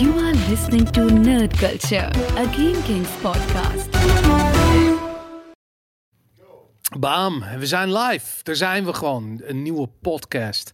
You are listening to Nerd Culture, a Game Kings podcast. Bam, we zijn live. Daar zijn we gewoon. Een nieuwe podcast.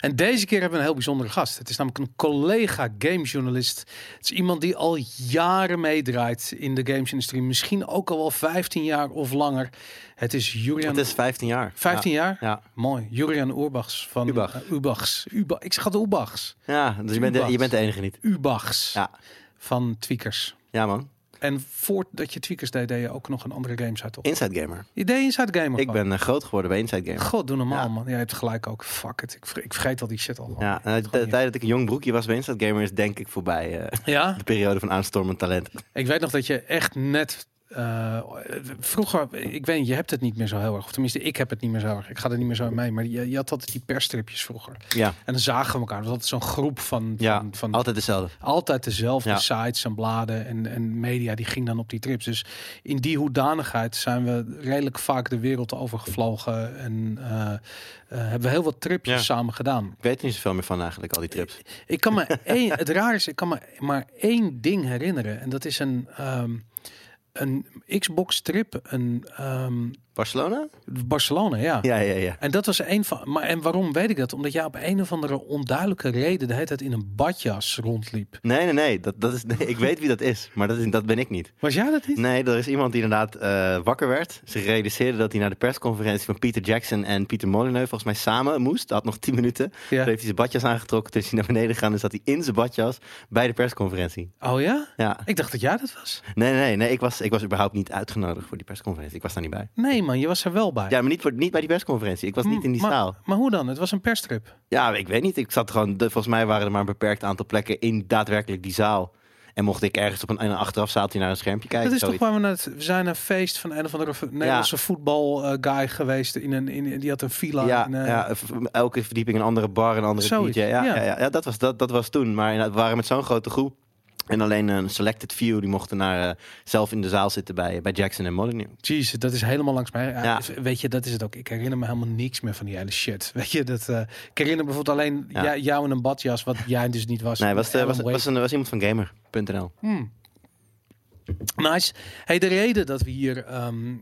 En deze keer hebben we een heel bijzondere gast. Het is namelijk een collega gamejournalist. Het is iemand die al jaren meedraait in de gamesindustrie. Misschien ook al wel 15 jaar of langer. Het is Julian. Het is 15 jaar. 15 ja. jaar? Ja. Mooi. Julian Urbachs van Ubach. eh, Ubachs. Uba- ik zeg altijd Ubachs. Ja, dus je bent, de, Ubachs. je bent de enige niet. Ubachs Ja, van Tweakers. ja man. En voordat je Tweakers deed, deed je ook nog een andere games uit, toch? Inside Gamer. Je deed Inside Gamer. Ik gewoon. ben eh, groot geworden bij Inside Gamer. God, doe normaal, Ja. man. Jij hebt gelijk ook. Fuck it. Ik, ver- ik vergeet al die shit al. Ja, en de, tijd dat ik een jong broekje was bij Inside Gamer is denk ik voorbij. eh, Ja? de periode van aanstormend talent. Ik weet nog dat je echt net... eh, vroeger, ik weet je hebt het niet meer zo heel erg. Of tenminste, ik heb het niet meer zo erg. Ik ga er niet meer zo mee. Maar je, je had altijd die persstripjes vroeger. Ja, En dan zagen we elkaar. Dat was altijd zo'n groep van... ja van, van altijd hetzelfde. altijd dezelfde Ja. sites en bladen en, en media die ging dan op die trips. Dus in die hoedanigheid zijn we redelijk vaak de wereld overgevlogen en eh, eh, hebben we heel wat tripjes Ja. samen gedaan. Ik weet niet zoveel meer van eigenlijk, al die trips. Ik kan me één, het raar is, ik kan me maar één ding herinneren en dat is een ehm, een Xbox trip, een ehm, Barcelona? Barcelona, ja. Ja, ja, ja. En dat was een van. Maar en waarom weet ik dat? Omdat jij op een of andere onduidelijke reden de hele tijd in een badjas rondliep. Nee, nee, nee. Dat, dat is, nee. Ik weet wie dat is, maar dat, is, dat ben ik niet. Was jij dat niet? Nee, er is iemand die inderdaad eh, wakker werd. Ze realiseerde dat hij naar de persconferentie van Peter Jackson en Pieter Molyneux volgens mij samen moest. Dat had nog 10 minuten. Ja. Toen heeft hij zijn badjas aangetrokken. Toen is hij naar beneden gegaan en zat hij in zijn badjas bij de persconferentie. Oh ja? Ja. Ik dacht dat jij dat was. Nee, nee, nee. Ik was, ik was überhaupt niet uitgenodigd voor die persconferentie. Ik was daar niet bij. Nee man, je was er wel bij. Ja, maar niet, voor, niet bij die persconferentie. Ik was niet in die maar, zaal. Maar hoe dan? Het was een perstrip. Ja, ik weet niet. Ik zat gewoon... de- volgens mij waren er maar een beperkt aantal plekken in daadwerkelijk die zaal. En mocht ik ergens op een, een achterafzaaltje naar een schermpje kijken. dat is toch waar we naar we zijn een feest van een of andere Nederlandse voetbal eh, guy geweest in een in, die had een villa. Ja, in, eh, ja, elke verdieping een andere bar, een andere DJ. Ja, ja. ja. Ja, ja, dat, was, dat, dat was toen. Maar we waren met zo'n grote groep. En alleen een selected few die mochten naar, eh, zelf in de zaal zitten bij, bij Jackson en Molyneux. Jezus, dat is helemaal langs mij. Ja, Ja. Weet je, dat is het ook. Ik herinner me helemaal niks meer van die hele shit. Weet je, dat, eh, ik herinner me bijvoorbeeld alleen Ja. jou in een badjas, wat jij dus niet was. Nee, was, de, was, was, een, was iemand van Gamer.nl. Hmm. Nice. Hey, de reden dat we hier ehm,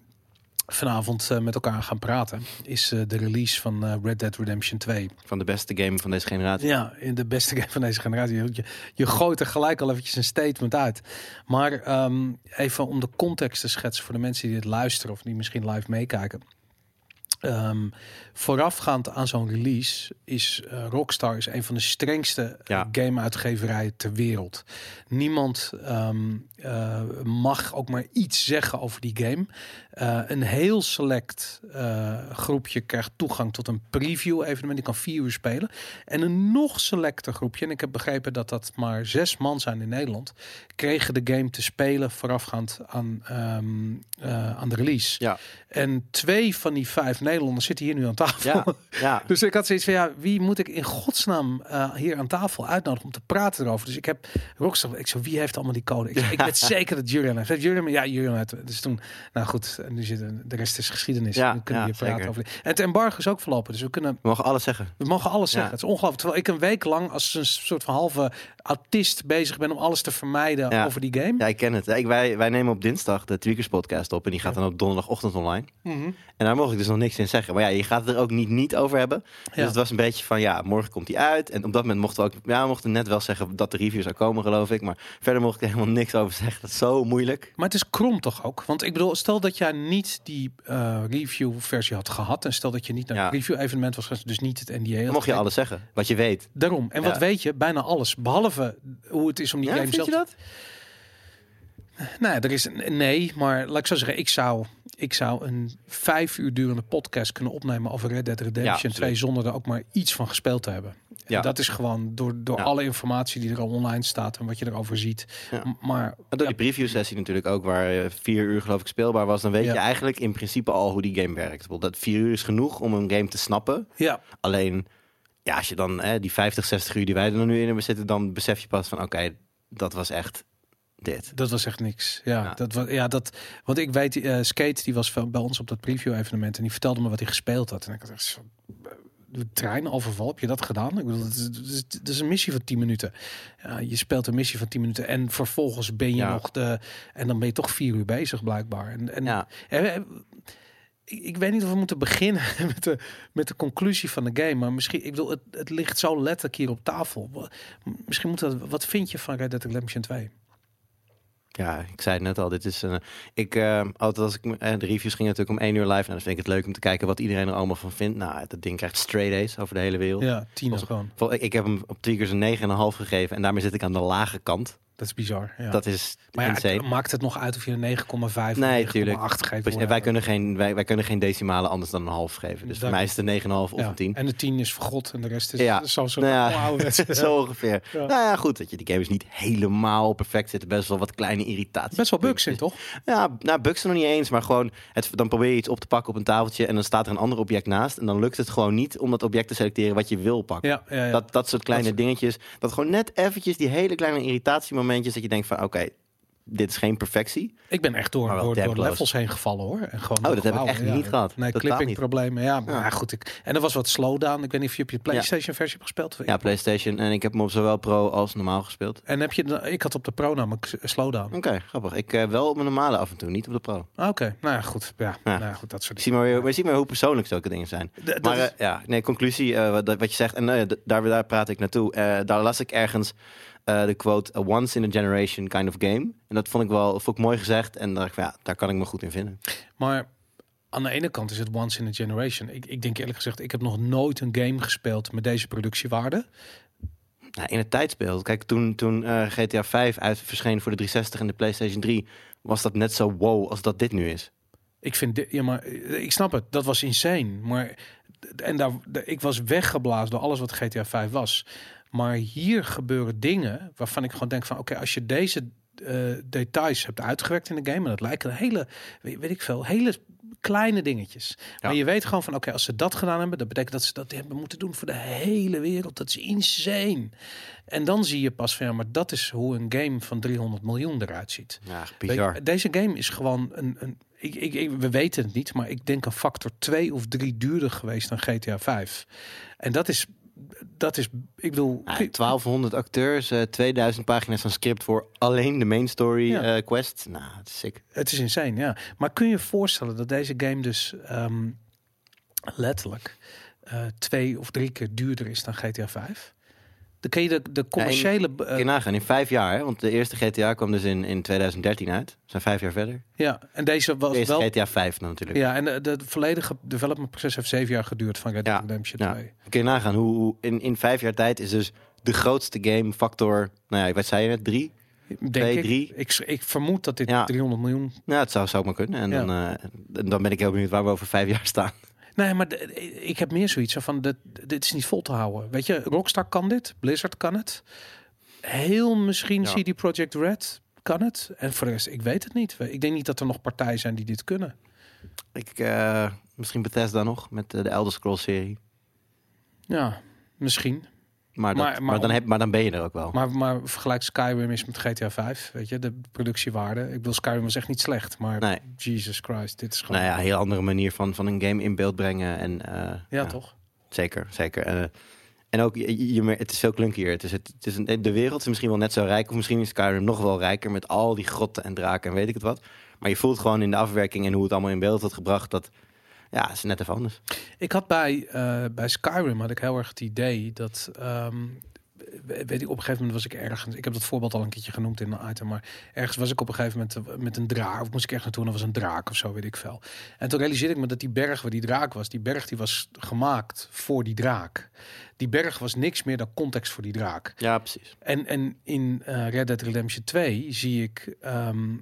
vanavond eh, met elkaar gaan praten is eh, de release van eh, Red Dead Redemption 2. Van de beste game van deze generatie. Ja, in de beste game van deze generatie. Je, je gooit er gelijk al eventjes een statement uit. Maar ehm, even om de context te schetsen voor de mensen die dit luisteren of die misschien live meekijken. Ehm, voorafgaand aan zo'n release is eh, Rockstar is een van de strengste Ja. game-uitgeverijen ter wereld. Niemand ehm, eh, mag ook maar iets zeggen over die game. Eh, een heel select eh, groepje krijgt toegang tot een preview-evenement. Die kan vier uur spelen. En een nog selecter groepje, en ik heb begrepen dat dat maar zes man zijn in Nederland, kregen de game te spelen voorafgaand aan, ehm, eh, aan de release. Ja. En twee van die vijf Nederlanders zitten hier nu aan tafel. Ja, ja. Dus ik had zoiets van, ja, wie moet ik in godsnaam eh, hier aan tafel uitnodigen om te praten erover? Dus ik heb Rockstar, ik zo, wie heeft allemaal die code? Ik, ik weet zeker dat Julian heeft. Heeft Julian, ja, Julian heeft. Dus toen, nou goed, en nu zitten de rest is geschiedenis. Ja, we kunnen ja, hier praten zeker. over. En het embargo is ook verlopen, dus we kunnen, We mogen alles zeggen. we mogen alles zeggen. Het is ongelooflijk. Terwijl ik een week lang als een soort van halve autist bezig ben om alles te vermijden over die game. Ja, ik ken het. Ik, wij, wij nemen op dinsdag de Tweakers podcast op. En die gaat dan op donderdagochtend online. Mhm. En daar mocht ik dus nog niks in zeggen. Maar ja, je gaat het er ook niet, niet over hebben. Dus Ja. het was een beetje van, ja, morgen komt die uit. En op dat moment mochten we ook, ja, we mochten net wel zeggen dat de review zou komen, geloof ik. Maar verder mocht ik er helemaal niks over zeggen. Dat is zo moeilijk. Maar het is krom toch ook? Want ik bedoel, stel dat jij niet die eh, review-versie had gehad. En stel dat je niet naar Ja. het review-evenement was geweest, dus niet het NDA. Dan mocht je alles zeggen, wat je weet. Daarom. En wat weet je? Bijna alles. Behalve hoe het is om die Ja, game vind zelf... je dat? Nee, er is een, nee, maar laat ik zo zeggen, ik zou, ik zou een vijf uur durende podcast kunnen opnemen over Red Dead Redemption absoluut. 2 zonder er ook maar iets van gespeeld te hebben. En Ja. dat is gewoon door, door Ja. alle informatie die er al online staat en wat je erover ziet. Ja. Maar En door die preview sessie natuurlijk ook, waar eh, vier uur geloof ik speelbaar was. Dan weet je eigenlijk in principe al hoe die game werkt. Dat vier uur is genoeg om een game te snappen. ja, Alleen, ja, als je dan hè, die 50, 60 uur die wij er nu in hebben zitten, dan besef je pas van oké, dat was echt dit. Dat was echt niks. Ja, Ja. Dat was, ja dat, want ik weet, eh, Skate die was van- bij ons op dat preview evenement en die vertelde me wat hij gespeeld had. En ik had echt zo, de treinoverval, heb je dat gedaan? Ik bedoel, het is, een missie van 10 minuten. Ja, je speelt een missie van 10 minuten en vervolgens ben je Ja. nog de... En dan ben je toch vier uur bezig blijkbaar. En, en Ja. eh, eh, ik, weet niet of we moeten beginnen met de, met de conclusie van de game. Maar misschien, ik bedoel, het, het ligt zo letterlijk hier op tafel. Misschien moet dat, wat vind je van Red Dead Redemption 2? Ja, ik zei het net al. Dit is een. Ik eh, altijd als ik eh, de reviews ging natuurlijk om één uur live. Nou, dan vind ik het leuk om te kijken wat iedereen er allemaal van vindt. Nou, dat ding krijgt straight A's over de hele wereld. Ja, tien Als- gewoon. Ik, ik heb hem op Tweakers een 9,5 gegeven en daarmee zit ik aan de lage kant. Dat is bizar. Ja. Dat is maar ja, het maakt het nog uit of je een 9,5 of Nee, 9,8 tuurlijk. geeft. Precies. Wij kunnen, geen, wij, wij kunnen geen decimalen anders dan een half geven. Dus voor Dank. mij is het een 9,5 of Ja, een 10. En de 10 is vergod en de rest is Ja. zo zo Nou. Zo ongeveer. Nou ja, goed. Dat je, die game is niet helemaal perfect. Er zitten best wel wat kleine irritaties. Best wel bugs in, toch? Ja, nou, bugs er nog niet eens. Maar gewoon, het, dan probeer je iets op te pakken op een tafeltje. En dan staat er een ander object naast. En dan lukt het gewoon niet om dat object te selecteren wat je wil pakken. Dat, dat soort kleine Dat- dingetjes. Dat gewoon net eventjes die hele kleine irritatiemomentjes. Dat je denkt van, oké, dit is geen perfectie. ik ben echt door, door, door levels heen gevallen hoor. En gewoon Oh, dat heb ik echt ja. niet gehad. Nee, clipping problemen. Ja, maar Ja. goed. Ik, en er was wat slowdown. Ik weet niet of je op je PlayStation versie hebt gespeeld. Ja, PlayStation. En ik heb hem op zowel pro als normaal gespeeld. En heb je, de- ik had op de Pro namelijk slowdown. Oké, grappig. Ik eh, wel op mijn normale af en toe, niet op de pro. Ah, Oké, nou ja, goed. Ja. Nou ja, goed, dat soort Je ziet maar, weer, maar je ziet maar hoe persoonlijk zulke dingen zijn. D- dat Maar is- eh, ja, nee, conclusie, eh, wat, wat je zegt, en daar, daar praat ik naartoe. Daar las ik ergens de quote, a once in a generation kind of game. En dat vond ik wel vond ik mooi gezegd. En dacht ik, ja, daar kan ik me goed in vinden. Maar aan de ene kant is het once in a generation. Ik, ik denk eerlijk gezegd, ik heb nog nooit een game gespeeld met deze productiewaarde. Nou, in het tijdsbeeld. Kijk, toen, toen eh, GTA 5 uit verscheen voor de 360 en de PlayStation 3, was dat net zo wow als dat dit nu is. Ik vind dit, ja, maar eh, ik snap het. Dat was insane. Maar en daar, ik was weggeblazen door alles wat GTA 5 was. Maar hier gebeuren dingen waarvan ik gewoon denk van, oké, als je deze eh, details hebt uitgewerkt in de game, en dat lijken hele, weet, weet ik veel, hele kleine dingetjes. Maar je weet gewoon van, oké, als ze dat gedaan hebben, dat betekent dat ze dat hebben moeten doen voor de hele wereld. Dat is insane. En dan zie je pas van, ja, maar dat is hoe een game van 300 miljoen eruit ziet. Ja, bizar. deze game is gewoon een. een ik, ik, ik- we weten het niet, maar ik denk een factor 2 of 3 duurder geweest dan GTA 5. En dat is. Dat is. Ik bedoel. Ja, 1200 acteurs, eh, 2000 pagina's van script voor alleen de main story Ja. eh, quest. Nou, het is sick. Het is insane, ja. Maar kun je je voorstellen dat deze game dus ehm, letterlijk eh, twee of drie keer duurder is dan GTA 5? Dan kun je de, de commerciële. Kun eh, je nagaan, in vijf jaar, hè? want de eerste GTA kwam dus in, in 2013 uit. We zijn vijf jaar verder. ja, en deze De was wel. GTA 5 dan natuurlijk. Ja, en de, de volledige development proces heeft zeven jaar geduurd van Red Dead Ja, Redemption Ja. 2. Kun je nagaan, hoe, hoe in, in vijf jaar tijd is dus de grootste game factor, nou ja, wat zei je net, drie? Denk Twee, ik, drie. Ik, ik vermoed dat dit Ja. 300 miljoen Nou, het zou, zou maar kunnen. En Ja. dan, eh, dan ben ik heel benieuwd waar we over vijf jaar staan. Nee, maar de- ik heb meer zoiets van, dit, dit is niet vol te houden. Weet je, Rockstar kan dit, Blizzard kan het. Heel misschien Ja. CD Projekt Red kan het. En voor de rest, ik weet het niet. Ik denk niet dat er nog partijen zijn die dit kunnen. Ik, eh, misschien Bethesda nog, met eh, de Elder Scrolls serie. Ja, misschien. Maar, dat, Maar- maar, maar dan heb, maar dan ben je er ook wel. Maar, maar vergelijk Skyrim is met GTA 5. Weet je, de productiewaarde. Ik bedoel, Skyrim was echt niet slecht. Maar Nee. Jesus Christ, dit is gewoon... nou ja, een heel andere manier van, van een game in beeld brengen. En, eh, ja, toch? Zeker, zeker. Eh, en ook, je, het is veel klunkier. Het is, het, het is een, de wereld is misschien wel net zo rijk. Of misschien is Skyrim nog wel rijker met al die grotten en draken en weet ik het wat. Maar je voelt gewoon in de afwerking en hoe het allemaal in beeld wordt gebracht. Dat ja, is net even anders. Ik had bij, eh, bij Skyrim had ik heel erg het idee dat. ehm, we- weet ik, op een gegeven moment was ik ergens. Ik heb dat voorbeeld al een keertje genoemd in een item. Maar ergens was ik op een gegeven moment eh, met een draak. Of moest ik ergens naartoe en er was een draak of zo, weet ik veel. En toen realiseerde ik me dat die berg waar die draak was. Die berg die was gemaakt voor die draak. Die berg was niks meer dan context voor die draak. Ja, precies. En, en in eh, Red Dead Redemption 2 zie ik ehm,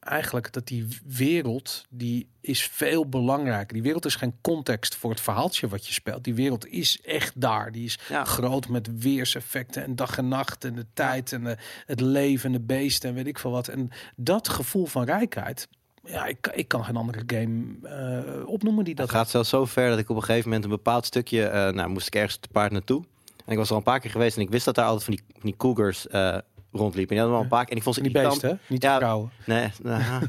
eigenlijk dat die wereld, die is veel belangrijker. Die wereld is geen context voor het verhaaltje wat je speelt. Die wereld is echt daar. Die is Ja. groot met weerseffecten en dag en nacht en de tijd en de, het leven en de beesten en weet ik veel wat. En dat gevoel van rijkheid, ja, ik, kan- ik kan geen andere game eh, opnoemen die dat Dat gaat zelfs zo ver dat ik op een gegeven moment een bepaald stukje... eh, nou, moest ik ergens te paard naartoe. En ik was er al een paar keer geweest en ik wist dat daar altijd van die, van die cougars... eh, rondliepen. En die hadden wel een paar keer. En ik vond ze Die irritant. beesten, hè? niet Ja. de vrouwen. Nee, nou,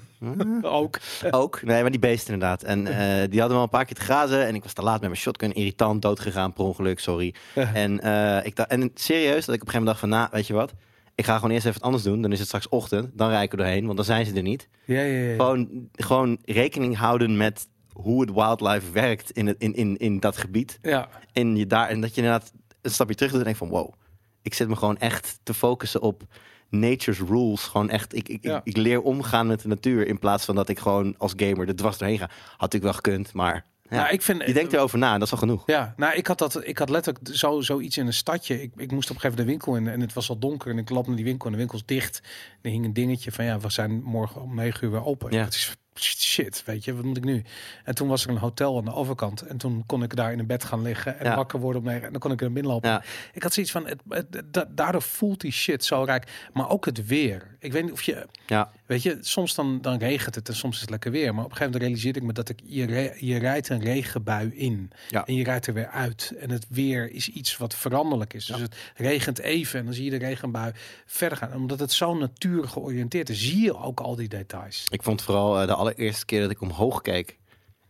Ook. ook. Nee, maar die beesten inderdaad. En eh, die hadden wel een paar keer te grazen. En ik was te laat met mijn shotgun. Irritant, dood gegaan per ongeluk, sorry. En, eh, ik en serieus, dat ik op een gegeven moment dacht van... Nou, weet je wat? Ik ga gewoon eerst even wat anders doen. Dan is het straks ochtend. Dan rijden we doorheen, want dan zijn ze er niet. Ja, ja, ja. Gewoon, gewoon rekening houden met hoe het wildlife werkt in, het, in, in, in dat gebied. ja. En, je daar, en dat je inderdaad een stapje terug doet en denkt van... Wow, ik zit me gewoon echt te focussen op nature's rules. Gewoon echt, ik, ik, Ja. ik, ik leer omgaan met de natuur... in plaats van dat ik gewoon als gamer er dwars doorheen ga. Had natuurlijk wel gekund, maar... Ja, Nou, ik vind, je denkt erover na en dat is al genoeg. Ja, nou, ik had, dat, ik had letterlijk zo, zoiets in een stadje. Ik, ik moest op een gegeven moment de winkel in en het was al donker. En ik loop naar die winkel en de winkel is dicht. En er hing een dingetje van, ja, we zijn morgen om negen uur weer open. Ja. Het is shit, weet je, wat moet ik nu? En toen was er een hotel aan de overkant. En toen kon ik daar in een bed gaan liggen en Ja. wakker worden negen. En dan kon ik er naar binnen lopen. Ja. Ik had zoiets van, het, het- da- daardoor voelt die shit zo rijk. Maar ook het weer. Ik weet niet of je, Ja, Weet je, soms dan, dan regent het en soms is het lekker weer. Maar op een gegeven moment realiseerde ik me dat ik je, re- je rijdt een regenbui in. Ja. En je rijdt er weer uit. En het weer is iets wat veranderlijk is. Dus het regent even en dan zie je de regenbui verder gaan. En omdat het zo natuurlijk georiënteerd is, zie je ook al die details. ik vond vooral eh, de allereerste keer dat ik omhoog keek.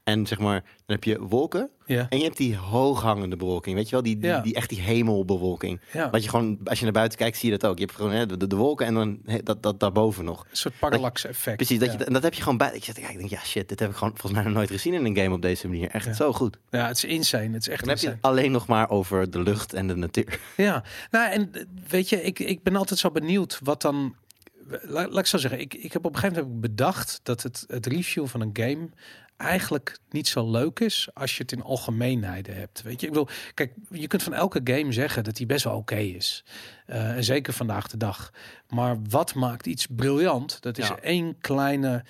En zeg maar, dan heb je wolken. Ja. En je hebt die hooghangende bewolking. Weet je wel, die, die, Ja. die echt die hemelbewolking. Ja. Wat je gewoon, als je naar buiten kijkt, zie je dat ook. Je hebt gewoon hè, de, de wolken en dan hè, dat, dat daarboven nog. Een soort parallax effect. Precies, dat, je, en dat heb je gewoon bij. Ik, ik denk, ja shit, dit heb ik gewoon volgens mij nog nooit gezien in een game op deze manier. Echt zo goed. ja, het is insane. Het is echt Dan heb je het alleen nog maar over de lucht en de natuur. Ja, nou en eh, weet je, ik, ik ben altijd zo benieuwd wat dan. Laat, ik zo zeggen, ik, ik heb op een gegeven moment bedacht dat het, het review van een game eigenlijk niet zo leuk is als je het in algemeenheden hebt. Weet je, ik bedoel, kijk, je kunt van elke game zeggen dat die best wel oké is. Eh, en zeker vandaag de dag. Maar wat maakt iets briljant? Dat is Ja. één kleine,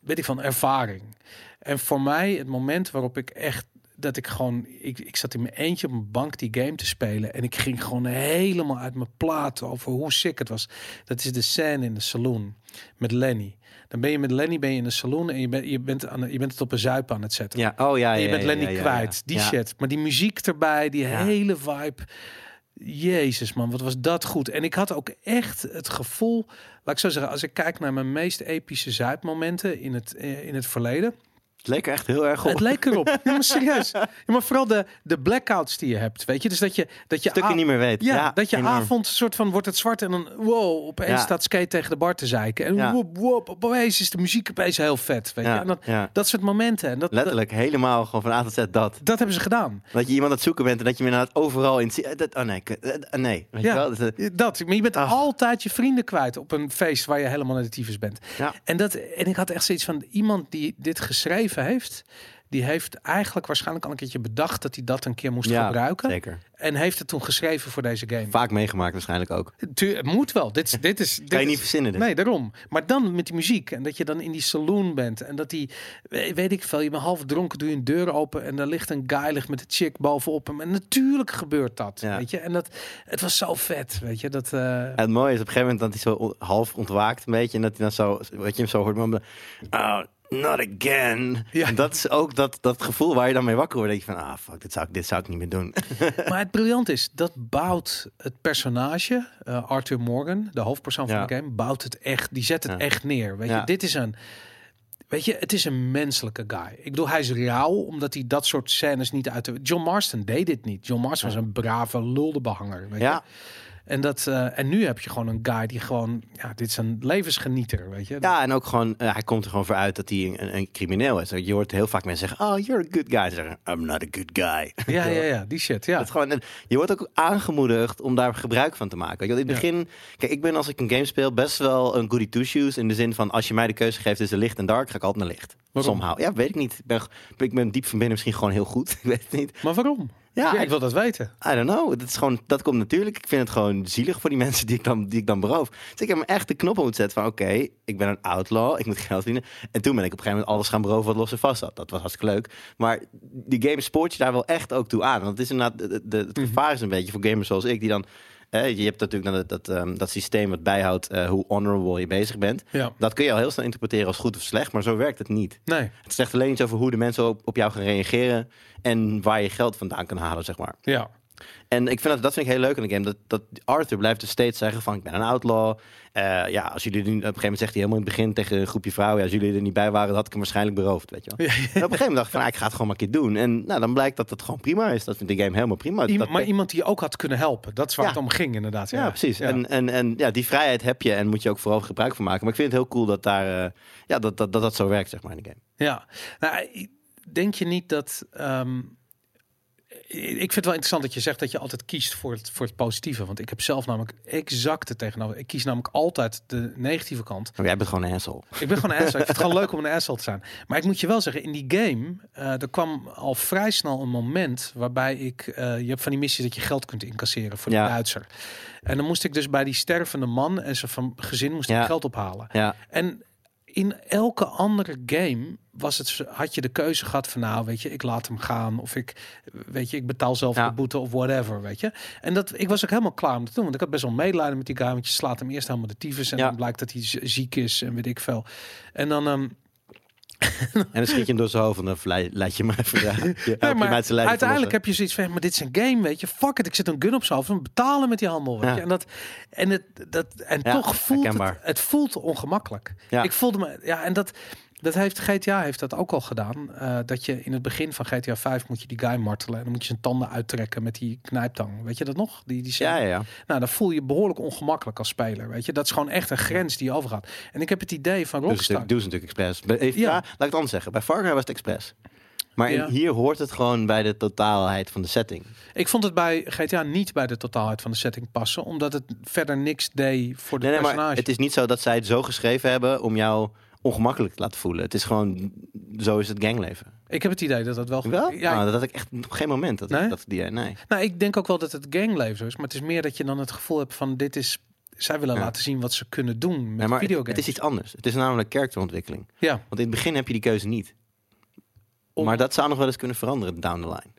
weet ik van, ervaring. En voor mij het moment waarop ik echt dat ik gewoon, ik, ik zat in mijn eentje op een bank die game te spelen en ik ging gewoon helemaal uit mijn plaat over hoe sick het was. Dat is de scène in de saloon met Lenny. Dan ben je met Lenny ben je in de saloon en je bent, je bent, aan, je bent het op een zuip aan het zetten. Ja, oh ja, En je ja, bent ja, Lenny ja, kwijt, die shit. Maar die muziek erbij, die hele vibe. Jezus man, wat was dat goed. En ik had ook echt het gevoel, laat ik zo zeggen, als ik kijk naar mijn meest epische zuipmomenten in het, eh, in het verleden. Het leek er echt heel erg op. Het leek erop. Ja, maar serieus. Ja, maar vooral de, de blackouts die je hebt, weet je. Dus dat je... Dat je Stukken niet meer weet. Ja, Ja, dat je enorm. avond soort van wordt het zwart en dan wow, opeens Ja. staat skate tegen de bar te zeiken. En Ja. woep, woep, opeens is de muziek opeens heel vet, weet je. Ja, En dat, dat soort momenten. En dat, dat, Letterlijk, helemaal gewoon van A tot Z dat. dat hebben ze gedaan. Dat je iemand aan het zoeken bent en dat je inderdaad overal in dat- Oh nee, eh, eh, nee. Weet je Ja. wel? Dat, eh, Dat, maar je bent altijd je vrienden kwijt op een feest waar je helemaal naar de tyfus bent. Ja. En, dat, en ik had echt zoiets van iemand die dit geschreven heeft, die heeft eigenlijk waarschijnlijk al een keertje bedacht dat hij dat een keer moest Ja, gebruiken. Zeker. En heeft het toen geschreven voor deze game. Vaak meegemaakt waarschijnlijk ook. Tu- het moet wel. Dit, is- dit is. Dit Kan je niet verzinnen. dit. Nee, daarom. Maar dan met die muziek en dat je dan in die saloon bent en dat die, we- weet ik veel, je bent half dronken, doe je een deur open en daar ligt een guy ligt met een chick bovenop hem. En natuurlijk gebeurt dat, Ja. weet je. En dat, het was zo vet, weet je. Dat, eh, Ja, het mooie is op een gegeven moment dat hij zo half ontwaakt een beetje. En dat hij dan zo, wat je hem zo hoort mummen. Oh, not again. Ja. En dat is ook dat, dat gevoel waar je dan mee wakker wordt. Dat je van, ah fuck, dit zou, ik, dit zou ik niet meer doen. Maar het briljant is, dat bouwt het personage, eh, Arthur Morgan, de hoofdpersoon van Ja. de game, bouwt het echt, die zet het Ja. echt neer. Weet Ja. je, dit is een, weet je, het is een menselijke guy. Ik bedoel, hij is rauw, omdat hij dat soort scènes niet uit de... John Marston deed dit niet. John Marston was een brave luldebehanger, weet je. En, dat, eh, en nu heb je gewoon een guy die gewoon, ja, dit is een levensgenieter, weet je. ja, en ook gewoon, eh, hij komt er gewoon voor uit dat hij een, een crimineel is. Je hoort heel vaak mensen zeggen, oh, you're a good guy. Ze zeggen, I'm not a good guy. Ja, ja, ja, die shit, ja. Dat gewoon, en je wordt ook aangemoedigd om daar gebruik van te maken. In het Ja. begin, kijk, ik ben als ik een game speel best wel een goody two shoes. In de zin van, als je mij de keuze geeft tussen licht en dark, ga ik altijd naar licht. Waarom? Somehow. Ja, weet ik niet. Ik ben, ik ben diep van binnen misschien gewoon heel goed. ik weet het niet. Maar waarom? Ja, Ja, ik wil dat weten. I don't know. Dat, is gewoon, dat komt natuurlijk. Ik vind het gewoon zielig voor die mensen die ik dan, die ik dan beroof. Dus ik heb me echt de knop op moeten zetten van... oké, ik ben een outlaw, ik moet geld verdienen. En toen ben ik op een gegeven moment alles gaan beroven wat los en vast zat. Dat was hartstikke leuk. Maar die game spoort je daar wel echt ook toe aan. Want het is inderdaad... De, de, het Mhm. gevaar is een beetje voor gamers zoals ik... die dan... je hebt natuurlijk dat, dat, ehm, dat systeem wat bijhoudt eh, hoe honorable je bezig bent. Ja. Dat kun je al heel snel interpreteren als goed of slecht, maar zo werkt het niet. Nee, Het zegt alleen iets over hoe de mensen op, op jou gaan reageren en waar je geld vandaan kan halen, zeg maar. ja. En ik vind dat, dat vind ik heel leuk in de game. Dat, dat Arthur blijft dus steeds zeggen van ik ben een outlaw. Eh, ja, als jullie er nu, op een gegeven moment zegt hij helemaal in het begin tegen een groepje vrouwen. Ja, als jullie er niet bij waren, had ik hem waarschijnlijk beroofd. Weet je wel. En op een gegeven moment dacht ik van ah, ik ga het gewoon maar een keer doen. En nou, dan blijkt dat het gewoon prima is. Dat vindt de game helemaal prima. Dat- maar iemand die je ook had kunnen helpen. Dat is waar het om ging inderdaad. ja, precies. En, en, en ja, die vrijheid heb je en moet je ook vooral gebruik van maken. Maar ik vind het heel cool dat daar, eh, ja, dat, dat, dat dat zo werkt, zeg maar, in de game. Ja, nou, denk je niet dat. ehm, ik vind het wel interessant dat je zegt dat je altijd kiest voor het, voor het positieve. Want ik heb zelf namelijk exact het tegenover. Ik kies namelijk altijd de negatieve kant. Maar jij bent gewoon een asshole. Ik ben gewoon een asshole. Ik vind het gewoon leuk om een asshole te zijn. Maar ik moet je wel zeggen, in die game, eh, er kwam al vrij snel een moment waarbij ik, eh, je hebt van die missies dat je geld kunt incasseren voor de Ja. Duitser. En dan moest ik dus bij die stervende man en zijn van gezin moest ik Ja. geld ophalen. Ja, En in elke andere game was het, zo- had je de keuze gehad van nou, weet je, ik laat hem gaan of ik, weet je, ik betaal zelf Ja. de boete of whatever, weet je. En dat, ik was ook helemaal klaar om te doen, want ik had best wel medelijden met die guy, want je slaat hem eerst helemaal de tyfus en Ja. dan blijkt dat hij ziek is en weet ik veel. En dan, ehm en dan schiet je hem door zijn hoofd en dan laat je hem even ja, nee, maar uiteindelijk heb je zoiets van, maar dit is een game, weet je, fuck it, ik zit een gun op zijn hoofd, en betalen met die handel, weet Ja. je. En dat, en het, dat, en Ja, toch voelt het, het voelt ongemakkelijk. Ja. Ik voelde me, ja, en dat, dat heeft GTA heeft dat ook al gedaan. eh, dat je in het begin van GTA 5 moet je die guy martelen en dan moet je zijn tanden uittrekken met die knijptang. Weet je dat nog? Die, die Ja, ja, ja. Nou, dan voel je behoorlijk ongemakkelijk als speler. Weet je, dat is gewoon echt een grens die je overgaat. En ik heb het idee van Rockstar. natuurlijk, doen ze natuurlijk expres. Bij- Ja. laat ik het anders zeggen. Bij Far Cry was het expres. Maar Ja. hier hoort het gewoon bij de totaalheid van de setting. Ik vond het bij GTA niet bij de totaalheid van de setting passen, omdat het verder niks deed voor de Nee, nee, personage. maar het is niet zo dat zij het zo geschreven hebben om jou ongemakkelijk te laten voelen. Het is gewoon, zo is het gangleven. Ik heb het idee dat dat wel. Wel? Ja, nou, dat had ik echt op geen moment. Dat, Nee? ik, dat die, nee. Nou, ik denk ook wel dat het gangleven zo is. Maar het is meer dat je dan het gevoel hebt van dit is. Zij willen Ja. laten zien wat ze kunnen doen met maar het, videogames. het is iets anders. Het is namelijk karakterontwikkeling. Ja, Want in het begin heb je die keuze niet. Om- Maar dat zou nog wel eens kunnen veranderen down the line.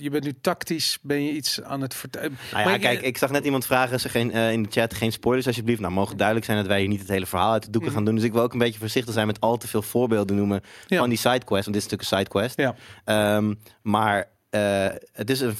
Je bent nu tactisch, ben je iets aan het vertellen. Nou ja, kijk, ik zag net iemand vragen ze geen, eh, in de chat, geen spoilers alsjeblieft. Nou, mogen duidelijk zijn dat wij hier niet het hele verhaal uit de doeken Mhm. gaan doen. Dus ik wil ook een beetje voorzichtig zijn met al te veel voorbeelden noemen Ja. van die sidequest. Want dit is natuurlijk een sidequest. Ja, Ehm, maar eh, het is een,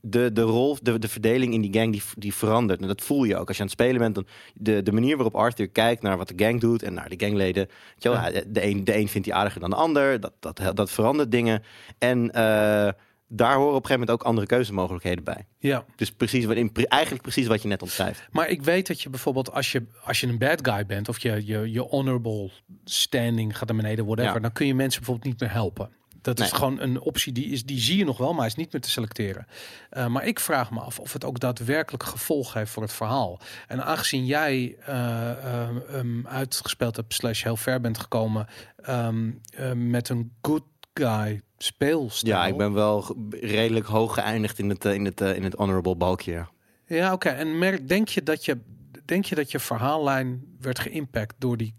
de, de rol, de, de verdeling in die gang, die, die verandert. En dat voel je ook. Als je aan het spelen bent, dan de, de manier waarop Arthur kijkt naar wat de gang doet en naar de gangleden. Weet je wel, Ja. hij- de, een, de een vindt die aardiger dan de ander. Dat, dat, dat verandert dingen. En eh, daar horen op een gegeven moment ook andere keuzemogelijkheden bij. ja. Dus precies, wat in, eigenlijk precies wat je net omschrijft. Maar ik weet dat je bijvoorbeeld als je, als je een bad guy bent of je, je, je honorable standing gaat naar beneden, whatever, Ja. dan kun je mensen bijvoorbeeld niet meer helpen. Dat is gewoon een optie die, is, die zie je nog wel, maar is niet meer te selecteren. Eh, maar ik vraag me af of het ook daadwerkelijk gevolg heeft voor het verhaal. En aangezien jij eh, eh, ehm, uitgespeeld hebt, slash heel ver bent gekomen ehm, eh, met een good guy speelstijl. Ja, ik ben wel redelijk hoog geëindigd in het, eh, in het, eh, in het honorable balkje. ja. Ja, oké. En merk, denk je dat je denk je dat je verhaallijn werd geïmpact door die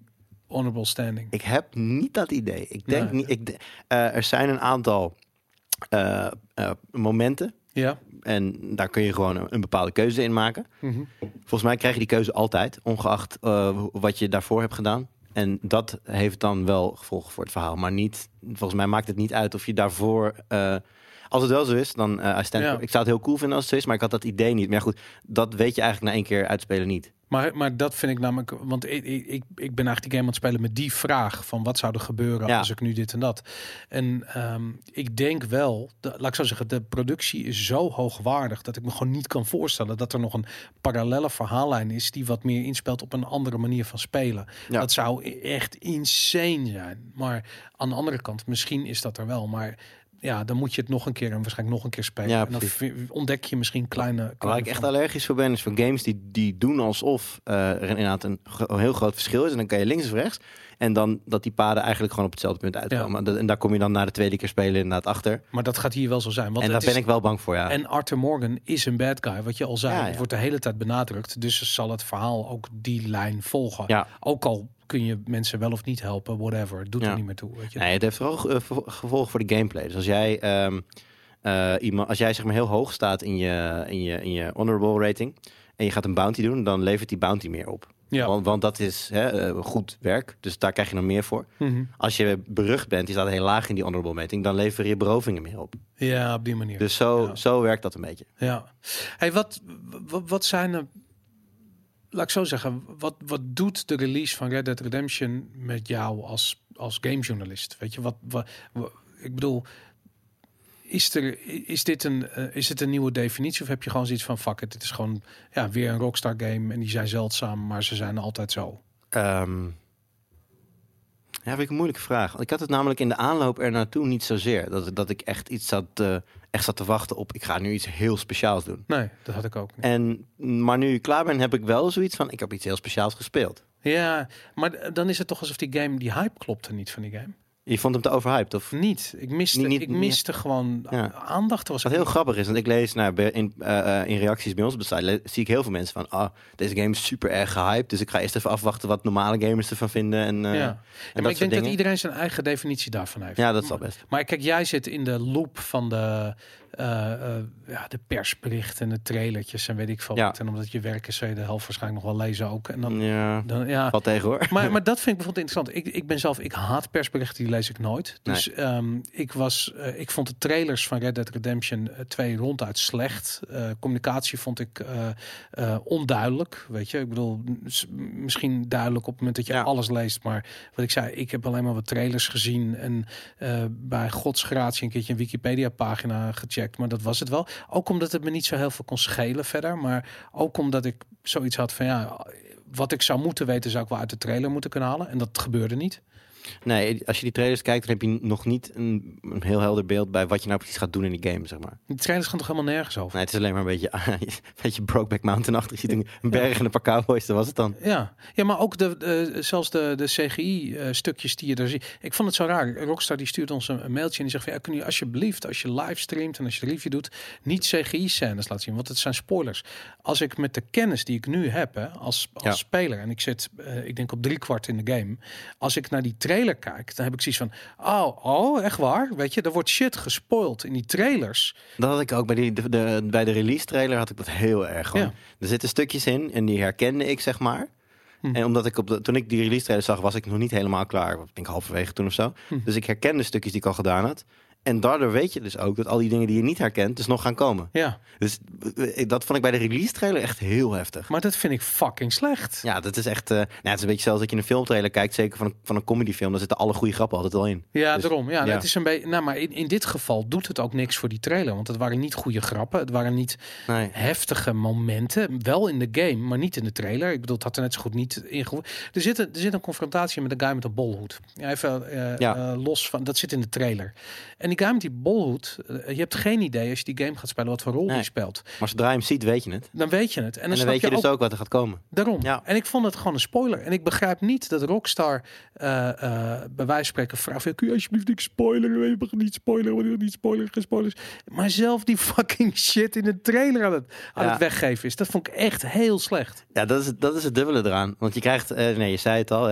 honorable standing? Ik heb niet dat idee. Ik denk Nee. niet. Ik, eh, er zijn een aantal momenten. Ja. En daar kun je gewoon een, een bepaalde keuze in maken. Mhm. Volgens mij krijg je die keuze altijd, ongeacht wat je daarvoor hebt gedaan. En dat heeft dan wel gevolgen voor het verhaal. Maar niet, volgens mij maakt het niet uit of je daarvoor. eh, als het wel zo is, dan eh Ja. Ik zou het heel cool vinden als het zo is, maar ik had dat idee niet. Maar goed, dat weet je eigenlijk na één keer uitspelen niet. Maar, maar dat vind ik namelijk, want ik, ik, ik ben eigenlijk die game aan het spelen met die vraag van wat zou er gebeuren Ja. als ik nu dit en dat. En ehm, ik denk wel, de, laat ik zo zeggen, de productie is zo hoogwaardig dat ik me gewoon niet kan voorstellen dat er nog een parallelle verhaallijn is die wat meer inspeelt op een andere manier van spelen. Ja. Dat zou e- echt insane zijn. Maar aan de andere kant, misschien is dat er wel, maar ja, dan moet je het nog een keer en waarschijnlijk nog een keer spelen. Ja, en dan ontdek je misschien kleine. Waar kleine ik echt allergisch voor ben, is voor games die, die doen alsof eh, er inderdaad een, een heel groot verschil is. En dan kan je links of rechts. En dan dat die paden eigenlijk gewoon op hetzelfde punt uitkomen. En daar kom je dan na de tweede keer spelen inderdaad achter. Maar dat gaat hier wel zo zijn. Want en daar is- ben ik wel bang voor, ja. En Arthur Morgan is een bad guy, wat je al zei. Ja, Het ja. wordt de hele tijd benadrukt. Dus zal het verhaal ook die lijn volgen. Ja. Ook al kun je mensen wel of niet helpen, whatever. Het doet Ja. er niet meer toe. Weet je? Nee, het heeft vooral gevo- gevolgen voor de gameplay. Dus als jij, ehm, eh, iemand, als jij zeg maar heel hoog staat in je, in, je, in je honorable rating... en je gaat een bounty doen, dan levert die bounty meer op. Ja. Want, want dat is hè, eh, goed werk, dus daar krijg je nog meer voor. Mhm. Als je berucht bent, je staat heel laag in die honorable meting, dan lever je berovingen meer op. Ja, op die manier. Dus zo, Ja. zo werkt dat een beetje. Ja. Hey, wat, wat, wat zijn er... Laat ik zo zeggen, wat, wat doet de release van Red Dead Redemption met jou als, als gamejournalist? Weet je, wat, ik bedoel, is, er, is, dit een, eh, is het een nieuwe definitie of heb je gewoon zoiets van, fuck it, dit is gewoon ja, weer een Rockstar game en die zijn zeldzaam, maar ze zijn altijd zo. Ehm ja, ik een moeilijke vraag. Ik had het namelijk in de aanloop er naartoe niet zozeer. Dat, dat ik echt iets zat, eh, echt zat te wachten op, ik ga nu iets heel speciaals doen. Nee, dat had ik ook niet. En, maar nu ik klaar ben, heb ik wel zoiets van, ik heb iets heel speciaals gespeeld. Ja, maar dan is het toch alsof die game, die hype klopte niet van die game. Je vond hem te overhyped, of? Niet. Ik miste, Niet- niet- ik miste gewoon Ja. aandacht. Was Wat heel grappig is, want ik lees nou, in, eh, eh, in reacties bij ons op de site, zie ik heel veel mensen van, ah, deze game is super erg gehyped, dus ik ga eerst even afwachten wat normale gamers ervan vinden. En, eh, ja. en maar ik denk dat iedereen zijn eigen definitie daarvan heeft. Ja, dat is al best. Maar kijk, jij zit in de loop van de, eh, eh, ja, de persberichten en de trailertjes en weet ik veel Ja. wat. En omdat je werk is, zou je de helft waarschijnlijk nog wel lezen ook. En dan, Ja, dan ja. valt tegen hoor. Maar, maar dat vind ik bijvoorbeeld interessant. Ik, ik ben zelf, ik haat persberichten, die lees ik nooit. Dus ehm, ik was, eh, ik vond de trailers van Red Dead Redemption eh, 2 ronduit slecht. Communicatie vond ik onduidelijk. Weet je, ik bedoel, misschien duidelijk op het moment dat je Ja. alles leest. Maar wat ik zei, ik heb alleen maar wat trailers gezien en bij godsgratie een keertje een Wikipedia-pagina gecheckt. Maar dat was het wel. Ook omdat het me niet zo heel veel kon schelen verder. Maar ook omdat ik zoiets had van ja, wat ik zou moeten weten, zou ik wel uit de trailer moeten kunnen halen. En dat gebeurde niet. Nee, als je die trailers kijkt, dan heb je nog niet een, een heel helder beeld bij wat je nou precies gaat doen in die game, zeg maar. Die trailers gaan toch helemaal nergens over? Nee, het is alleen maar een beetje, een beetje Brokeback Mountain-achtig. Je ziet een- een berg en een paar cowboys, dat was het dan. Ja. ja, maar ook de, de, zelfs de, de CGI-stukjes die je daar ziet. Ik vond het zo raar. Rockstar die stuurt ons een, een mailtje en die zegt van... Ja, kun je alsjeblieft, als je livestreamt en als je de review doet... niet CGI-scènes laten zien, want het zijn spoilers. Als ik met de kennis die ik nu heb hè, als, als Ja. speler... en ik zit, eh, ik denk op drie kwart in de game... als ik naar die trailer kijk, dan heb ik zoiets van... Oh, oh, echt waar? Weet je, er wordt shit gespoild in die trailers. Dat had ik ook bij, die, de, de- bij de release trailer had ik dat heel erg. Gewoon. Ja. Er zitten stukjes in en die herkende ik, zeg maar. Hm. En omdat ik op de, toen ik die release trailer zag, was ik nog niet helemaal klaar. Ik denk halverwege toen of zo. Hm. Dus ik herkende stukjes die ik al gedaan had. En daardoor weet je dus ook dat al die dingen die je niet herkent, dus nog gaan komen. Ja, Dus eh, dat vond ik bij de release trailer echt heel heftig. maar dat vind ik fucking slecht. Ja, dat is echt. eh nou, het is een beetje zelfs dat je een filmtrailer kijkt, zeker van een, van een comedyfilm. Daar zitten alle goede grappen altijd al in. Ja, Dus, daarom. Ja, ja. Het is een beetje. Nou, maar in, in dit geval doet het ook niks voor die trailer, want het waren niet goede grappen. Het waren niet Nee. heftige momenten. Wel in de game, maar niet in de trailer. Ik bedoel, het had er net zo goed niet in. Er zit een, er zit een confrontatie met een guy met een bolhoed. Ja, even eh, Ja. los van. Dat zit in de trailer. En die guy met die bolhoed, eh, je hebt geen idee als je die game gaat spelen wat voor rol Nee. die speelt. Maar zodra je hem ziet, weet je het. Dan weet je het. En dan, En dan snap weet je dus ook wat er gaat komen. Daarom. Ja. En ik vond het gewoon een spoiler. En ik begrijp niet dat Rockstar eh, eh, bij wijze van spreken vraagt... Kun je alsjeblieft niet spoileren? We mag niet spoileren, we niet spoileren, geen spoilers. Maar zelf die fucking shit in de trailer aan het, aan Ja. het weggeven is. Dat vond ik echt heel slecht. Ja, dat is, het, dat is het dubbele eraan. Want je krijgt, nee, je zei het al,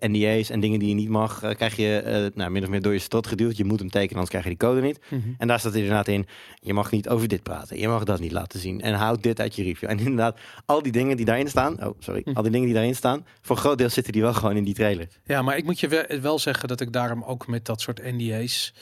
NDA's en dingen die je niet mag, krijg je nou, min of meer door je strot geduwd. Je moet hem tekenen, anders krijg je die code niet. En daar staat inderdaad in, je mag niet over dit praten. Je mag dat niet laten zien. En houd dit uit je review. En inderdaad, al die dingen die daarin staan, oh sorry, al die dingen die daarin staan, voor een groot deel zitten die wel gewoon in die trailer. Ja, maar ik moet je wel zeggen dat ik daarom ook met dat soort NDA's...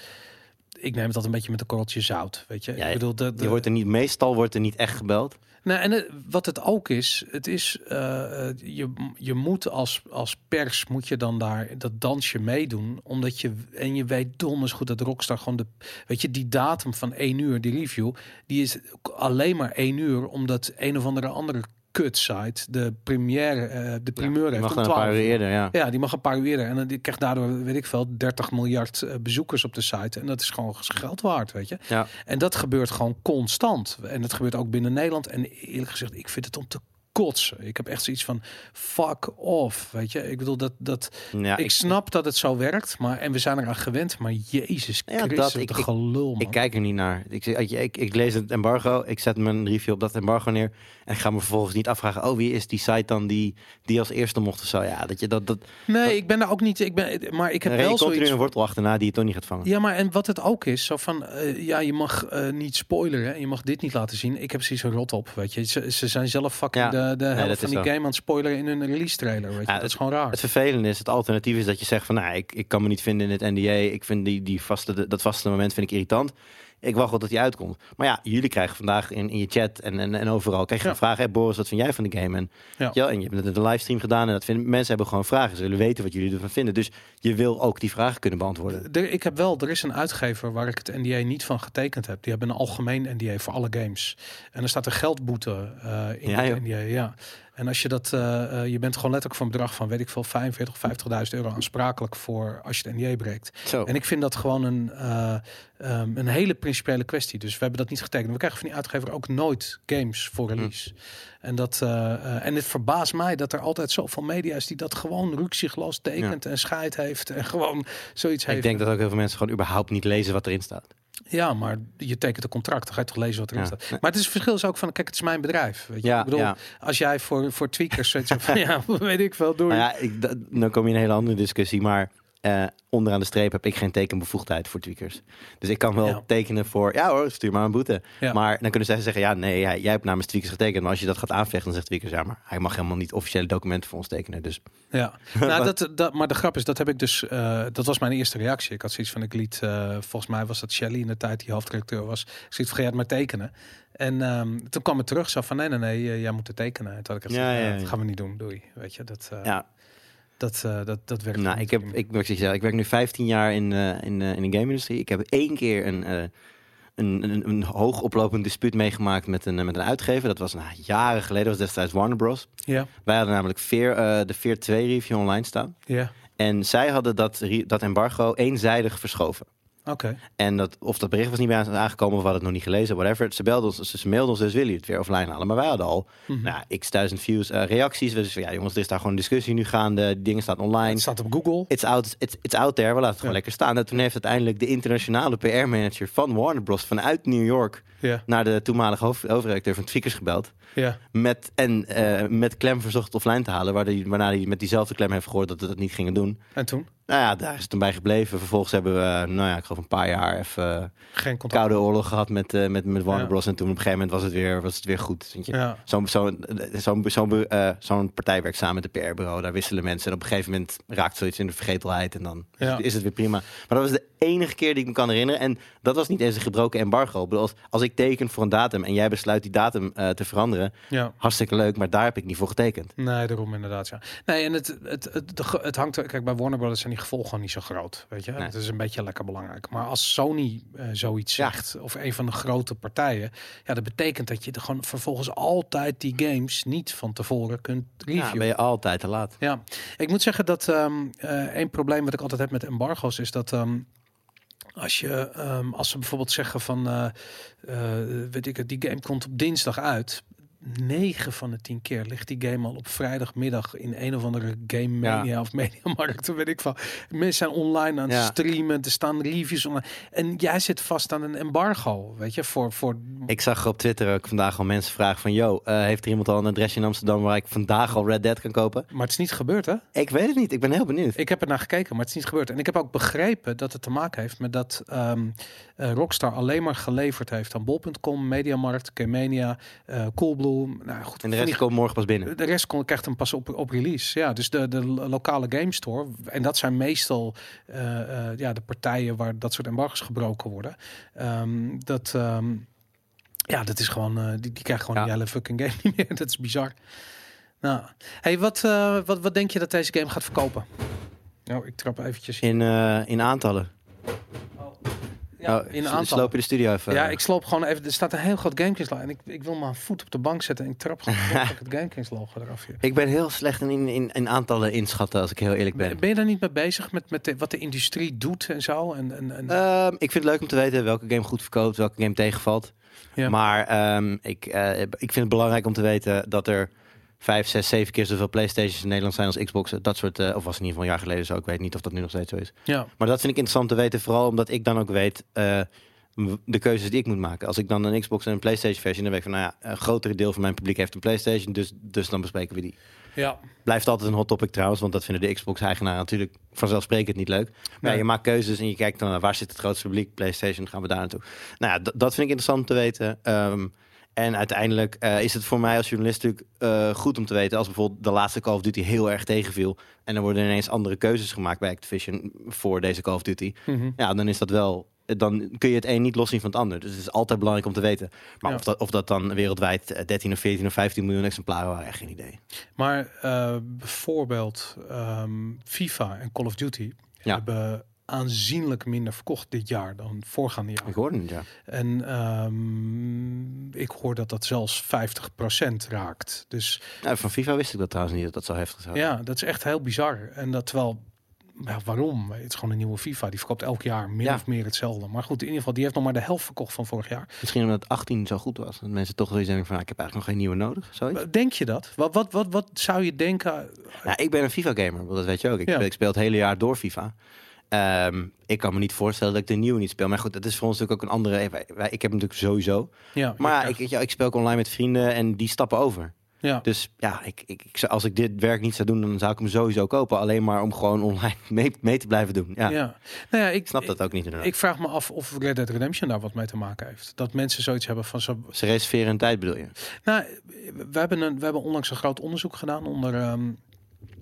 Ik neem het altijd een beetje met een korreltje zout, weet je. Ja, ik bedoel, de, de, Je wordt er niet, meestal wordt er niet echt gebeld. Nou, en het- wat het ook is, het is, eh, eh, je, je moet als, als pers, moet je dan daar dat dansje meedoen, omdat je, en je weet donders goed dat Rockstar gewoon de, weet je, die datum van één uur, die review, die is alleen maar één uur, omdat een of andere andere kutsite de première, eh, de primeur heeft mag om dan een paar 12 uur eerder, ja. Ja, die mag een paar uur eerder. En dan die krijgt daardoor, weet ik veel, 30 miljard eh, bezoekers op de site. En dat is gewoon geld waard, weet je. ja. En dat gebeurt gewoon constant. En dat gebeurt ook binnen Nederland. En eerlijk gezegd, ik vind het om te kotsen. Ik heb echt zoiets van fuck off, weet je. Ik bedoel dat dat ja ik, snap dat het zo werkt, maar en we zijn eraan gewend, maar Jezus Ja, Christus, dat- ik- gelul, man. Ik kijk er niet naar. Ik, ik, ik, ik lees het embargo, ik zet mijn review op dat embargo neer. En ik ga me vervolgens niet afvragen, oh wie is die site dan die, die als eerste mocht of zo. Ja, dat je dat, dat nee, ik ben daar ook niet. Ik ben, maar ik heb wel zoiets. een wortel achterna die je toch niet gaat vangen. Ja, maar en wat het ook is, zo van, eh, ja, je mag eh, niet spoileren, je mag dit niet laten zien. Ik heb precies een rot op, weet je. Ze, ze zijn zelf fucking Ja. de helft dat van die zo. game aan het spoileren in hun release trailer. Weet je? Ja, dat is gewoon raar. Het vervelende is, het alternatief is dat je zegt van, nou, ik, ik kan me niet vinden in het NDA. Ik vind die, die vaste, dat vaste moment vind ik irritant. Ik wacht wel tot die uitkomt. Maar ja, jullie krijgen vandaag in, in je chat en, en, en overal krijg je Ja. een vraag. Hey Boris, wat vind jij van de game? En, Ja. ja. en je hebt net een livestream gedaan en dat vinden, mensen hebben gewoon vragen. Ze willen weten wat jullie ervan vinden. Dus je wil ook die vragen kunnen beantwoorden. Er, ik heb wel, er is een uitgever waar ik het NDA niet van getekend heb. Die hebben een algemeen NDA voor alle games. En er staat een geldboete eh, in Ja, het. NDA. Ja. En als je dat, eh, eh, je bent gewoon letterlijk voor een bedrag van, weet ik veel, 45 of 50.000 euro aansprakelijk voor als je het NDA breekt. Zo. En ik vind dat gewoon een, eh, ehm, een hele principiële kwestie. Dus we hebben dat niet getekend. We krijgen van die uitgever ook nooit games voor release. En, dat, eh, eh, en het verbaast mij dat er altijd zoveel media is die dat gewoon rukzichtloos tekent en scheid heeft. En gewoon zoiets heeft. ik denk dat ook heel veel mensen gewoon überhaupt niet lezen wat erin staat. Ja, maar je tekent een contract, dan ga je toch lezen wat erin Ja. staat. Maar het is het verschil is ook van, kijk, het is mijn bedrijf. Weet je? Ja, ik bedoel, ja. als jij voor, voor tweakers zegt van, ja, weet ik veel, doe Nou ja, ik, dat- dan kom je in een hele andere discussie. Maar eh, onderaan de streep heb ik geen tekenbevoegdheid voor tweakers. Dus ik kan wel Ja. tekenen voor, ja hoor, stuur maar een boete. Ja. Maar dan kunnen zij zeggen, ja nee, jij, jij hebt namens tweakers getekend. Maar als je dat gaat aanvechten, dan zegt tweakers, ja maar hij mag helemaal niet officiële documenten voor ons tekenen. Dus Ja, nou, dat, dat, maar de grap is, dat heb ik dus, eh, dat was mijn eerste reactie. Ik had zoiets van, ik liet, eh, volgens mij was dat Shelley in de tijd die hoofdredacteur was. Ik zoiets jij het maar tekenen. En ehm, toen kwam het terug, zo van, nee, nee, nee, jij moet het tekenen. En toen had ik echt Ja, gezegd, ja, ja, ja. dat gaan we niet doen, doei. Weet je, dat, ja, dat, eh, dat, dat werkt nou, ik, heb, ik, ik, werk nu 15 jaar in, eh, in, eh, in de game-industrie. Ik heb één keer een, een, een, een hoogoplopend dispuut meegemaakt met een, met een uitgever. Dat was nou, jaren geleden, dat was destijds Warner Bros. Ja, Wij hadden namelijk Veer, de Veer 2 review online staan. ja, En zij hadden dat, dat embargo eenzijdig verschoven. Oké. En dat, of dat bericht was niet bij ons aangekomen of we hadden het nog niet gelezen, whatever. Ze belden ons, ze mailden ons dus, willen jullie het weer offline halen? Maar wij hadden al Mhm. nou, x duizend views, eh, reacties. Dus ja jongens, er is daar gewoon een discussie nu gaande. Die dingen staan online. Het staat op Google. It's out, it's, it's out there, we laten het gewoon Ja. lekker staan. En toen heeft uiteindelijk de internationale PR-manager van Warner Bros. vanuit New York Ja, naar de toenmalige hoofd, hoofdredacteur van Tweakers gebeld. ja. Met, en eh, met klem verzocht offline te halen. Waarna hij met diezelfde klem heeft gehoord dat we dat niet gingen doen. En toen? Nou ja, daar is het toen bij gebleven. Vervolgens hebben we, nou ja, ik geloof een paar jaar even eh, Geen contact. koude oorlog gehad met, eh, met, met Warner Ja. Bros. En toen op een gegeven moment was het weer, was het weer goed. Ja, Zo'n zo'n zo'n zo'n eh, zo'n partij werkt samen met de PR-bureau. Daar wisselen mensen. En op een gegeven moment raakt zoiets in de vergetelheid. En dan is, Ja. het, is het weer prima. Maar dat was de enige keer die ik me kan herinneren. En dat was niet eens een gebroken embargo. Als, als ik teken voor een datum en jij besluit die datum eh, te veranderen. ja. Hartstikke leuk, maar daar heb ik niet voor getekend. Nee, daarom inderdaad, ja. Nee, en het, het, het, het hangt... Kijk, bij Warner Brothers zijn die gevolgen gewoon niet zo groot, weet je. Nee. Het is een beetje lekker belangrijk. Maar als Sony eh, zoiets Ja. zegt, of een van de grote partijen... Ja, dat betekent dat je er gewoon vervolgens altijd die games niet van tevoren kunt Ja, reviewen. ben je altijd te laat. Ja, ik moet zeggen dat eh, een probleem wat ik altijd heb met embargo's is dat ehm, als je ehm, als ze bijvoorbeeld zeggen van eh, weet ik het, die game komt op dinsdag uit. 9 van de 10 keer ligt die game al op vrijdagmiddag in een of andere game mania of mediamarkt, weet ik van. Mensen zijn online aan het Ja. streamen, er staan reviews online. En jij zit vast aan een embargo, weet je, voor, voor Ik zag op Twitter ook vandaag al mensen vragen van... Yo, eh, heeft er iemand al een adresje in Amsterdam waar ik vandaag al Red Dead kan kopen? maar het is niet gebeurd, hè? Ik weet het niet, ik ben heel benieuwd. Ik heb er naar gekeken, maar het is niet gebeurd. En ik heb ook begrepen dat het te maken heeft met dat ehm, eh, Rockstar alleen maar geleverd heeft aan Bol.com, Mediamarkt, Kemania, eh Coolblue. Nou goed, En de rest die- komt morgen pas binnen. de rest kon, krijgt hem pas op, op release. Ja, dus de, de lo- lokale game store. En dat zijn meestal eh, eh, ja, de partijen waar dat soort embargo's gebroken worden. Ehm, dat, ehm, ja, dat is gewoon, eh, die, die krijgen gewoon Ja. die hele fucking game niet meer. Dat is bizar. Nou, hey, wat, eh, wat, wat denk je dat deze game gaat verkopen? Nou, ik trap eventjes. In, eh, in aantallen. Ja, Oh, in s- aantal. Sloop je de studio even. Ja, ik sloop gewoon even. Er staat een heel groot GameKings logo. En ik, ik wil mijn voet op de bank zetten. En ik trap gewoon het GameKings logo eraf. Hier. Ik ben heel slecht in, in, in aantallen inschatten, als ik heel eerlijk ben. Ben je daar niet mee bezig met, met de- wat de industrie doet en zo? En, en, en, Ehm, ik vind het leuk om te weten welke game goed verkoopt, welke game tegenvalt. Ja. Maar ehm, ik, eh, ik vind het belangrijk om te weten dat er vijf, zes, zeven keer zoveel Playstations in Nederland zijn als Xboxen. Dat soort, eh, of was in ieder geval een jaar geleden zo. Ik weet niet of dat nu nog steeds zo is. ja. Maar dat vind ik interessant te weten, vooral omdat ik dan ook weet eh, de keuzes die ik moet maken. Als ik dan een Xbox en een PlayStation versie, dan weet ik van, nou ja, een grotere deel van mijn publiek heeft een PlayStation, dus, dus dan bespreken we die. ja. Blijft altijd een hot topic trouwens, want dat vinden de Xbox-eigenaren natuurlijk vanzelfsprekend niet leuk. Maar Nee. ja, je maakt keuzes en je kijkt dan naar waar zit het grootste publiek, PlayStation, gaan we daar naartoe. Nou ja, dat vind ik interessant te weten. Ehm, En uiteindelijk eh, is het voor mij als journalist natuurlijk eh, goed om te weten... als bijvoorbeeld de laatste Call of Duty heel erg tegenviel... en er worden ineens andere keuzes gemaakt bij Activision voor deze Call of Duty... Mhm. ja, dan is dat wel... Dan kun je het een niet loszien van het ander. Dus het is altijd belangrijk om te weten. Maar Ja. of, dat, of dat dan wereldwijd eh, 13 of 14 of 15 miljoen exemplaren waren, echt geen idee. Maar eh, bijvoorbeeld ehm, FIFA en Call of Duty Ja. hebben aanzienlijk minder verkocht dit jaar dan voorgaande jaar. Ik hoorde het, ja. En ehm, ik hoor dat dat zelfs 50% raakt. Dus Nou, van FIFA wist ik dat trouwens niet, dat dat zo heftig zou ja, dat is echt heel bizar. En dat terwijl, ja, waarom? Het is gewoon een nieuwe FIFA. Die verkoopt elk jaar min Ja. of meer hetzelfde. Maar goed, in ieder geval, die heeft nog maar de helft verkocht van vorig jaar. Misschien omdat 18 zo goed was. Dat mensen toch wel eens denken van, ah, ik heb eigenlijk nog geen nieuwe nodig. Zoiets. Denk je dat? Wat, wat, wat, wat zou je denken? Ja, ik ben een FIFA-gamer, dat weet je ook. Ik, Ja. ik speel het hele jaar door FIFA. Ehm, ik kan me niet voorstellen dat ik de nieuwe niet speel. Maar goed, dat is voor ons natuurlijk ook een andere... Wij, wij- ik heb hem natuurlijk sowieso. Ja, Maar ik, ja, ik speel ook online met vrienden en die stappen over. Ja. Dus ja, ik, ik, als ik dit werk niet zou doen, dan zou ik hem sowieso kopen. Alleen maar om gewoon online mee, mee te blijven doen. Ja, ja. Nou ja, ik ik snap dat ook niet inderdaad. Ik vraag me af of Red Dead Redemption daar wat mee te maken heeft. Dat mensen zoiets hebben van zo. Ze reserveren een tijd, bedoel je? Nou, we hebben, een, we hebben onlangs een groot onderzoek gedaan onder, ehm,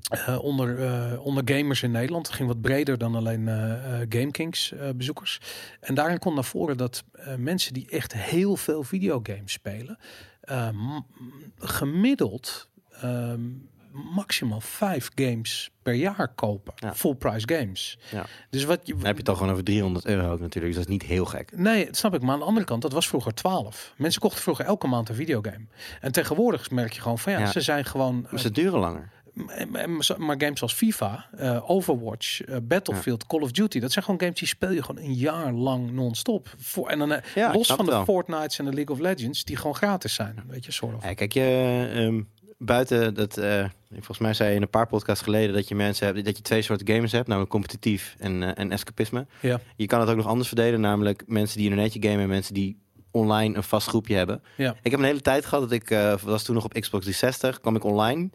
eh, onder, eh, onder gamers in Nederland. Het ging wat breder dan alleen eh, GameKings bezoekers. En daarin komt naar voren dat mensen die echt heel veel videogames spelen, gemiddeld ehm, maximaal vijf games per jaar kopen. Ja. Full price games. Ja. Dus wat je, Dan heb je het toch gewoon over 300 euro ook natuurlijk. Dus dat is niet heel gek. Nee, dat snap ik. Maar aan de andere kant, dat was vroeger 12. Mensen kochten vroeger elke maand een videogame. En tegenwoordig merk je gewoon van ja, Ja. ze zijn gewoon. Maar ze duren langer. Maar games als FIFA, eh, Overwatch, eh, Battlefield, Call of Duty, dat zijn gewoon games die speel je gewoon een jaar lang non-stop. Voor, en dan eh, Ja, los van de wel. Fortnites en de League of Legends, die gewoon gratis zijn. Weet je, soort of. Ja, kijk, je, ehm, buiten dat, volgens mij zei je in een paar podcasts geleden dat je mensen hebt, dat je twee soorten gamers hebt, namelijk competitief en, en escapisme. Ja, Je kan het ook nog anders verdelen, namelijk mensen die in een netje gamen en mensen die online een vast groepje hebben. ja, Ik heb een hele tijd gehad dat ik, was toen nog op Xbox 360, kwam ik online.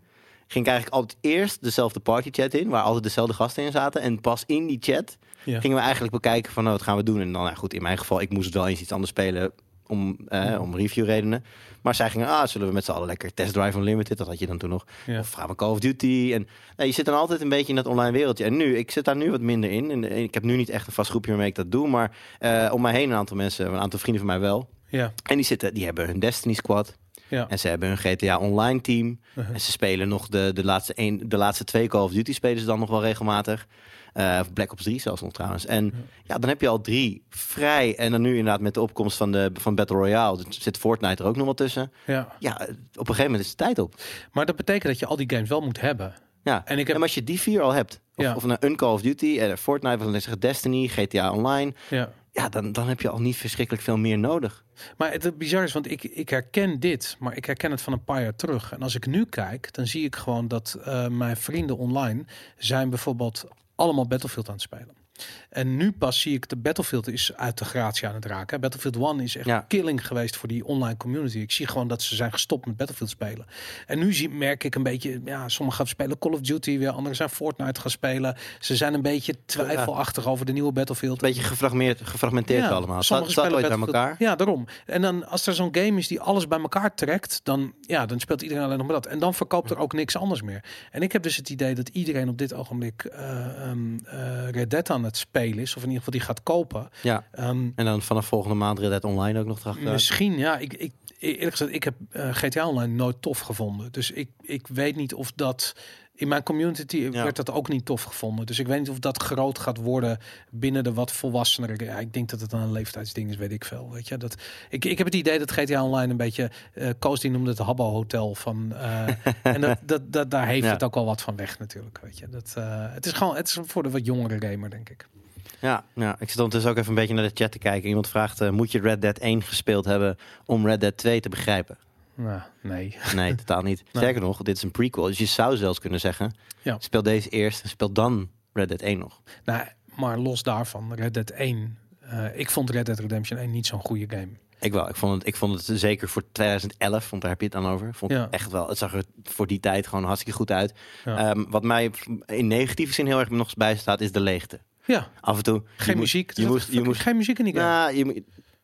Ging ik eigenlijk altijd eerst dezelfde partychat in, waar altijd dezelfde gasten in zaten. En pas in die chat ja. gingen we eigenlijk bekijken van, nou, wat gaan we doen? En dan, nou goed, in mijn geval, ik moest wel eens iets anders spelen om, eh, om review redenen. Maar zij gingen, ah, zullen we met z'n allen lekker Test Drive Unlimited, dat had je dan toen nog. Ja. Of gaan we Call of Duty? En nou, je zit dan altijd een beetje in dat online wereldje. En nu, ik zit daar nu wat minder in. En eh, ik heb nu niet echt een vast groepje waarmee ik dat doe. Maar eh, om mij heen een aantal mensen, een aantal vrienden van mij wel. ja, En die, zitten, die hebben hun Destiny Squad. Ja. En ze hebben hun GTA Online team. Uh-huh. En ze spelen nog de, de, laatste een, de laatste twee Call of Duty spelen ze dan nog wel regelmatig. Eh, of Black Ops 3 zelfs nog trouwens. En ja. dan heb je al drie vrij. En dan nu inderdaad met de opkomst van, de, van Battle Royale zit Fortnite er ook nog wel tussen. ja. Ja, op een gegeven moment is de tijd op. Maar dat betekent dat je al die games wel moet hebben. Ja, En ik heb- en als je die vier al hebt, of, Ja. of een, Call of Duty, en Fortnite, wat dan Destiny, GTA Online, Ja. Ja, dan, dan heb je al niet verschrikkelijk veel meer nodig. Maar het bizar is, want ik, ik herken dit, maar ik herken het van een paar jaar terug. En als ik nu kijk, dan zie ik gewoon dat eh, mijn vrienden online zijn bijvoorbeeld allemaal Battlefield aan het spelen. En nu pas zie ik de Battlefield is uit de gratie aan het raken. Battlefield 1 is echt Ja. killing geweest voor die online community. Ik zie gewoon dat ze zijn gestopt met Battlefield spelen. En nu zie, merk ik een beetje, ja, sommigen spelen Call of Duty, weer anderen zijn Fortnite gaan spelen. Ze zijn een beetje twijfelachtig over de nieuwe Battlefield. Een beetje gefragmenteerd, gefragmenteerd allemaal. Sommigen staat, staat spelen ooit bij elkaar. Ja, daarom. En dan als er zo'n game is die alles bij elkaar trekt, dan, ja, dan speelt iedereen alleen nog maar dat. En dan verkoopt er ook niks anders meer. En ik heb dus het idee dat iedereen op dit ogenblik eh, Red Dead aan het spelen is, of in ieder geval die gaat kopen. Ja, Ehm, en dan vanaf volgende maand Red Dead Online ook nog terug. Misschien, ja. Ik, ik, eerlijk gezegd, ik heb eh, GTA Online nooit tof gevonden. Dus ik, ik weet niet of dat... In mijn community Ja. werd dat ook niet tof gevonden. Dus ik weet niet of dat groot gaat worden binnen de wat volwassenere. Ja, ik denk dat het een leeftijdsding is, weet ik veel. Weet je, dat, ik, ik heb het idee dat GTA Online een beetje... eh Koos die noemde het Habbo Hotel van... eh, en dat, dat, dat, daar heeft Ja. het ook wel wat van weg natuurlijk. Weet je. Dat, eh, het is gewoon het is voor de wat jongere gamer, denk ik. Ja, ja, ik zit ondertussen ook even een beetje naar de chat te kijken. Iemand vraagt, moet je Red Dead 1 gespeeld hebben om Red Dead 2 te begrijpen? Nou, nee. Nee, totaal niet. Sterker nog, dit is een prequel. Dus je zou zelfs kunnen zeggen, Ja. speel deze eerst en speel dan Red Dead 1 nog. Nou, maar los daarvan, Red Dead 1. eh, ik vond Red Dead Redemption 1 niet zo'n goede game. Ik wel. Ik vond het, ik vond het zeker voor 2011, want daar heb je het dan over. Vond Ja. het echt wel. Het zag er voor die tijd gewoon hartstikke goed uit. Ja. Ehm, wat mij in negatieve zin heel erg nog bij staat, is de leegte. Ja, Af en toe. geen muziek. Je moest, je moest, geen muziek in die game. nou, je,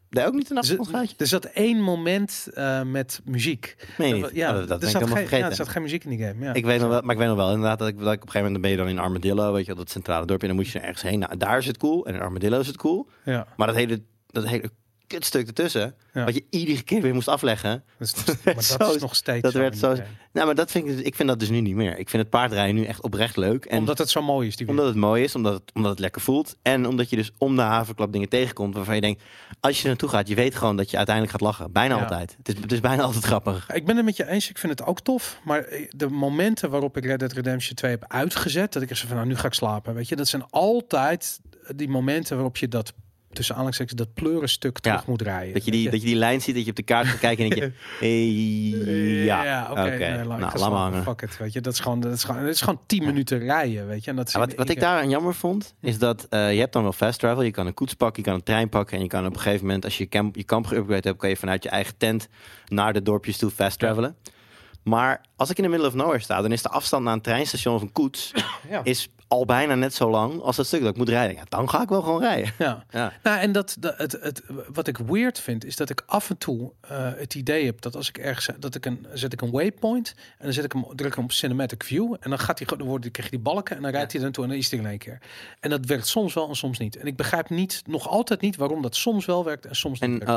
Deed ook niet een Er achtergrondgeluidje? er zat één moment eh, met muziek. Nee, niet. Ja, Oh, dat, dat er ben ik helemaal geen, ja, vergeten. er zat geen muziek in die game. Ja. Ik weet nog wel, maar ik weet nog wel inderdaad dat ik, dat ik op een gegeven moment dan ben je dan in Armadillo, weet je wel, dat centrale dorpje, en dan moet je er ergens heen. Nou, daar is het cool en in Armadillo is het cool. ja. Maar dat hele, dat hele kutstuk ertussen, Ja. wat je iedere keer weer moest afleggen. Dat is, nog- maar dat zo- is nog steeds dat zo werd zo-. Nou, maar dat vind ik, ik vind dat dus nu niet meer. Ik vind het paardrijden nu echt oprecht leuk. En Omdat het zo mooi is. Die omdat het mooi is, omdat het, omdat het lekker voelt. En omdat je dus om de haverklap dingen tegenkomt waarvan je denkt, als je er naartoe gaat, je weet gewoon dat je uiteindelijk gaat lachen. Bijna Ja. altijd. Het is, het is bijna altijd grappig. Ik ben het met je eens. Ik vind het ook tof. Maar de momenten waarop ik Red Dead Redemption 2 heb uitgezet, dat ik echt zo van, nou, nu ga ik slapen. Weet je, dat zijn altijd die momenten waarop je dat tussen aanhalingstekens dat pleurenstuk terug Ja, moet rijden. Dat je, die, dat je die lijn ziet, dat je op de kaart gaat kijken en denk je, hey, ja, oké. ik nou, laat maar hangen. Fuck it, weet je. Dat is gewoon, dat is gewoon, dat is gewoon 10 minuten rijden, weet je. En dat is Ja, wat, ik daar aan jammer vond, is dat eh, je hebt dan wel fast travel. Je kan een koets pakken, je kan een trein pakken. En je kan op een gegeven moment, als je kamp, je kamp geüpgrade hebt, kan je vanuit je eigen tent naar de dorpjes toe fast travelen. Maar als ik in de middle of nowhere sta, dan is de afstand naar een treinstation of een koets Ja. is al bijna net zo lang als dat stuk dat ik moet rijden. Ja, dan ga ik wel gewoon rijden. Ja. Ja. Nou, en dat, dat het, het, wat ik weird vind, is dat ik af en toe eh, het idee heb dat als ik ergens dat ik een zet ik een waypoint en dan zet ik hem druk ik hem op cinematic view en dan gaat hij dan wordt krijg je die balken en dan rijdt hij er naartoe en dan is hij in één keer. En dat werkt soms wel en soms niet. En ik begrijp niet, nog altijd niet, waarom dat soms wel werkt en soms niet. En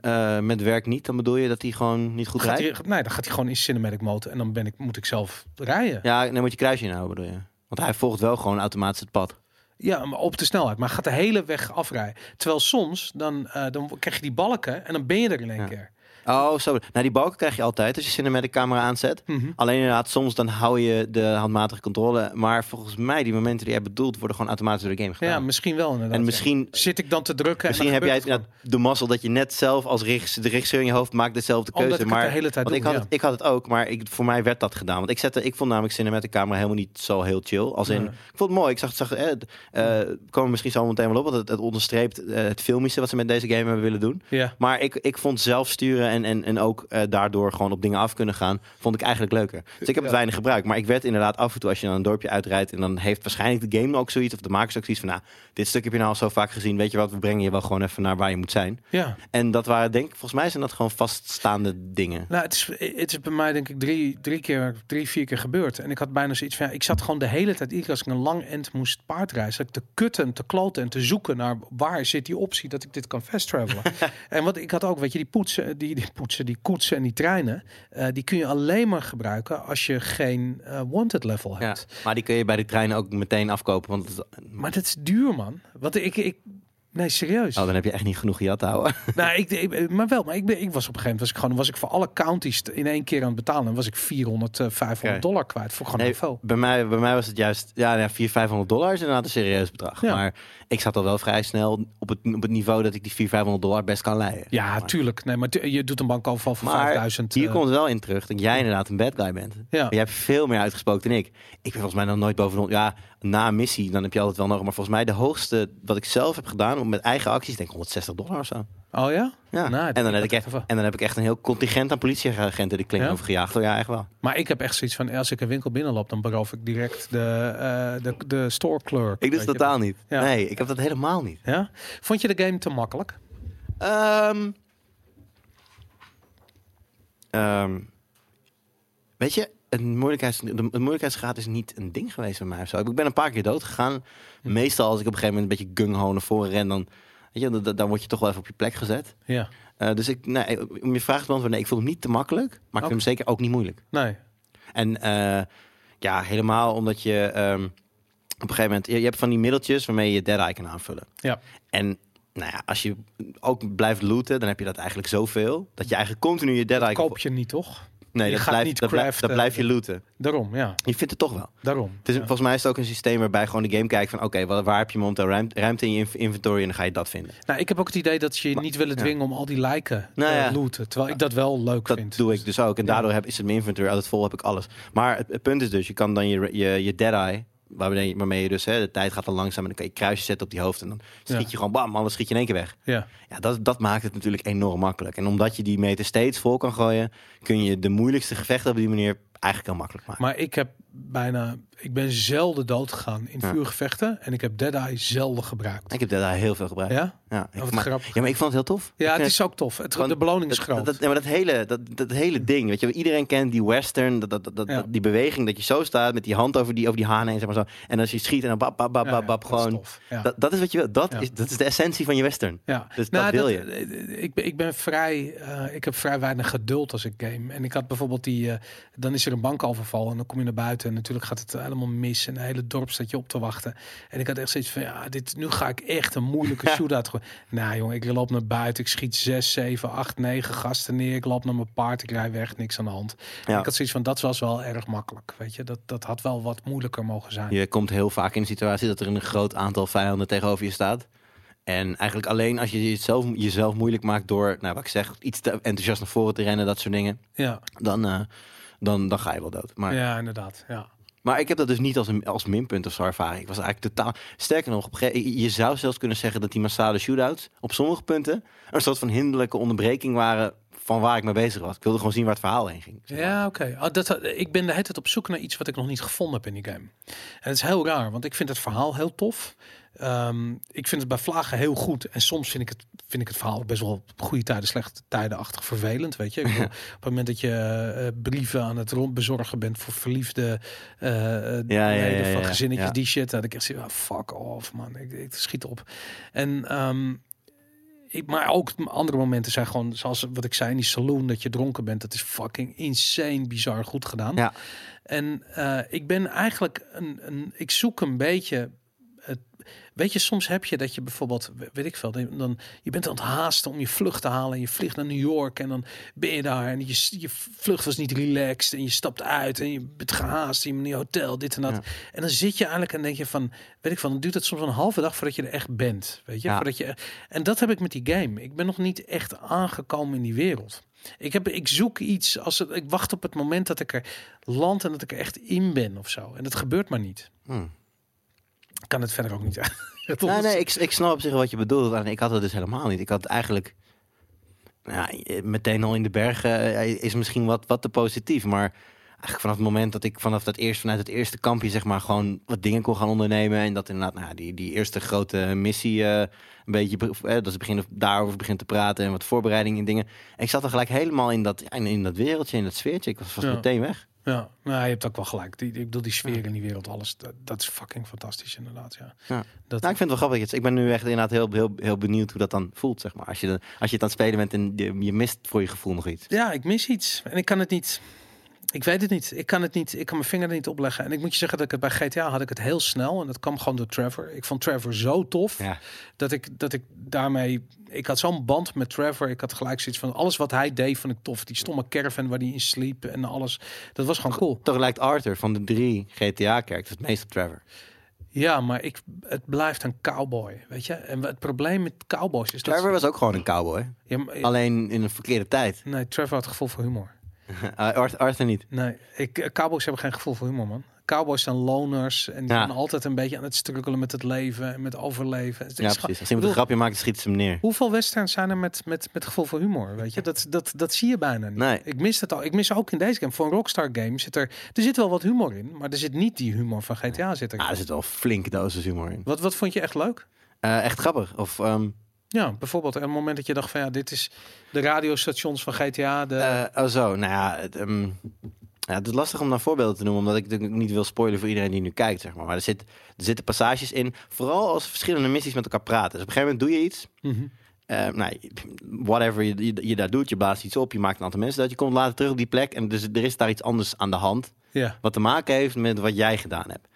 eh, eh, met werk niet, dan bedoel je dat hij gewoon niet goed Gaat rijdt? hij, nee, dan gaat hij gewoon in cinematic mode en dan ben ik, moet ik zelf rijden. Ja. Ja, dan moet je kruisje inhouden, bedoel je? Want hij volgt wel gewoon automatisch het pad. maar op de snelheid, maar gaat de hele weg afrijden. Terwijl soms dan, eh, dan krijg je die balken en dan ben je er in één Ja. keer. Oh, zo. Nou, die balken krijg je altijd als je cinematic camera aanzet. Mhm. Alleen inderdaad, soms dan hou je de handmatige controle. Maar volgens mij, die momenten die jij bedoelt, worden gewoon automatisch door de game gedaan. Ja, misschien wel inderdaad. en ja. misschien, Zit ik dan te drukken? misschien en heb jij het de mazzel dat je net zelf als de regisseur in je hoofd maakt dezelfde keuze. Omdat ik maar het de hele tijd want ik had, ja. het, ik had het ook, maar ik, voor mij werd dat gedaan. Want ik, zette, ik vond namelijk cinematic camera helemaal niet zo heel chill. Als in, Nee. ik vond het mooi. Ik zag, zag eh, eh, komen we misschien zo meteen wel op. Want het, het onderstreept eh, het filmische wat ze met deze game hebben willen doen. Ja. Maar ik, ik vond zelf sturen en, en, en ook eh, daardoor gewoon op dingen af kunnen gaan, vond ik eigenlijk leuker. Dus ik heb het Ja. weinig gebruikt. Maar ik werd inderdaad af en toe, als je dan een dorpje uitrijdt, en dan heeft waarschijnlijk de game ook zoiets, of de makers ook zoiets van, nou, dit stuk heb je nou al zo vaak gezien, weet je wat, we brengen je wel gewoon even naar waar je moet zijn. ja. En dat waren, denk ik, volgens mij zijn dat gewoon vaststaande dingen. Nou, het is, het is bij mij denk ik drie, drie keer, drie, vier keer gebeurd. En ik had bijna zoiets van, ja, ik zat gewoon de hele tijd, iedere keer als ik een lang end moest paardrijden, zat ik te kutten, en te kloten en te zoeken naar waar zit die optie dat ik dit kan fast travelen. en wat ik had ook, weet je, die poetsen, die, die poetsen, die koetsen en die treinen, eh, die kun je alleen maar gebruiken als je geen eh, wanted level Ja, hebt. maar die kun je bij de treinen ook meteen afkopen. Want het- Maar dat is duur, man. Want ik, ik nee, serieus. oh, dan heb je echt niet genoeg gejat te houden. Nou, ik, ik- maar wel, maar ik, ben, ik was op een gegeven moment was ik gewoon was ik voor alle counties in één keer aan het betalen en was ik 400, eh, 500 Oké. dollar kwijt voor gewoon Nee, heel veel. bij, mij, bij mij was het juist, ja, ja 400, 500 dollar is inderdaad een serieus bedrag. Ja. Maar ik zat al wel vrij snel op het, op het niveau dat ik die 400, 500 dollar best kan leiden. Ja, Maar- tuurlijk. Nee, maar je doet een bankoverval van Maar 5000. Hier eh, komt het wel in terug dat jij inderdaad een bad guy bent. Ja. Maar jij hebt veel meer uitgesproken dan ik. Ik ben volgens mij nog nooit boven Ja, na een missie, dan heb je altijd wel nog. Maar volgens mij de hoogste wat ik zelf heb gedaan om met eigen acties, denk ik 160 dollar of zo. Oh ja? Ja. Nou, en, dan heb ik echt, en dan heb ik echt een heel contingent aan politieagenten die klink Ja? overgejaagd. Oh ja, echt wel. Maar ik heb echt zoiets van, als ik een winkel binnenloop, dan beroof ik direct de, eh de, de store clerk. Ik dus totaal niet. Ja. Nee, ik heb dat helemaal niet. Ja? Vond je de game te makkelijk? Ehm, ehm, weet je, het, moeilijkheids, de, moeilijkheidsgraad is niet een ding geweest bij mij of zo. Ik ben een paar keer dood gegaan. Meestal als ik op een gegeven moment een beetje gung-ho naar voren ren, dan, weet je, dan, dan word je toch wel even op je plek gezet. Ja. Eh, dus ik, nee, om je vraag te beantwoorden, nee, ik vond hem niet te makkelijk, maar ik vind hem zeker ook niet moeilijk. Nee. En eh, ja, helemaal omdat je ehm, op een gegeven moment, je, je hebt van die middeltjes waarmee je je dead eye kan aanvullen. Ja. En nou ja, als je ook blijft looten, dan heb je dat eigenlijk zoveel. Dat je eigenlijk continu je dead eye. Koop je niet, toch? Nee, dat niet dat, dat blijf je looten. Daarom, ja. Je vindt het toch wel. Daarom. Het is, ja. Volgens mij is het ook een systeem waarbij gewoon de game kijkt van... oké, waar, waar heb je momenteel ruimte, ruimte in je inv- inventory en dan ga je dat vinden. Nou, ik heb ook het idee dat ze je niet willen ja. dwingen om al die lijken Nou te ja. looten. Terwijl ik dat wel leuk Dat vind. doe ik dus ook. En daardoor heb, is het mijn inventory altijd vol, heb ik alles. Maar het, het punt is dus, je kan dan je, je, je dead eye... Waarmee je, waarmee je dus, hè, de tijd gaat dan langzaam en dan kan je kruisjes zetten op die hoofd en dan schiet Ja. je gewoon bam, alles schiet je in één keer weg. Ja. Ja, dat, dat maakt het natuurlijk enorm makkelijk. En omdat je die meter steeds vol kan gooien, kun je de moeilijkste gevechten op die manier eigenlijk heel makkelijk maken. Maar ik heb bijna, ik ben zelden dood gegaan in Ja. vuurgevechten en ik heb Dead Eye zelden gebruikt. Ik heb daar heel veel gebruikt. Ja? Ja, ik, wat maar, grappig. ja, maar ik vond het heel tof. Ja, Ik het is ook tof. Het, Gewoon de beloning is groot. Dat, maar dat hele, dat, dat hele ding, weet je, iedereen kent die western, dat, dat, dat, Ja. die beweging dat je zo staat met die hand over die, over die haan heen, zeg maar zo. En als je schiet en dan bap, bap, is gewoon. tof. Ja. Dat, dat is wat je wil. Dat, is, dat is de essentie van je western. Ja, Dus nou, dat wil je. Ik ben, ik ben vrij, eh, ik heb vrij weinig geduld als ik game. En ik had bijvoorbeeld die, eh, dan is er een bankoverval en dan kom je naar buiten en natuurlijk gaat het helemaal mis en het hele dorp staat je op te wachten. En ik had echt zoiets van, ja, dit, nu ga ik echt een moeilijke shootout. nou jongen, ik loop naar buiten, ik schiet 6, 7, 8, 9 gasten neer, ik loop naar mijn paard, ik rij weg, niks aan de hand. Ja. Ik had zoiets van, dat was wel erg makkelijk, weet je. Dat, dat had wel wat moeilijker mogen zijn. Je komt heel vaak in de situatie dat er een groot aantal vijanden tegenover je staat. En eigenlijk alleen als je jezelf, jezelf moeilijk maakt door, nou wat ik zeg, iets te enthousiast naar voren te rennen, dat soort dingen, Ja, dan, eh, dan, dan ga je wel dood. Maar, ja inderdaad, ja. maar ik heb dat dus niet als, een, als minpunt of zo ervaren. Ik was eigenlijk totaal... Sterker nog, je zou zelfs kunnen zeggen dat die massale shootouts op sommige punten een soort van hinderlijke onderbreking waren van waar ik mee bezig was. Ik wilde gewoon zien waar het verhaal heen ging. zeg maar. Ja, oké. Ah, ik ben de hele tijd op zoek naar iets wat ik nog niet gevonden heb in die game. En het is heel raar, want ik vind het verhaal heel tof. Ehm, ik vind het bij vlagen heel goed. En soms vind ik het, vind ik het verhaal best wel op goede tijden, slechte tijden achter vervelend. Weet je, ik bedoel, op het moment dat je eh, brieven aan het rondbezorgen bent voor verliefde eh Ja, ja, ja, leden van gezinnetjes, die shit. Dat ik echt zeg, ah, fuck off man, ik, ik schiet op. En ehm, ik, maar ook andere momenten zijn gewoon, zoals wat ik zei in die saloon, dat je dronken bent. Dat is fucking insane, bizar goed gedaan. Ja. En ik ben eigenlijk een, een, ik zoek een beetje. Weet je, soms heb je dat je bijvoorbeeld, weet ik veel, dan je bent aan het haasten om je vlucht te halen en je vliegt naar New York en dan ben je daar en je, je vlucht was niet relaxed en je stapt uit en je bent gehaast in je hotel, dit en dat. Ja. En dan zit je eigenlijk en denk je van, weet ik van, dan duurt het soms een halve dag voordat je er echt bent, weet je? Ja. Voordat je, en dat heb ik met die game. Ik ben nog niet echt aangekomen in die wereld. Ik, heb, ik zoek iets, als het, ik wacht op het moment dat ik er land en dat ik er echt in ben of zo. En dat gebeurt maar niet. Hmm. Kan het verder ook niet. Het Nee, ik, ik snap op zich wat je bedoelt. En ik had het dus helemaal niet. Ik had eigenlijk... Ja, meteen al in de bergen eh, is misschien wat, wat te positief. Maar eigenlijk vanaf het moment dat ik vanaf dat eerst, vanuit het eerste kampje zeg maar gewoon wat dingen kon gaan ondernemen. En dat inderdaad, nou, die, die eerste grote missie eh, een beetje, be- eh, dat ze beginnen daarover begint te praten en wat voorbereiding en dingen. En ik zat er gelijk helemaal in dat, in, in dat wereldje, in dat sfeertje. Ik was, Ja. meteen weg. Ja, nou, je hebt ook wel gelijk. Die, ik bedoel, die sfeer in die wereld, alles, dat, dat is fucking fantastisch inderdaad. Ja. Ja. Dat, Nou, ik vind het wel grappig. Ik ben nu echt inderdaad heel, heel, heel benieuwd hoe dat dan voelt, zeg maar. Als je, als je het aan het spelen bent en je, je mist voor je gevoel nog iets. Ja, ik mis iets. En ik kan het niet. Ik weet het niet. Ik kan het niet. Ik kan mijn vinger er niet opleggen. En ik moet je zeggen dat ik het bij GTA had ik het heel snel. En dat kwam gewoon door Trevor. Ik vond Trevor zo tof. Ja. Dat ik, dat ik daarmee. Ik had zo'n band met Trevor. Ik had gelijk zoiets van alles wat hij deed, vond ik tof. Die stomme caravan waar hij in sliep en alles. Dat was gewoon cool. Toch lijkt Arthur van de drie GTA-characters het meest op Trevor. Ja, maar ik, het blijft een cowboy. Weet je? En het probleem met cowboys is dat. Trevor was ook gewoon een cowboy. Ja, maar- Alleen in een verkeerde tijd. nee, Trevor had gevoel voor humor. Uh, Arthur, Arthur niet. Nee, ik, eh, cowboys hebben geen gevoel voor humor, man. Cowboys zijn loners en die Ja. zijn altijd een beetje aan het struggelen met het leven en met overleven. Ja, precies. Als iemand een grapje maakt, schiet ze hem neer. Hoeveel westerns zijn er met, met, met gevoel voor humor? Weet je, dat, dat, dat zie je bijna niet. Nee. Ik mis het al. Ik mis ook in deze game. Voor een Rockstar game zit er, er zit wel wat humor in, maar er zit niet die humor van GTA zit er. Ah, er zit wel een flinke dosis humor in. Wat, wat vond je echt leuk? Eh, echt grappig. Of, ehm, Ja, bijvoorbeeld een moment dat je dacht van ja, dit is de radiostations van GTA. De, eh, oh zo, nou ja, het, ehm, ja, het is lastig om daar voorbeelden te noemen, omdat ik natuurlijk niet wil spoilen voor iedereen die nu kijkt, zeg maar. Maar er, zit, er zitten passages in, vooral als verschillende missies met elkaar praten. Dus op een gegeven moment doe je iets, Mhm. eh, nou, whatever je, je, je daar doet, je blaast iets op, je maakt een aantal mensen dat je komt later terug op die plek en dus er is daar iets anders aan de hand, Ja, wat te maken heeft met wat jij gedaan hebt.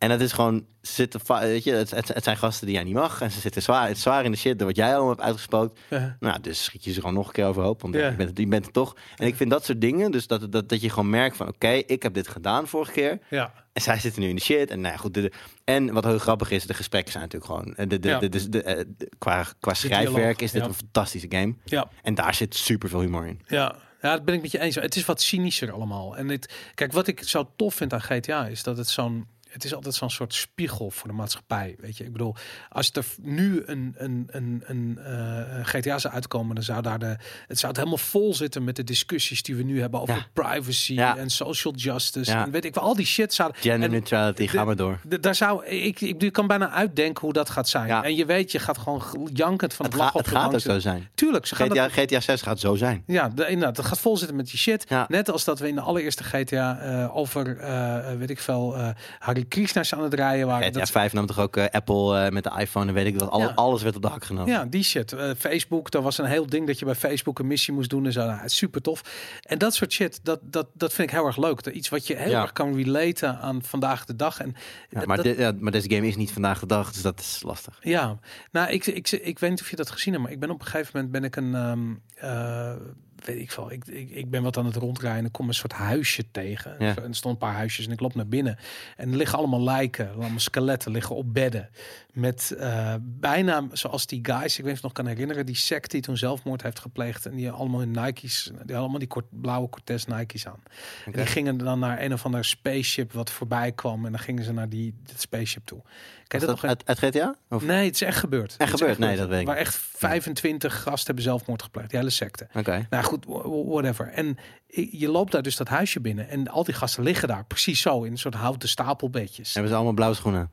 En dat is gewoon, zitten, weet je, het, het, het zijn gasten die jij niet mag en ze zitten zwaar, het zwaar in de shit door wat jij allemaal hebt uitgespookt. ja. Nou, dus schiet je ze gewoon nog een keer overhoop. Want Ja. je, bent het, je bent het toch. En ik vind dat soort dingen, dus dat, dat, dat je gewoon merkt van... oké, ik heb dit gedaan vorige keer. ja. En zij zitten nu in de shit. En, nou ja, goed, de, de- en wat heel grappig is, de gesprekken zijn natuurlijk gewoon... eh, De, de, Ja. de, de- eh, qua, qua schrijfwerk is dit een fantastische game. ja. En daar zit super veel humor in. Ja, ja, dat ben ik met je eens. Het is wat cynischer allemaal. En het, kijk, wat ik zo tof vind aan GTA is dat het zo'n het is altijd zo'n soort spiegel voor de maatschappij. Weet je, ik bedoel, als er nu een, een, een, een eh, GTA zou uitkomen, dan zou daar de. Het zou het helemaal vol zitten met de discussies die we nu hebben over Ja. privacy Ja. en social justice. Ja. En weet ik wel, al die shit zou. Gender en neutrality, ga de- maar door. daar zou ik, ik, ik kan bijna uitdenken hoe dat gaat zijn. Ja. En je weet, je gaat gewoon jankend van het, Het, het op de gaat ook zo zijn. Tuurlijk, ze gaan GTA, dat, GTA 6 gaat zo zijn. ja, de, inderdaad, dat gaat vol zitten met die shit. Ja. Net als dat we in de allereerste GTA eh, over, eh, weet ik veel, eh Krishna's aan het rijden waren. Dat- 5 nam toch ook eh, Apple eh, met de iPhone en weet ik wat. Al, Ja. Alles werd op de hak genomen. Ja, die shit. Eh, Facebook, daar was een heel ding dat je bij Facebook een missie moest doen en zo. Nou, super tof. En dat soort shit, dat, dat, dat vind ik heel erg leuk. Dat Iets wat je heel Ja. erg kan relaten aan vandaag de dag. En Ja, maar, dat- ja, maar deze game is niet vandaag de dag, dus dat is lastig. Ja, nou, ik, ik, ik weet niet of je dat gezien hebt, maar ik ben op een gegeven moment ben ik een, ehm, eh, weet ik veel, ik, ik, ik ben wat aan het rondrijden en ik kom een soort huisje tegen. Ja. En er stonden een paar huisjes en ik loop naar binnen en er liggen allemaal lijken, allemaal skeletten liggen op bedden met eh, bijna zoals die guys, ik weet niet nog kan herinneren, die sect die toen zelfmoord heeft gepleegd en die allemaal in Nike's, die hadden allemaal die kort, blauwe Cortez Nike's aan. En die gingen dan naar een of ander spaceship wat voorbij kwam en dan gingen ze naar die dat spaceship toe. Was dat nog uit, uit GTA? Of? Nee, het is echt gebeurd. Is gebeurd? Nee, dat weet ik Waar niet. echt 25 gasten hebben zelfmoord gepleegd. Die hele secte. Oké. Nou goed, wh- wh- whatever. En je loopt daar dus dat huisje binnen. En al die gasten liggen daar precies zo in een soort houten stapelbedjes. Hebben ze allemaal blauwe schoenen?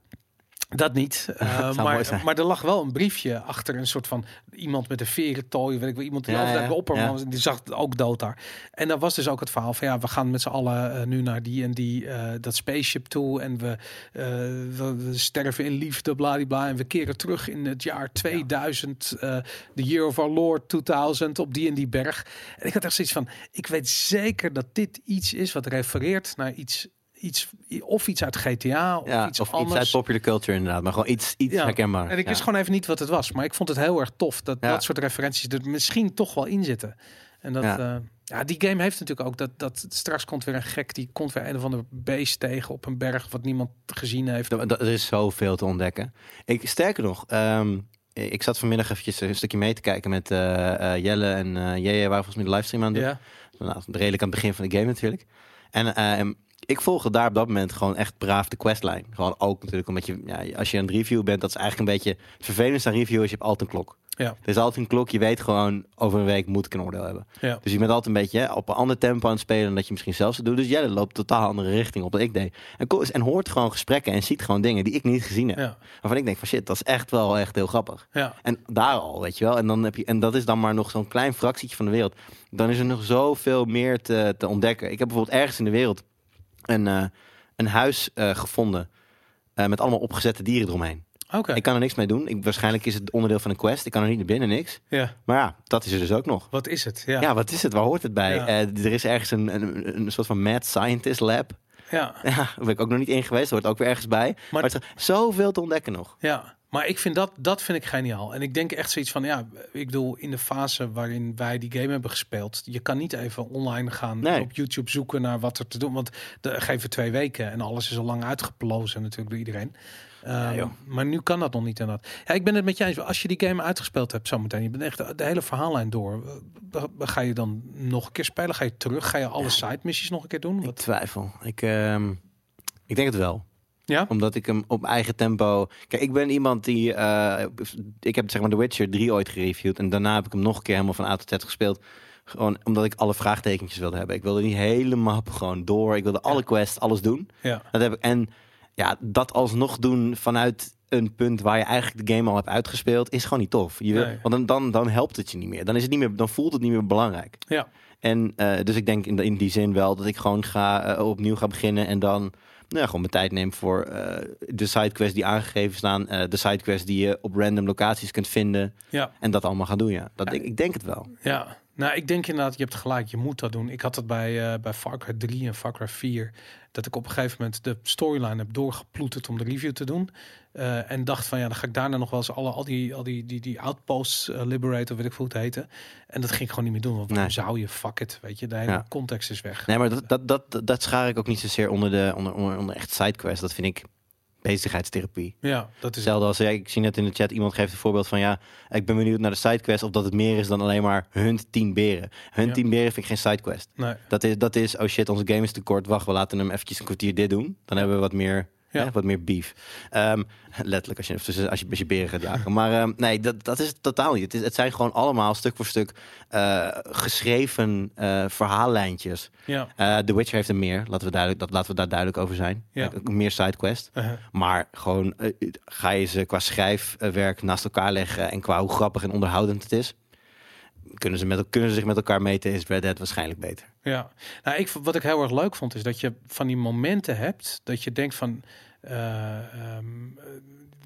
Dat niet. eh, maar, maar er lag wel een briefje achter een soort van iemand met een verentooi. Weet ik wel, iemand die Ja, over ja, de opper ja. was. Die zag ook dood daar. En dat was dus ook het verhaal van ja, we gaan met z'n allen eh, nu naar die en die eh, dat spaceship toe. En we, we, we sterven in liefde, bladibla. En we keren terug in het jaar 2000. eh the year of our Lord 2000 op die en die berg. En ik had echt zoiets van, ik weet zeker dat dit iets is wat refereert naar iets... Iets, of iets uit GTA of Ja, iets of anders. iets uit popular culture inderdaad, maar gewoon iets, iets Ja. herkenbaar. En ik Ja. wist gewoon even niet wat het was. Maar ik vond het heel erg tof dat dat soort referenties er misschien toch wel in zitten. En dat, Ja. ja. ja, die game heeft natuurlijk ook dat, dat straks komt weer een gek. Die komt weer een of ander beest tegen op een berg wat niemand gezien heeft. Er er is zoveel te ontdekken. Ik, sterker nog, ehm, ik zat vanmiddag eventjes een stukje mee te kijken met eh, eh, Jelle en eh Jeje, waren volgens mij de livestream aan doen. Ja, Nou, redelijk aan het begin van de game natuurlijk. En ik volgde daar op dat moment gewoon echt braaf de questline. Gewoon ook natuurlijk omdat je, ja, als je aan het review bent, dat is eigenlijk een beetje het vervelendste aan review is, je hebt altijd een klok. ja, Er is altijd een klok, je weet gewoon, over een week moet ik een oordeel hebben. ja. Dus je bent altijd een beetje hè, op een ander tempo aan het spelen dan dat je misschien zelf zou doen. Dus Jelle loopt totaal andere richting op dan ik deed. En, en hoort gewoon gesprekken en ziet gewoon dingen die ik niet gezien heb. ja, Waarvan ik denk van shit, dat is echt wel echt heel grappig. ja. En daar al, weet je wel. En, dan heb je, en dat is dan maar nog zo'n klein fractietje van de wereld. Dan is er nog zoveel meer te, te ontdekken. Ik heb bijvoorbeeld ergens in de wereld een, eh, een huis eh, gevonden. eh, met allemaal opgezette dieren eromheen. Oké. Ik kan er niks mee doen. Ik, waarschijnlijk is het onderdeel van een quest. Ik kan er niet naar binnen, niks. Ja, Maar ja, dat is er dus ook nog. wat is het? Ja, Ja, wat is het? Waar hoort het bij? Ja. Er is ergens een, een, een soort van mad scientist lab. ja. Ja, daar ben ik ook nog niet in geweest. Hoort ook weer ergens bij. Maar, Maar- het is zoveel te ontdekken nog. Ja, maar ik vind dat, dat vind ik geniaal. En ik denk echt zoiets van, ja, ik bedoel, in de fase waarin wij die game hebben gespeeld, je kan niet even online gaan Nee. op YouTube zoeken naar wat er te doen. Want de geven twee weken en alles is al lang uitgeplozen natuurlijk door iedereen. Ehm, joh. maar nu kan dat nog niet inderdaad. Ja, ik ben het met je eens. Als je die game uitgespeeld hebt zometeen, je bent echt de, de hele verhaallijn door. Ga je dan nog een keer spelen? Ga je terug? Ga je alle side missies nog een keer doen? Ik twijfel. Ik, ehm, ik denk het wel. Ja? Omdat ik hem op eigen tempo. Kijk, ik ben iemand die. eh, ik heb zeg maar The Witcher 3 ooit gereviewd. En daarna heb ik hem nog een keer helemaal van A tot Z gespeeld. Gewoon omdat ik alle vraagtekentjes wilde hebben. Ik wilde die hele map gewoon door. Ik wilde alle quests, alles doen. Ja. Dat heb ik. En ja, dat alsnog doen vanuit een punt waar je eigenlijk de game al hebt uitgespeeld, is gewoon niet tof. Je wil, Nee. Want dan, dan, dan helpt het je niet meer. Dan, is het niet meer. dan voelt het niet meer belangrijk. Ja. En eh, dus ik denk in, in die zin wel dat ik gewoon ga eh, opnieuw ga beginnen en dan nou ja, gewoon mijn tijd neem voor eh, de sidequests die aangegeven staan, eh, de sidequests die je op random locaties kunt vinden Ja. en dat allemaal gaan doen. Ja, dat, ik, ik denk het wel. Ja, nou, ik denk inderdaad, je hebt gelijk, je moet dat doen. Ik had het bij, eh bij Far Cry 3 en Far Cry 4, dat ik op een gegeven moment de storyline heb doorgeploeterd om de review te doen. Eh, en dacht van, ja, dan ga ik daarna nog wel eens alle, al die, al die, die, die outposts uh, liberate, of weet ik veel hoe het heette. En dat ging ik gewoon niet meer doen, want waarom Nee. zou je, fuck it, weet je, de hele Ja. context is weg. Nee, maar dat, dat, dat, dat schaar ik ook niet zozeer onder, de, onder, onder, onder echt sidequests. Dat vind ik bezigheidstherapie. Ja, dat is Hetzelfde als, ja, ik zie net in de chat, iemand geeft een voorbeeld van, ja, ik ben benieuwd naar de sidequest of dat het meer is dan alleen maar hunt 10 beren. Hunt Ja. 10 beren vind ik geen sidequest. Nee, Dat is, dat is, oh shit, onze game is te kort. Wacht, we laten hem eventjes een kwartier dit doen. Dan hebben we wat meer Ja. Hè? Wat meer beef. Ehm, letterlijk als je, dus als je, als je beren gaat jagen. Maar ehm, nee, dat, dat is het totaal niet. Het, is, het zijn gewoon allemaal stuk voor stuk eh, geschreven eh, verhaallijntjes. Ja. Eh The Witcher heeft er meer. Laten we, duidelijk, dat, laten we daar duidelijk over zijn. Ja. Meer sidequest. Uh-huh. Maar gewoon, ga je ze qua schrijfwerk naast elkaar leggen en qua hoe grappig en onderhoudend het is, kunnen ze, met, kunnen ze zich met elkaar meten, is Red Dead waarschijnlijk beter. Ja, nou, ik, wat ik heel erg leuk vond, is dat je van die momenten hebt dat je denkt van. eh,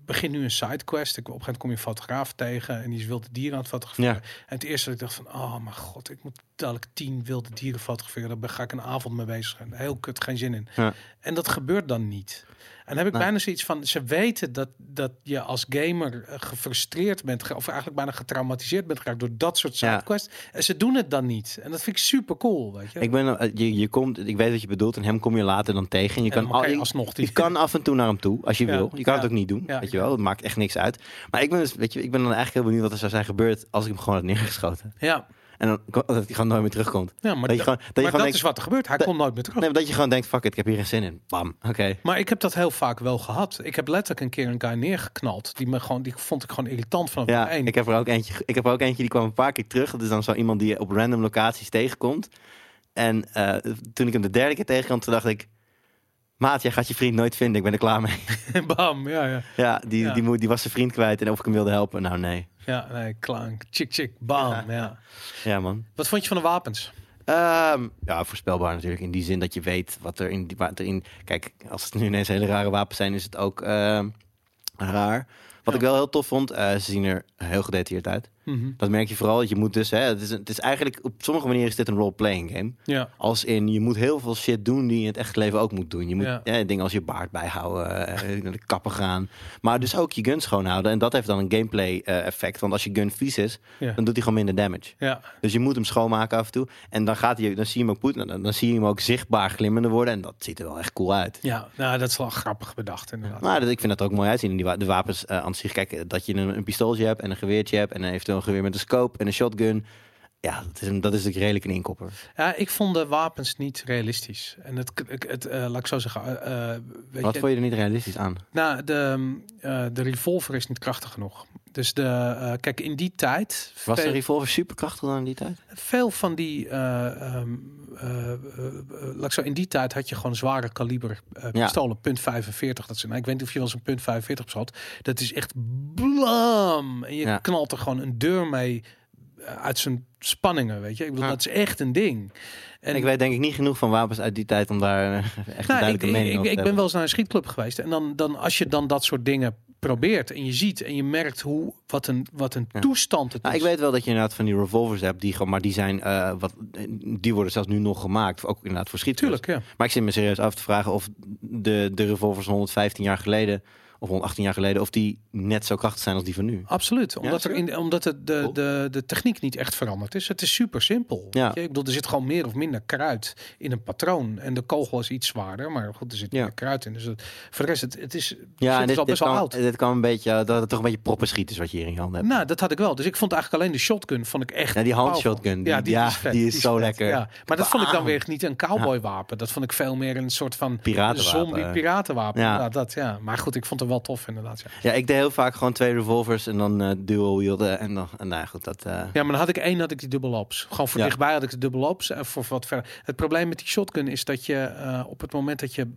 begin nu een sidequest. Ik, op een gegeven moment kom je een fotograaf tegen en die is wilde dieren aan het fotograferen. Ja. En het eerste dat ik dacht van, oh mijn god, ik moet dadelijk tien wilde dieren fotograferen. Daar ga ik een avond mee bezig zijn. Heel kut, geen zin in. Ja. En dat gebeurt dan niet. En dan heb ik Nou. bijna zoiets van, ze weten dat, dat je als gamer eh, gefrustreerd bent, of eigenlijk bijna getraumatiseerd bent geraakt door dat soort Ja. sidequests. En ze doen het dan niet. En dat vind ik super cool, weet je. Ik, ben, eh, je, je komt, ik weet wat je bedoelt en hem kom je later dan tegen. En je En kan, al, je alsnog die- je kan af en toe naar hem toe, als je Ja. wil. Je kan het ook niet doen, Ja, weet je wel. Het maakt echt niks uit. Maar ik ben, dus, weet je, ik ben dan eigenlijk heel benieuwd wat er zou zijn gebeurd als ik hem gewoon had neergeschoten. Ja, En dan dat hij gewoon nooit meer terugkomt. ja maar Dat je da- gewoon, dat je maar gewoon dat denkt, is wat er gebeurt. Hij komt nooit meer terug. nee, dat je gewoon denkt, fuck it, ik heb hier geen zin in. Bam, oké. Maar ik heb dat heel vaak wel gehad. Ik heb letterlijk een keer een guy neergeknald. Die me gewoon, die vond ik gewoon irritant vanaf Ja, één. ik heb er ook eentje. Ik heb er ook eentje die kwam een paar keer terug. Dat is dan zo iemand die je op random locaties tegenkomt. En eh, toen ik hem de derde keer tegenkwam, toen dacht ik, maat, jij gaat je vriend nooit vinden. Ik ben er klaar mee. Bam, ja, ja. ja, die, Ja. Die, moet, die was zijn vriend kwijt en of ik hem wilde helpen. Nou, nee. Ja, nee, klank. Chick, chick, bam. Ja. Ja, man. Wat vond je van de wapens? Ehm, ja, voorspelbaar natuurlijk. In die zin dat je weet wat er in, die- wat er in. Kijk, als het nu ineens hele rare wapens zijn, is het ook ehm, raar. Wat Ja. ik wel heel tof vond, eh, ze zien er heel gedetailleerd uit. Mhm. Dat merk je vooral. dat Je moet dus, hè, het, is, het is eigenlijk op sommige manieren is dit een role-playing game. Ja, Als in, je moet heel veel shit doen die je in het echte leven ook moet doen. Je moet Ja. ja, dingen als je baard bijhouden, eh, naar de kappen gaan. Maar dus ook je gun schoonhouden. En dat heeft dan een gameplay eh, effect. Want als je gun vies is, ja, dan doet hij gewoon minder damage. ja. Dus je moet hem schoonmaken af en toe. En dan, gaat hij, dan zie je hem ook, poet- dan, dan zie je hem ook zichtbaar glimmender worden. En dat ziet er wel echt cool uit. Ja, nou, dat is wel grappig bedacht inderdaad. Maar dat, ik vind dat ook mooi uitzien. in Die, de wapens eh, aan zich. Kijk, dat je een, een pistooltje hebt en een geweertje hebt. En eventueel een geweer met een scope en een shotgun. Ja, dat is, een, dat is natuurlijk redelijk een inkopper. Ja, ik vond de wapens niet realistisch. En het, het, het eh, laat ik zo zeggen, eh, eh, weet Wat je, vond je er niet realistisch aan? Nou, de, eh, de revolver is niet krachtig genoeg. Dus de, kijk, in die tijd. Was de revolver superkrachtig dan in die tijd? veel van die. eh, ehm, eh, eh, eh, laat ik zo, in die tijd had je gewoon zware kaliber Ja. pistolen, punt 45. Dat zijn, nou, ik weet niet of je wel eens een punt 45 zat. Dat is echt blam. En je Ja. knalt er gewoon een deur mee uit zijn spanningen, weet je. Ik bedoel, Ja. dat is echt een ding. En ik weet denk ik niet genoeg van wapens uit die tijd om daar eh, echt een Nou, duidelijke ik, mening ik, over te ik ben hebben. wel eens naar een schietclub geweest. En dan, dan als je dan dat soort dingen probeert en je ziet en je merkt hoe wat een, wat een Ja. toestand het Nou, is. ik weet wel dat je inderdaad van die revolvers hebt, die gewoon, maar die zijn, eh, wat, die worden zelfs nu nog gemaakt, ook inderdaad voor schietclubs. Tuurlijk, ja. Maar ik zit me serieus af te vragen of de, de revolvers van 115 jaar geleden, of 118 jaar geleden, of die net zo krachtig zijn als die van nu. Absoluut. Omdat, er in, omdat het de, Cool. de, de techniek niet echt veranderd is. Het is super simpel. Ja. Ik bedoel, er zit gewoon meer of minder kruid in een patroon. En de kogel is iets zwaarder. Maar goed, er zit Ja. meer kruid in. Dus het, voor de rest, het, het is, Ja, het en is dit, al dit, best wel oud. dit kan een beetje, eh, dat het toch een beetje proppen schieten is wat je hier in je handen hebt. Nou, dat had ik wel. Dus ik vond eigenlijk alleen de shotgun vond ik echt. Ja, die handshotgun, die- ja, die, is, vet, die is zo vet, lekker. Ja. Maar dat vond ik dan weer niet een cowboywapen. Dat vond ik veel meer een soort van Piratenwapen. zombie piratenwapen. Ja. Ja. dat, ja. Maar goed, ik vond het wel tof inderdaad. Ja. Ja, ik deed heel vaak gewoon twee revolvers en dan eh dual wielden en dan, en nou goed, dat... eh, ja, maar dan had ik één, had ik die dubbeloops. Gewoon voor Ja. dichtbij had ik de dubbeloops. En voor wat verder. Het probleem met die shotgun is dat je eh, op het moment dat je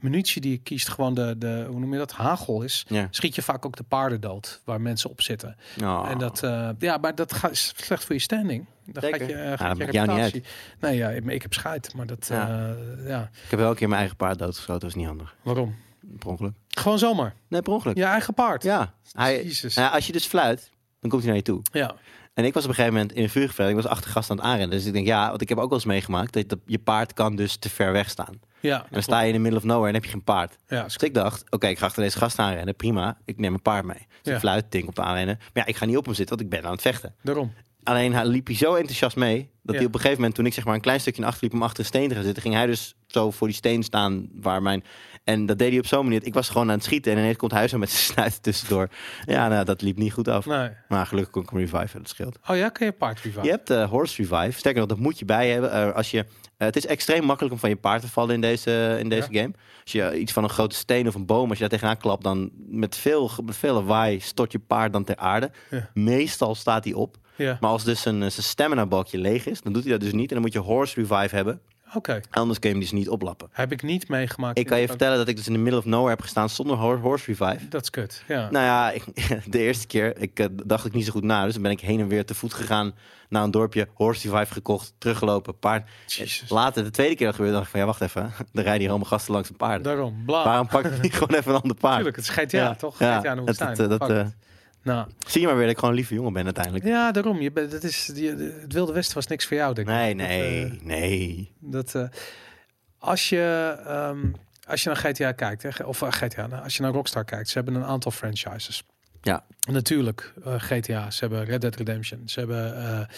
munitie die je kiest, gewoon de, de, hoe noem je dat, hagel is, ja. schiet je vaak ook de paarden dood waar mensen op zitten. Oh. En dat, ja, maar dat gaat, slecht voor je standing. Dan Zeker. gaat je, Ja, gaat je jou niet. Nee, ja, ik, ik heb scheid, maar dat, Ja. ja. ja. Ik heb wel een keer mijn eigen paard doodgeschoten, dat is niet handig. Waarom? Per ongeluk. Gewoon zomaar. Nee, per ongeluk. Je eigen paard. Ja. Hij, Jezus. nou als je dus fluit, dan komt hij naar je toe. Ja. En ik was op een gegeven moment in een vuurgevecht. Ik was achter gast aan het aanrennen. Dus ik denk, ja, want ik heb ook wel eens meegemaakt dat, je paard kan dus te ver weg staan. Ja, En dan sta je in the middle of nowhere en heb je geen paard. Ja, Dus ik dacht, oké, ik ga achter deze gast aanrennen. Prima, ik neem een paard mee. Dus Ja. ik fluit, ding op de aanrennen. Maar ja, ik ga niet op hem zitten, want ik ben aan het vechten. daarom. Alleen hij liep hij zo enthousiast mee, dat Ja. hij op een gegeven moment, toen ik zeg maar een klein stukje naar achter liep om achter een steen te gaan zitten, ging hij dus zo voor die steen staan waar mijn... En dat deed hij op zo'n manier. Ik was gewoon aan het schieten en ineens komt hij zo met zijn snuit tussendoor. Ja, nou, dat liep niet goed af. Nee. Maar gelukkig kon ik hem reviven, dat scheelt. Oh ja, kun je paard revive? Je hebt eh, horse revive. Sterker nog, dat moet je bij hebben. Eh, als je, eh, het is extreem makkelijk om van je paard te vallen in deze, in deze game. Als je iets van een grote steen of een boom, als je daar tegenaan klapt, dan met veel, met veel lawaai stort je paard dan ter aarde. Ja. Meestal staat hij op. Ja, Maar als dus zijn, zijn stamina balkje leeg is, dan doet hij dat dus niet. En dan moet je horse revive hebben. Oké. Anders kun je hem dus niet oplappen. Heb ik niet meegemaakt. Ik kan je vertellen dat ik dus in de middle of nowhere heb gestaan zonder hor- horse revive. Dat is kut, ja. Nou ja, ik- de eerste keer ik, eh, dacht ik niet zo goed na. Dus dan ben ik heen en weer te voet gegaan naar een dorpje. Horse revive gekocht, teruggelopen, paard. Later, de tweede keer dat gebeurde, dacht ik van ja, wacht even. Er rijden hier allemaal gasten langs een paard. Daarom, bla. Waarom pak ik niet gewoon even een ander paard? Tuurlijk, het is GTA, toch? Ja, GTA de dat, woestijn. dat, nou, zie je maar weer dat ik gewoon een lieve jongen ben uiteindelijk. ja, daarom. Je bent, dat is, je, het Wilde Westen was niks voor jou, denk ik. Nee, Dat, nee, eh, nee. Dat, eh, als, je, ehm, als je naar GTA kijkt, hè, of eh, GTA, nou, als je naar Rockstar kijkt, ze hebben een aantal franchises. Ja. Natuurlijk, GTA, ze hebben Red Dead Redemption, ze hebben,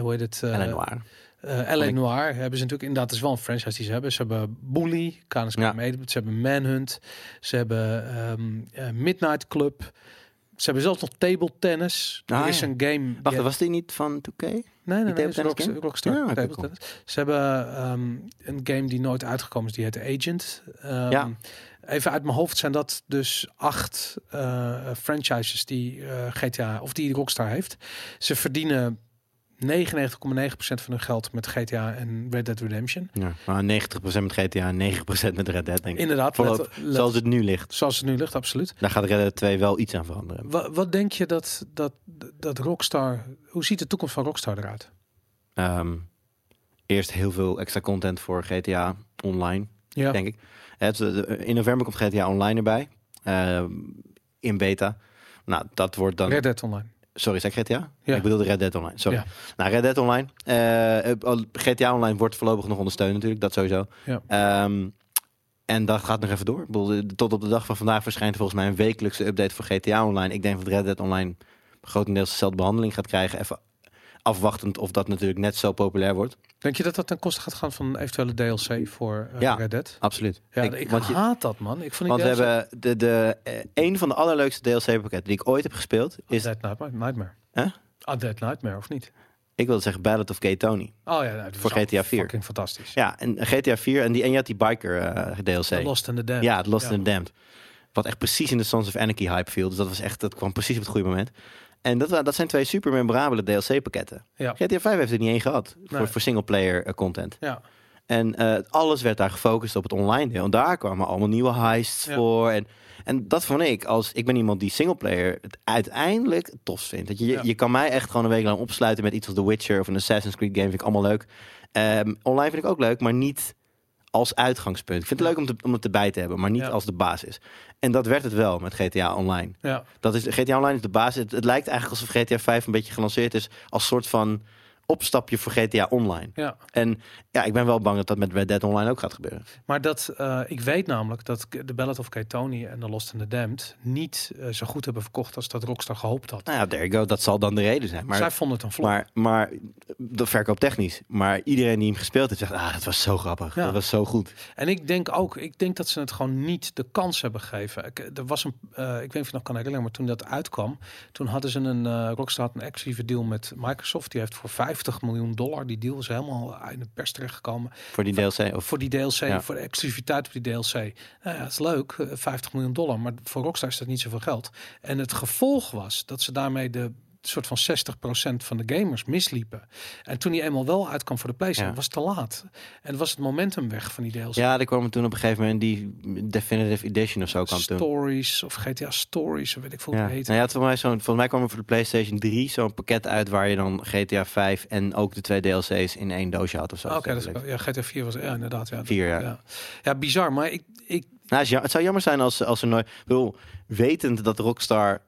hoe heet het? L.A. Noir. eh, L.A. Noir hebben ze natuurlijk inderdaad, dat is wel een franchise die ze hebben. Ze hebben Bully, KNSK Ja. mede, ze hebben Manhunt, ze hebben ehm, eh, Midnight Club. Ze hebben zelfs nog table tennis. Ah, er is ja. een game. Wacht, was die niet van 2K? Nee, nee, is tennis Rockstar, Ja, oké, table cool. tennis. Ze hebben ehm, een game die nooit uitgekomen is, die heet Agent. Ehm, Ja. Even uit mijn hoofd zijn dat dus acht eh, franchises die eh, GTA of die Rockstar heeft. Ze verdienen 99,9% van hun geld met GTA en Red Dead Redemption. Ja, maar 90% met GTA, 9% met Red Dead, denk ik. Inderdaad, Voorlopig, let- let- zoals het nu ligt. zoals het nu ligt, absoluut. Daar gaat Red Dead 2 wel iets aan veranderen. Wat, wat denk je dat, dat, dat Rockstar, hoe ziet de toekomst van Rockstar eruit? Ehm, eerst heel veel extra content voor GTA Online, Ja, denk ik. Het, eh, in november komt GTA Online erbij. Ehm, in beta. Nou, dat wordt dan... Red Dead Online. Sorry, zei ik GTA? Ja. Ik bedoelde Red Dead Online. Sorry. Ja. Nou, Red Dead Online. eh, eh, GTA Online wordt voorlopig nog ondersteund natuurlijk. Dat sowieso. Ja. Ehm, en dat gaat nog even door. Tot op de dag van vandaag verschijnt volgens mij een wekelijkse update voor GTA Online. Ik denk dat Red Dead Online grotendeels dezelfde behandeling gaat krijgen. Even afwachtend of dat natuurlijk net zo populair wordt. Denk je dat dat ten koste gaat gaan van eventuele DLC voor eh, Ja. Red Dead? Absoluut. Ja, Ik- ik, want je- haat dat, man. Ik vond want we hebben de, de, eh, een van de allerleukste DLC-pakketten die ik ooit heb gespeeld. Is, Dead Nightmare. Nightmare. Huh? Ah, Dead Nightmare, of niet? ik wilde zeggen Ballad of Gay Tony. Oh ja, nou, Voor GTA 4. Fucking fantastisch. Ja, en GTA 4 en, die, en je had die biker eh, DLC. The Lost and the Damned. Ja, Lost Ja. and the Damned. Wat echt precies in de Sons of Anarchy hype viel. Dus dat was echt, dat kwam precies op het goede moment. En dat, dat zijn twee super memorabele DLC-pakketten. Ja. GTA 5 heeft er niet één gehad Nee. voor, voor single-player eh, content. Ja. En eh, alles werd daar gefocust op het online deel. En daar kwamen allemaal nieuwe heists Ja. voor. En, en dat vond ik, als ik ben iemand die singleplayer het uiteindelijk tofst vindt. Dat je, Ja. je kan mij echt gewoon een week lang opsluiten met iets als The Witcher of een Assassin's Creed game. Vind ik allemaal leuk. Ehm, online vind ik ook leuk, maar niet als uitgangspunt. Ik vind het leuk om, te, om het erbij te hebben, maar niet Ja. als de basis. En dat werd het wel met GTA Online. Ja. Dat is, GTA Online is de basis. Het, het lijkt eigenlijk alsof GTA 5 een beetje gelanceerd is als soort van opstapje voor GTA Online. ja. En ja, ik ben wel bang dat dat met Red Dead Online ook gaat gebeuren. Maar dat, eh, ik weet namelijk dat de Ballad of Gay Tony en The Lost and the Damned niet eh, zo goed hebben verkocht als dat Rockstar gehoopt had. Nou ja, there you go. Dat zal dan de reden zijn. Maar, Zij vonden het een flop. maar, maar dat verkoop technisch. Maar iedereen die hem gespeeld heeft, zegt, ah, dat was zo grappig. Ja. Dat was zo goed. En ik denk ook, ik denk dat ze het gewoon niet de kans hebben gegeven. Ik, er was een, eh, ik weet niet of je nog kan herinneren, maar toen dat uitkwam, toen hadden ze een Rockstar had een exclusieve deal met Microsoft. Die heeft voor 50 miljoen dollar, die deal is helemaal in de pers terechtgekomen. Voor die DLC. Of, Voor die DLC, Ja. voor de exclusiviteit op die DLC. Nou ja, het is leuk, eh, 50 miljoen dollar, maar voor Rockstar is dat niet zoveel geld. En het gevolg was dat ze daarmee de soort van 60% van de gamers misliepen. En toen die eenmaal wel uitkwam voor de PlayStation, Ja. was het te laat. En was het momentum weg van die DLC. ja, er kwam toen op een gegeven moment die Definitive Edition of zo kwam toen. Stories of GTA Stories, of weet ik veel hoe Ja. het. Nou ja, voor mij zo'n, volgens mij kwam er voor de PlayStation 3 zo'n pakket uit waar je dan GTA 5 en ook de twee DLC's in één doosje had of zo. Ah, Oké, dat is, ja, GTA 4 was ja inderdaad. Ja, ja. ja. Ja, bizar. Maar ik, ik, Nou, het zou jammer zijn als, als er nooit... Ik bedoel, wetend dat Rockstar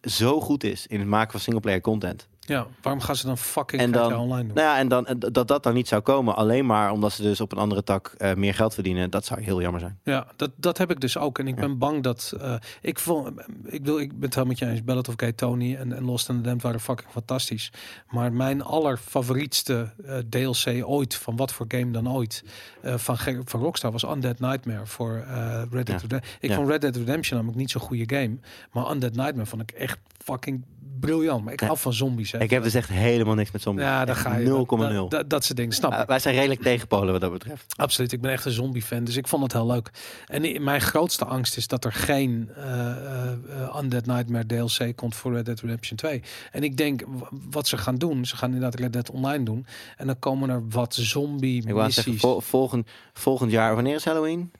zo goed is in het maken van singleplayer content. Ja, waarom gaan ze dan fucking En dan, online doen? nou ja, en dan en dat dat dan niet zou komen, alleen maar omdat ze dus op een andere tak eh, meer geld verdienen, dat zou heel jammer zijn. Ja, dat, dat heb ik dus ook. En ik Ja. ben bang dat... eh, ik, vond, ik, wil, ik ben het helemaal met je eens. Ballet of Gay Tony en, en Lost in the Damned waren fucking fantastisch. Maar mijn allerfavorietste eh, DLC ooit, van wat voor game dan ooit, eh, van, van Rockstar was Undead Nightmare voor eh, Red Dead Ja. Redemption. Ik vond Red Dead Redemption namelijk niet zo'n goede game. Maar Undead Nightmare vond ik echt fucking briljant. Maar ik hou van zombies. Hè. Ik heb dus echt helemaal niks met zombies. Ja, daar ga je. 0,0. Dat, dat, soort dingen, snap ik. Wij zijn redelijk tegenpolen wat dat betreft. Absoluut, ik ben echt een zombie-fan, dus ik vond het heel leuk. En mijn grootste angst is dat er geen eh, Undead Nightmare DLC komt voor Red Dead Redemption 2. En ik denk, wat ze gaan doen, ze gaan inderdaad Red Dead Online doen. En dan komen er wat Ik wou zombie-missies. zeggen, vol- volgend, volgend jaar, wanneer is Halloween?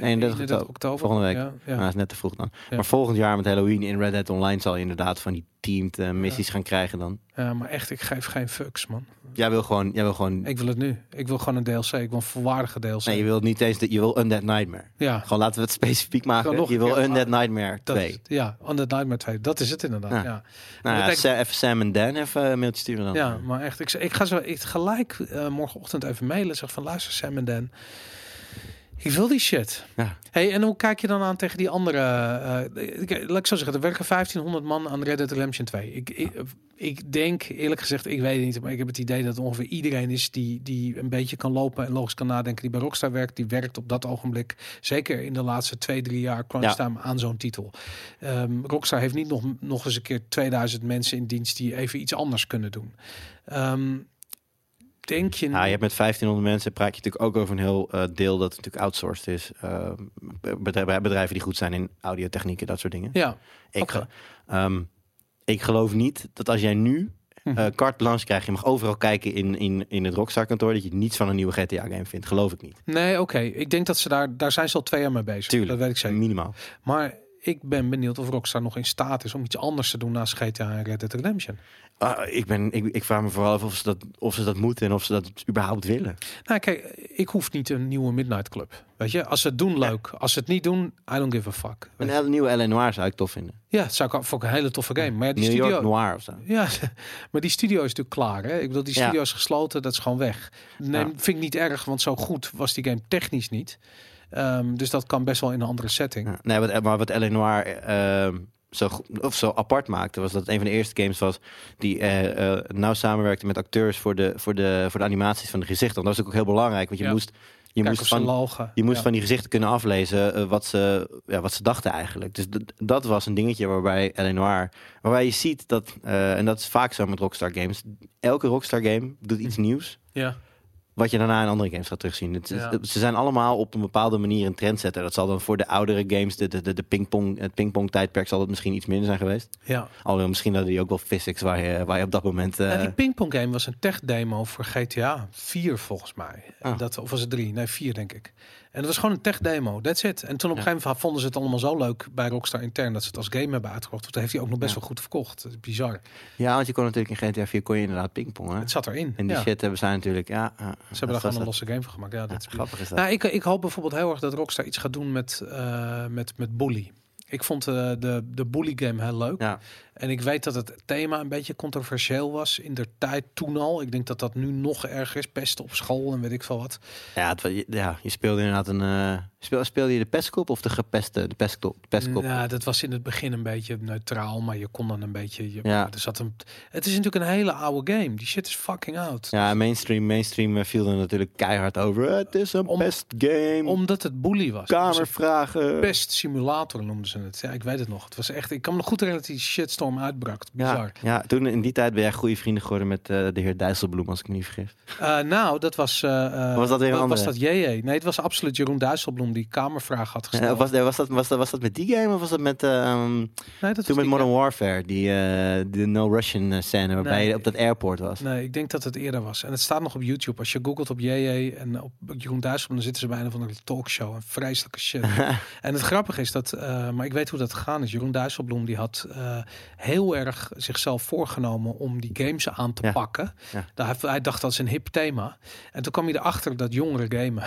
31 31 oktober. oktober. Volgende week. Ja, ja. Nou, dat is net te vroeg dan. Ja. Maar volgend jaar met Halloween in Red Dead Online zal je inderdaad van die teamed eh, missies gaan krijgen dan. Ja, maar echt, ik geef geen fucks, man. Jij wil gewoon, jij wil gewoon, Ik wil het nu. Ik wil gewoon een DLC. Ik wil een volwaardige DLC. nee, je wil niet eens, de, je wil Undead Nightmare. ja, Gewoon laten we het specifiek maken. nog Je wil Undead Nightmare dat, 2. ja, Undead Nightmare 2. Dat is het inderdaad, Ja. ja. Nou ja, dat Sa- even Sam en Dan even een mailtje sturen dan. Ja, maar echt, ik, ik ga zo ik gelijk eh, morgenochtend even mailen. Zeg van luister Sam en Dan. Ik wil die shit. Ja. Hey, en hoe kijk je dan aan tegen die andere? eh, ik- laat ik zo zeggen, er werken 1500 man aan Red Dead Redemption 2. Ik, ik, ik denk, eerlijk gezegd, ik weet het niet, maar ik heb het idee dat ongeveer iedereen is die, die een beetje kan lopen en logisch kan nadenken, die bij Rockstar werkt, die werkt op dat ogenblik, zeker in de laatste twee, drie jaar, crunch Ja. time aan zo'n titel. Ehm, Rockstar heeft niet nog, nog eens een keer 2000 mensen in dienst die even iets anders kunnen doen. Ehm, denk je... Nou, je hebt met 1500 mensen praat je natuurlijk ook over een heel eh, deel dat natuurlijk outsourced is. Uh, bedrijven, bedrijven die goed zijn in audiotechnieken, dat soort dingen. Ja, Ik, ge- ehm, ik geloof niet dat als jij nu eh carte blanche krijgt, je mag overal kijken in, in, in het Rockstar kantoor, dat je niets van een nieuwe GTA game vindt. Geloof ik niet. Nee, oké. Ik denk dat ze daar... Daar zijn ze al twee jaar mee bezig. Tuurlijk. Dat weet ik zeker. Minimaal. Maar ik ben benieuwd of Rockstar nog in staat is om iets anders te doen naast GTA en Red Dead Redemption. Ah, ik, ben, ik, ik vraag me vooral af of ze, dat, of ze dat moeten en of ze dat überhaupt willen. Nou, kijk, ik hoef niet een nieuwe Midnight Club. Weet je, als ze het doen, leuk. Als ze het niet doen, I don't give a fuck. Een hele nieuwe L.A. Noir zou ik tof vinden. Ja, zou ik ook voor een hele toffe game. Maar ja, die New studio... York Noir of zo. Ja, maar die studio is natuurlijk klaar. Hè? Ik bedoel, die Ja. studio is gesloten, dat is gewoon weg. Nee, vind ik niet erg, want zo goed was die game technisch niet. Ehm, dus dat kan best wel in een andere setting. Ja, nee, wat, maar wat L.A. Noir ehm, zo, of zo apart maakte, was dat het een van de eerste games was die eh, nauw samenwerkte met acteurs voor de, voor, de, voor de animaties van de gezichten. Want dat was ook heel belangrijk, want je Ja. moest, je Kijk moest van. Je moest Ja. van die gezichten kunnen aflezen eh, wat, ze, ja, wat ze dachten eigenlijk. Dus dat was een dingetje waarbij L.A. Noir... Waarbij je ziet dat, en dat is vaak zo met Rockstar games... elke Rockstar game doet iets nieuws... Ja. Wat je daarna in andere games gaat terugzien. Het, Ja. Ze zijn allemaal op een bepaalde manier een trendsetter. Dat zal dan voor de oudere games, de, de, de, de pingpong, het pingpong tijdperk... zal het misschien iets minder zijn geweest. ja. Alhoewel misschien hadden die ook wel physics waar je, waar je op dat moment... eh, Ja, die pingpong game was een tech demo voor GTA 4 volgens mij. Ah. Dat, of was het 3? Nee, 4 denk ik. En dat was gewoon een tech demo. That's it. En toen op een Ja. gegeven moment vonden ze het allemaal zo leuk bij Rockstar intern dat ze het als game hebben uitgebracht. Want dat heeft hij ook nog best Ja. wel goed verkocht. Dat is bizar. Ja, want je kon natuurlijk in GTA 4 kon je inderdaad pingpongen. Het zat erin. En die ja. shit hebben zij natuurlijk... Ja, Ze hebben daar gewoon een losse game van gemaakt. Ja, Ja, dat is grappig is dat. Nou, ik, ik hoop bijvoorbeeld heel erg dat Rockstar iets gaat doen met, eh, met, met Bully. Ik vond eh, de, de Bully game heel leuk. Ja. En ik weet dat het thema een beetje controversieel was in de tijd toen al. Ik denk dat dat nu nog erger is. Pesten op school en weet ik veel wat. Ja, het, ja, je speelde inderdaad een. eh speel, speelde je de pestkop of de gepeste? De pestkop. De pestkop. Ja, dat was in het begin een beetje neutraal, maar je kon dan een beetje. Je, Ja. er zat een, het is natuurlijk een hele oude game. Die shit is fucking oud. Ja, mainstream, mainstream eh, viel er natuurlijk keihard over. Het is een Om- pestgame. Omdat het bully was. Kamervragen. Pest simulator noemden ze het. Ja, ik weet het nog. Het was echt. Ik kan me nog goed herinneren dat die shitstorm uitbrak. Bizar. Ja, ja, toen in die tijd ben jij goede vrienden geworden met eh, de heer Dijsselbloem, als ik me niet vergis. Eh, nou, dat was. eh, Was dat weer een wa- Was andere? dat JJ? Nee, het was absoluut Jeroen Dijsselbloem die kamervraag had gesteld. was, was, dat, was, dat, was dat met die game of was dat met, eh, ehm, nee, dat was toen met Modern Warfare, die de No Russian scène waarbij Nee. je op dat airport was? Nee, ik denk dat het eerder was. En het staat nog op YouTube. Als je googelt op JJ en op Jeroen Dijsselbloem, dan zitten ze bij een van de talkshow. Een vreselijke shit. en het grappige is dat, maar ik weet hoe dat gegaan is. Jeroen Dijsselbloem die had heel erg zichzelf voorgenomen om die games aan te Ja. pakken. Ja. Daar, hij- hij dacht dat is een hip thema. En toen kwam hij erachter dat jongeren gamen.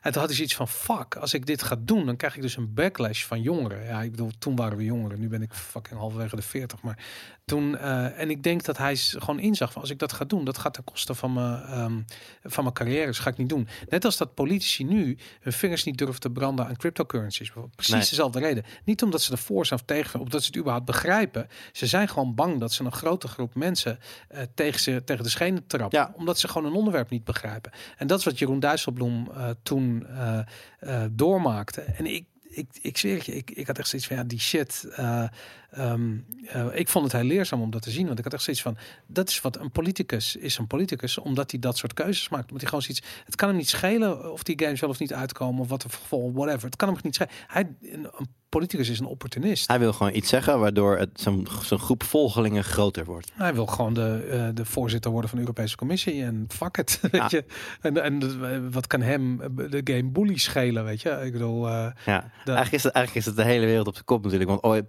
En toen had hij zoiets van, fuck, als ik dit ga doen, dan krijg ik dus een backlash van jongeren. Ja, ik bedoel, toen waren we jongeren. Nu ben ik fucking halverwege de 40. Maar toen, eh, en ik denk dat hij gewoon inzag van, als ik dat ga doen, dat gaat ten koste van mijn, ehm, van mijn carrière. Dus ga ik niet doen. Net als dat politici nu hun vingers niet durven te branden aan cryptocurrencies. Precies Nee. dezelfde reden. Niet omdat ze ervoor zijn of tegen zijn, of dat ze het überhaupt begrijpen. Ze zijn gewoon bang dat ze een grote groep mensen eh, tegen, ze, tegen de schenen trappen. Ja. Omdat ze gewoon een onderwerp niet begrijpen. En dat is wat Jeroen Dijsselbloem eh, toen eh, eh, doormaakte. En ik, ik, ik zweer je, ik, ik had echt zoiets van, ja, die shit. eh, ehm, eh, ik vond het heel leerzaam om dat te zien. Want ik had echt zoiets van, dat is wat een politicus is. Een politicus, omdat hij dat soort keuzes maakt. Omdat hij gewoon zoiets, het kan hem niet schelen of die games wel of niet uitkomen. Of wat de gevolg, whatever. Het kan hem niet schelen. Hij, een, een politicus is een opportunist. Hij wil gewoon iets zeggen waardoor het zo'n zo'n groep volgelingen groter wordt. Hij wil gewoon de, eh, de voorzitter worden van de Europese Commissie en fuck it, weet je. En, en eh, wat kan hem de game bully schelen, weet je. Ik bedoel, Ja, De- eigenlijk, is het, eigenlijk is het de hele wereld op zijn kop natuurlijk. Want ooit,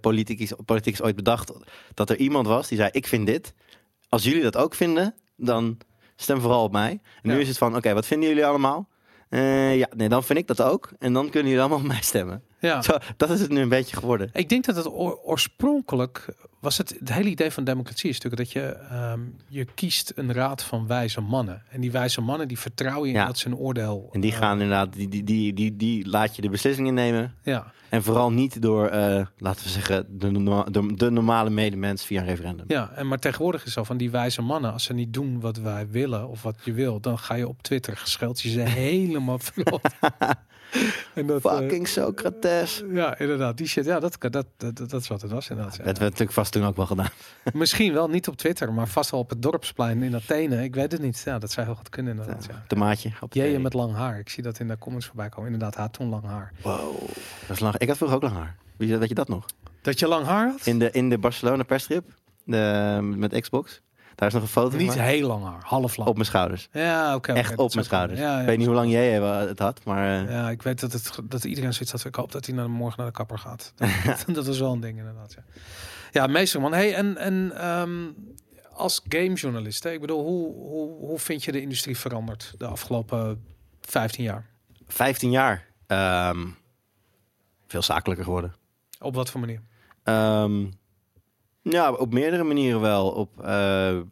politiek, is, ooit bedacht dat er iemand was die zei: Ik vind dit. Als jullie dat ook vinden, dan stem vooral op mij. En nu is het van: Oké, wat vinden jullie allemaal? Eh, ja, nee, dan vind ik dat ook. En dan kunnen jullie allemaal op mij stemmen. ja. Zo, dat is het nu een beetje geworden. Ik denk dat het oor- oorspronkelijk was het, het hele idee van democratie is natuurlijk dat je, ehm, je kiest een raad van wijze mannen. En die wijze mannen die vertrouwen je in Ja. dat ze een oordeel. En die eh, gaan inderdaad, die, die, die, die, die laat je de beslissingen nemen. ja. En vooral niet door, eh, laten we zeggen, de, norma- de, de normale medemens via een referendum. Ja, en maar tegenwoordig is zo van die wijze mannen, als ze niet doen wat wij willen of wat je wil, dan ga je op Twitter gescheld je ze helemaal verrot. en dat, eh, Fucking Socrates. Ja, inderdaad. Die shit, ja, dat, dat, dat, dat, dat is wat het was inderdaad. ja. Dat werd natuurlijk vast toen ook wel gedaan. Misschien wel niet op Twitter, maar vast wel op het dorpsplein in Athene. Ik weet het niet. Ja, dat zou heel goed kunnen inderdaad. Ja. Tomaatje. Op Jeje met lang haar. Ik zie dat in de comments voorbij komen. Inderdaad, had toen lang haar. Wow. Dat is lang. Ik had vroeger ook lang haar. Weet je, weet je dat nog? Dat je lang haar had? In de, in de Barcelona persstrip de, met Xbox. Daar is nog een foto Niet van heel lang haar, half lang. op mijn schouders. Ja, oké. Echt op mijn schouders. Ja, ja, ik weet niet hoe lang jij het had, maar eh, Ja, ik weet dat, het, dat iedereen zoiets had. Ik hoop dat hij naar, morgen naar de kapper gaat. Dat, dat is wel een ding inderdaad. Ja, ja meester man. Hey, en, en ehm, als gamejournalist, ik bedoel, hoe, hoe, hoe vind je de industrie veranderd de afgelopen 15 jaar? 15 jaar. ehm, veel zakelijker geworden. Op wat voor manier? Ehm, ja, op meerdere manieren wel. Op, eh, ehm,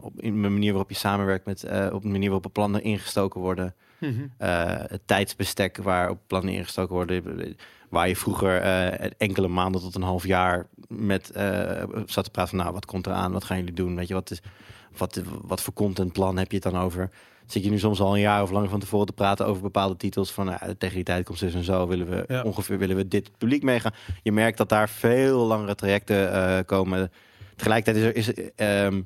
op in de manier waarop je samenwerkt met, eh, op de manier waarop plannen ingestoken worden. Mhm. eh, het tijdsbestek waarop plannen ingestoken worden. Waar je vroeger eh, enkele maanden tot een half jaar met eh, zat te praten van nou, wat komt eraan? Wat gaan jullie doen? Weet je, wat, is, wat, wat voor contentplan heb je het dan over? Zit je nu soms al een jaar of langer van tevoren te praten over bepaalde titels van nou, tegen die tijd komt dus en zo willen we Ja. ongeveer willen we dit publiek meegaan. Je merkt dat daar veel langere trajecten eh, komen. Tegelijkertijd is er is, ehm,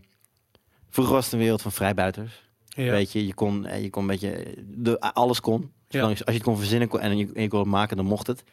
vroeger was het een wereld van vrijbuiters. Ja. Weet je, je kon, eh, je kon een beetje, de, alles kon. Ja. Als je het kon verzinnen kon, en je, en je kon het maken, dan mocht het.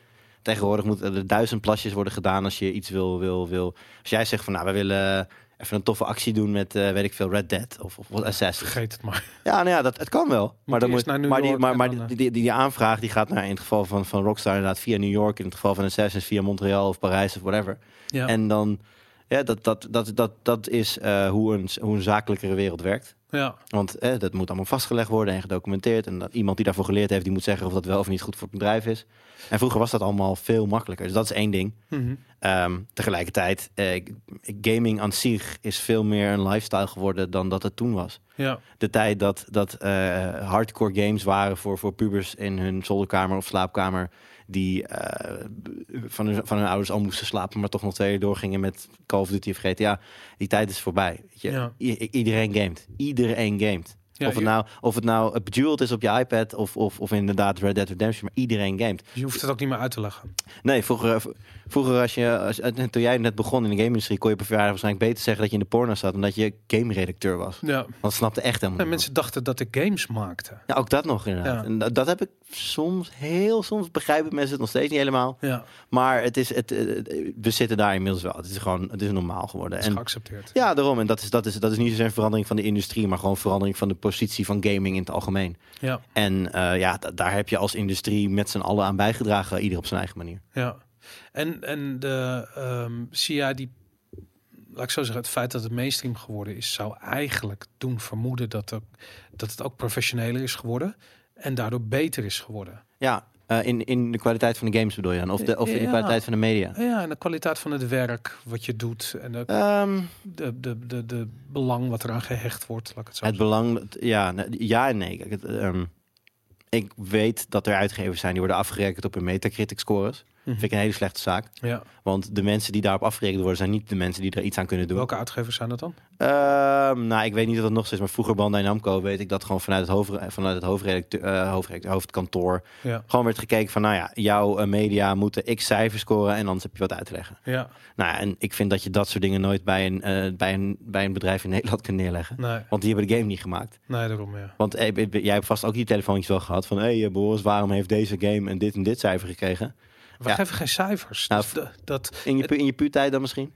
Tegenwoordig moeten er duizend plasjes worden gedaan als je iets wil, wil, wil. Als jij zegt van, nou, we willen even een toffe actie doen met, eh, weet ik veel, Red Dead of, of Assassin's. Vergeet het maar. Ja, nou ja, dat, het kan wel. Maar, dan moet, maar, die, maar, maar die, eh, die, die, die aanvraag die gaat naar, in het geval van, van Rockstar inderdaad via New York. In het geval van Assassin's via Montreal of Parijs of whatever. Ja. En dan, ja, dat, dat, dat, dat, dat is eh, hoe, een, hoe een zakelijkere wereld werkt. Ja. Want eh, dat moet allemaal vastgelegd worden en gedocumenteerd. En dat iemand die daarvoor geleerd heeft, die moet zeggen of dat wel of niet goed voor het bedrijf is. En vroeger was dat allemaal veel makkelijker. Dus dat is één ding. Mhm. Ehm, tegelijkertijd, eh, gaming aan zich is veel meer een lifestyle geworden dan dat het toen was. ja. De tijd dat, dat eh, hardcore games waren voor, voor pubers in hun zolderkamer of slaapkamer. Die eh, van, hun, van hun ouders al moesten slapen, maar toch nog twee uur doorgingen met Call of Duty of GTA. Die tijd is voorbij. Weet je? Ja. I- iedereen gamet. Iedereen gamet. Ja, of, het nou, of het nou Bejeweled is op je iPad of, of, of inderdaad Red Dead Redemption, maar iedereen gamet. Je hoeft het ook niet meer uit te leggen. Nee, vroeger, vroeger als je, als, eh, toen jij net begon in de game-industrie, kon je op een verjaardag waarschijnlijk beter zeggen dat je in de porno zat, omdat je game-redacteur was. Ja. Want dat snapte echt helemaal En niemand. mensen dachten dat ik games maakte. Ja, ook dat nog inderdaad. Ja. En dat, dat heb ik soms, heel soms begrijpen mensen het nog steeds niet helemaal. Ja, Maar het is, het, eh, we zitten daar inmiddels wel. Het is gewoon, het is normaal geworden. dat is En, geaccepteerd. ja, daarom. En dat is, dat, is, dat is niet zozeer een verandering van de industrie, maar gewoon verandering van de positie van gaming in het algemeen. Ja, En eh, ja, da- daar heb je als industrie met z'n allen aan bijgedragen, ieder op zijn eigen manier. ja. En, en de zie jij die, laat ik zo zeggen, het feit dat het mainstream geworden is, zou eigenlijk doen vermoeden dat, er, dat het ook professioneler is geworden en daardoor beter is geworden. Ja, eh, in, in de kwaliteit van de games bedoel je dan? Of, de, of in de kwaliteit van de media? Ja, en de kwaliteit van het werk wat je doet en de, Ehm, de, de, de, de belang wat eraan gehecht wordt, laat ik het zo het zeggen. belang, ja, ja en nee. Kijk, het, ehm, ik weet dat er uitgevers zijn die worden afgerekend op hun Metacritic scores. Mhm. Vind ik een hele slechte zaak. Ja. Want de mensen die daarop afgerekend worden, zijn niet de mensen die er iets aan kunnen doen. Welke uitgevers zijn dat dan? Ehm, nou, ik weet niet of dat nog is, maar vroeger Bandai Namco weet ik dat gewoon vanuit het, hoofd, vanuit het hoofdredacteur, hoofdredacteur- hoofdkantoor Ja. gewoon werd gekeken van, nou ja, jouw eh, media moeten x cijfers scoren en anders heb je wat uit te leggen. Ja, Nou, ja, en ik vind dat je dat soort dingen nooit bij een, eh, bij een, bij een bedrijf in Nederland kunt neerleggen. nee, Want die hebben de game niet gemaakt. nee, daarom ja. Want jij hebt vast ook die telefoontjes wel gehad van, hé hey, Boris, waarom heeft deze game en dit en dit cijfer gekregen? We Ja. geven geen cijfers. Nou, Dus dat, In je, pu- in je puurtijd dan misschien?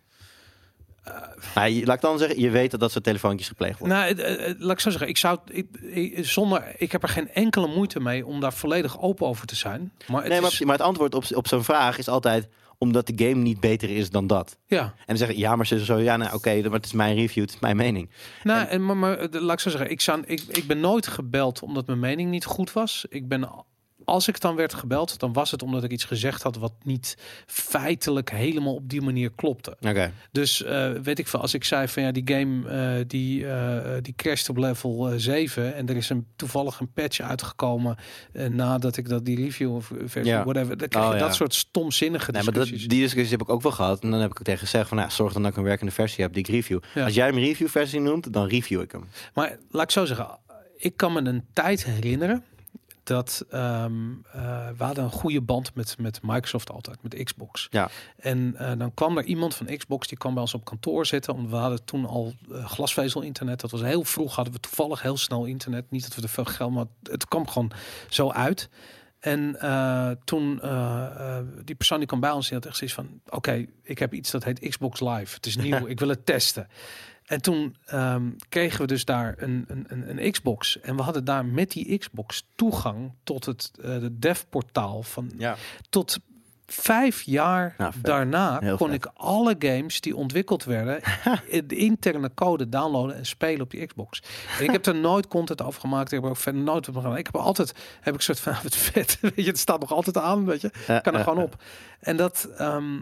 Nou, je- laat ik dan zeggen, je weet dat dat soort telefoontjes gepleegd worden. nou, eh, eh, laat ik zo zeggen, ik zou, ik, ik- zonder, ik heb er geen enkele moeite mee om daar volledig open over te zijn. Maar het nee, maar, is, maar het antwoord op, op zo'n vraag is altijd omdat de game niet beter is dan dat. ja, En dan zeggen, ja, maar ze zo, ja, nou, oké, maar het is mijn review, het is mijn mening. nou, en, maar, maar eh, laat ik zo zeggen, ik, zou, ik, ik ben nooit gebeld omdat mijn mening niet goed was. Ik ben, als ik dan werd gebeld, dan was het omdat ik iets gezegd had wat niet feitelijk helemaal op die manier klopte. Oké. Dus eh, weet ik veel, als ik zei van ja, die game eh, die, eh, die crasht op level eh, 7 en er is een, toevallig een patch uitgekomen nadat ik dat die review of versie, Ja. whatever, dan krijg Oh, je ja. dat soort stomzinnige Nee, maar dat, die discussie heb ik ook wel gehad. En dan heb ik tegen gezegd van, nou, zorg dan dat ik een werkende versie heb die ik review. Ja. Als jij hem review versie noemt, dan review ik hem. Maar laat ik zo zeggen, ik kan me een tijd herinneren dat ehm, eh, we hadden een goede band met, met Microsoft altijd, met Xbox. Ja. En eh, dan kwam er iemand van Xbox, die kwam bij ons op kantoor zitten. Want we hadden toen al eh, glasvezel internet. Dat was heel vroeg, hadden we toevallig heel snel internet. Niet dat we er veel geld, maar het kwam gewoon zo uit. En toen, die persoon die kwam bij ons, die had echt zoiets van... Oké, ik heb iets dat heet Xbox Live. Het is nieuw, ik wil het testen. En toen ehm, kregen we dus daar een, een, een, een Xbox. En we hadden daar met die Xbox toegang tot het uh, de dev-portaal van Ja. tot vijf jaar Nou, daarna Heel kon vet. ik alle games die ontwikkeld werden, in de interne code downloaden en spelen op die Xbox. En ik heb er nooit content over gemaakt. Ik heb er ook verder nooit op gedaan. Ik heb altijd, heb ik soort van, wat vet, weet je, het staat nog altijd aan, weet je, kan er gewoon op. En dat, ehm,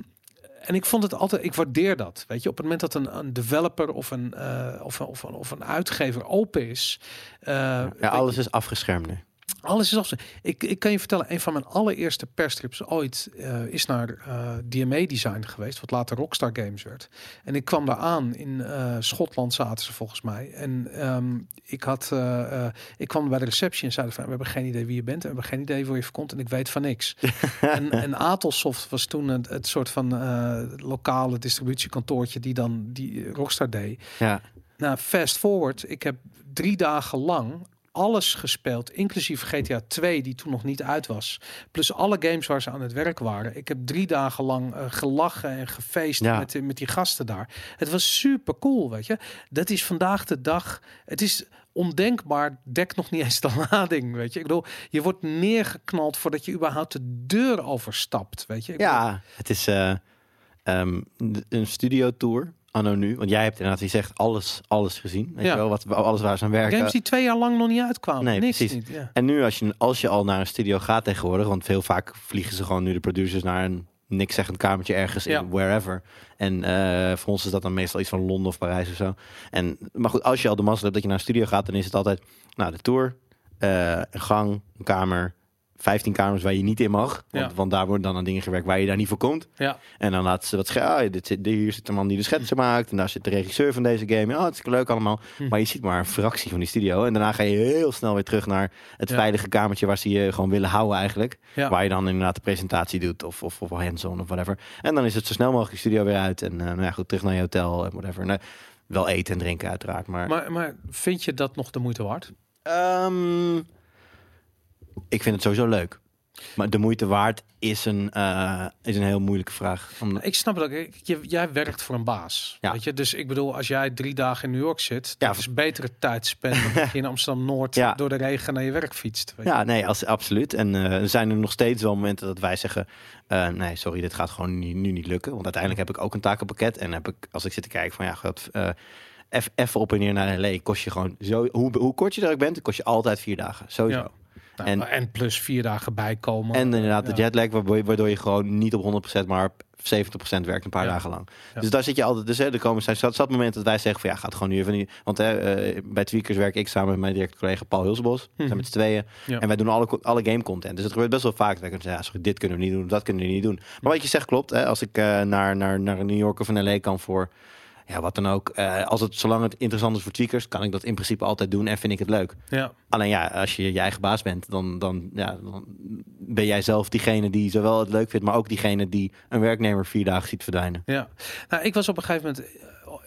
en ik vond het altijd, ik waardeer dat, weet je, op het moment dat een, een developer of een, eh, of, een, of, of een uitgever open is. eh, Ja, alles is afgeschermd nu. Alles is af. Ik, ik kan je vertellen, een van mijn allereerste persstrips ooit eh, is naar eh, DMA Design geweest, wat later Rockstar Games werd. En ik kwam daar aan in eh, Schotland zaten ze volgens mij. En ehm, ik had, ik kwam bij de receptie en zeiden van, we hebben geen idee wie je bent, en we hebben geen idee waar je voor komt, en ik weet van niks. en, en Atelsoft was toen het, het soort van lokale distributiekantoortje die dan die Rockstar deed. Ja. Nou, fast forward. Ik heb drie dagen lang alles gespeeld, inclusief GTA 2, die toen nog niet uit was. Plus alle games waar ze aan het werk waren. Ik heb drie dagen lang eh, gelachen en gefeest Ja. met, die- met die gasten daar. Het was super cool, weet je. Dat is vandaag de dag. Het is ondenkbaar, dek nog niet eens de lading, weet je. Ik bedoel, je wordt neergeknald voordat je überhaupt de deur overstapt, weet je. Ik bedoel, Ja, het is eh, ehm, een studiotour anno nu. Want jij hebt inderdaad, je zegt alles, alles gezien. Weet Ja. je wel, wat, alles waar ze aan werken. Games die twee jaar lang nog niet uitkwamen. Nee, Niks precies. niet. Ja. En nu als je, als je al naar een studio gaat tegenwoordig, want veel vaak vliegen ze gewoon nu de producers naar een niks zeggend kamertje ergens Ja. in wherever. En eh, voor ons is dat dan meestal iets van Londen of Parijs of zo. En, maar goed, als je al de mazzel hebt dat je naar een studio gaat, dan is het altijd, nou, de tour, eh, een gang, een kamer, 15 kamers waar je niet in mag. Want, Ja. want daar worden dan aan dingen gewerkt waar je daar niet voor komt. Ja. En dan laten ze wat schermen. dit zit, hier zit de man die de schetsen maakt. En daar zit de regisseur van deze game. Ja, het is leuk allemaal. Hm. Maar je ziet maar een fractie van die studio. En daarna ga je heel snel weer terug naar het Ja. veilige kamertje waar ze je gewoon willen houden eigenlijk. Ja. Waar je dan inderdaad de presentatie doet of, of, of hands-on of whatever. En dan is het zo snel mogelijk de studio weer uit. En eh, nou ja, goed, terug naar je hotel en whatever. Nou, wel eten en drinken uiteraard. Maar, Maar, maar vind je dat nog de moeite waard? Ehm, ik vind het sowieso leuk. Maar de moeite waard is een, eh, is een heel moeilijke vraag. Om, Ik snap het ook. Ik- Je, jij werkt voor een baas. Ja. Weet je? Dus ik bedoel, als jij drie dagen in New York zit, Ja. dat is betere tijd spenden dat je in Amsterdam-Noord Ja. door de regen naar je werk fietst. Weet je? ja, nee, als, absoluut. En eh, er zijn er nog steeds wel momenten dat wij zeggen... eh, nee, sorry, dit gaat gewoon nu, nu niet lukken. Want uiteindelijk heb ik ook een takenpakket. En heb ik, als ik zit te kijken van ja, god, eff- even op en neer naar L.A. kost je gewoon... Zo, hoe, hoe kort je er ook bent, kost je altijd vier dagen. Sowieso. Nou, En- en, plus vier dagen bijkomen. En inderdaad de jetlag, waardoor je, gewoon niet op 100% maar op 70% werkt een paar Ja. dagen lang. Ja. Dus daar zit je altijd. Dus hè, er komen zijn zat, zat momenten dat wij zeggen van ja, gaat gewoon nu even niet. Want hè, eh, bij Tweakers werk ik samen met mijn directe collega Paul Hulsbos. We Mhm. zijn met z'n tweeën. Ja. En wij doen alle, alle game content. Dus het gebeurt best wel vaak. Wij kunnen zeggen, ja, sorry, dit kunnen we niet doen, dat kunnen we niet doen. Maar wat je zegt klopt. Hè, als ik eh, naar, naar, naar New York of een LA kan voor ja, wat dan ook. eh, als het, zolang het interessant is voor Tweakers, kan ik dat in principe altijd doen en vind ik het leuk. Ja. Alleen ja, als je je eigen baas bent, dan, dan, ja, dan ben jij zelf diegene die zowel het leuk vindt, maar ook diegene die een werknemer vier dagen ziet verdwijnen. Ja, nou, ik was op een gegeven moment,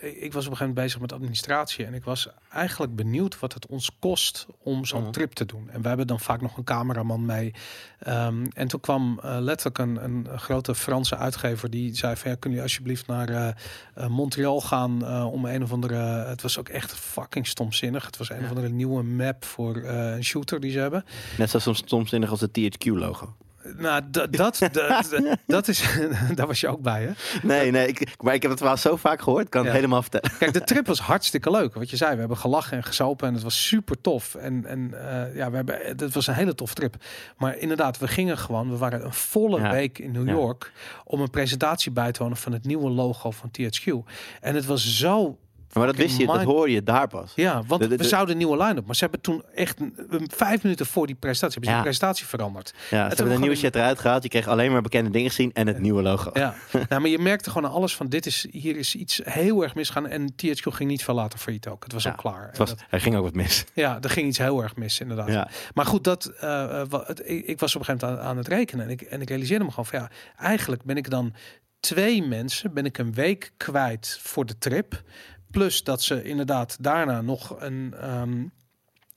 ik was op een gegeven moment bezig met administratie en ik was eigenlijk benieuwd wat het ons kost om zo'n Mhm. trip te doen. En we hebben dan vaak nog een cameraman mee. Ehm, en toen kwam eh, letterlijk een, een grote Franse uitgever die zei van ja, kun je alsjeblieft naar eh, eh, Montreal gaan om een of andere, het was ook echt fucking stomzinnig. Het was een Ja. of andere nieuwe map voor een shooter die ze hebben. Net zo stomzinnig als het THQ-logo. Nou, dat, dat, dat, is, daar was je ook bij hè? Nee, nee, ik, maar ik heb het wel zo vaak gehoord, ik kan Ja. het helemaal vertellen. Kijk, de trip was hartstikke leuk. Wat je zei, we hebben gelachen en gezopen en het was super tof. En, en eh, ja, we hebben, het was een hele tof trip. Maar inderdaad, we gingen gewoon, we waren een volle Ja. week in New Ja. York om een presentatie bij te wonen van het nieuwe logo van THQ. En het was zo, Maar dat wist je, dat hoorde je daar pas. ja, want De- de- we de- zouden een nieuwe line-up. Maar ze hebben toen echt een, vijf minuten voor die presentatie, hebben ze Ja. die presentatie veranderd. Ja, ze hebben een nieuwe een- shit eruit gehaald. Je kreeg alleen maar bekende dingen gezien en het nieuwe logo. Ja, nou, maar je merkte gewoon alles van dit is, hier is iets heel erg misgaan. En THQ ging niet veel later failliet ook. Het was Ja, ook klaar. Het was, dat- er ging ook wat mis. Ja, er ging iets heel erg mis, inderdaad. Ja. Maar goed, dat, eh, eh, ik was op een gegeven moment aan, aan het rekenen. En ik, en ik realiseerde me gewoon van ja, eigenlijk ben ik dan twee mensen, ben ik een week kwijt voor de trip. Plus dat ze inderdaad daarna nog een, ehm,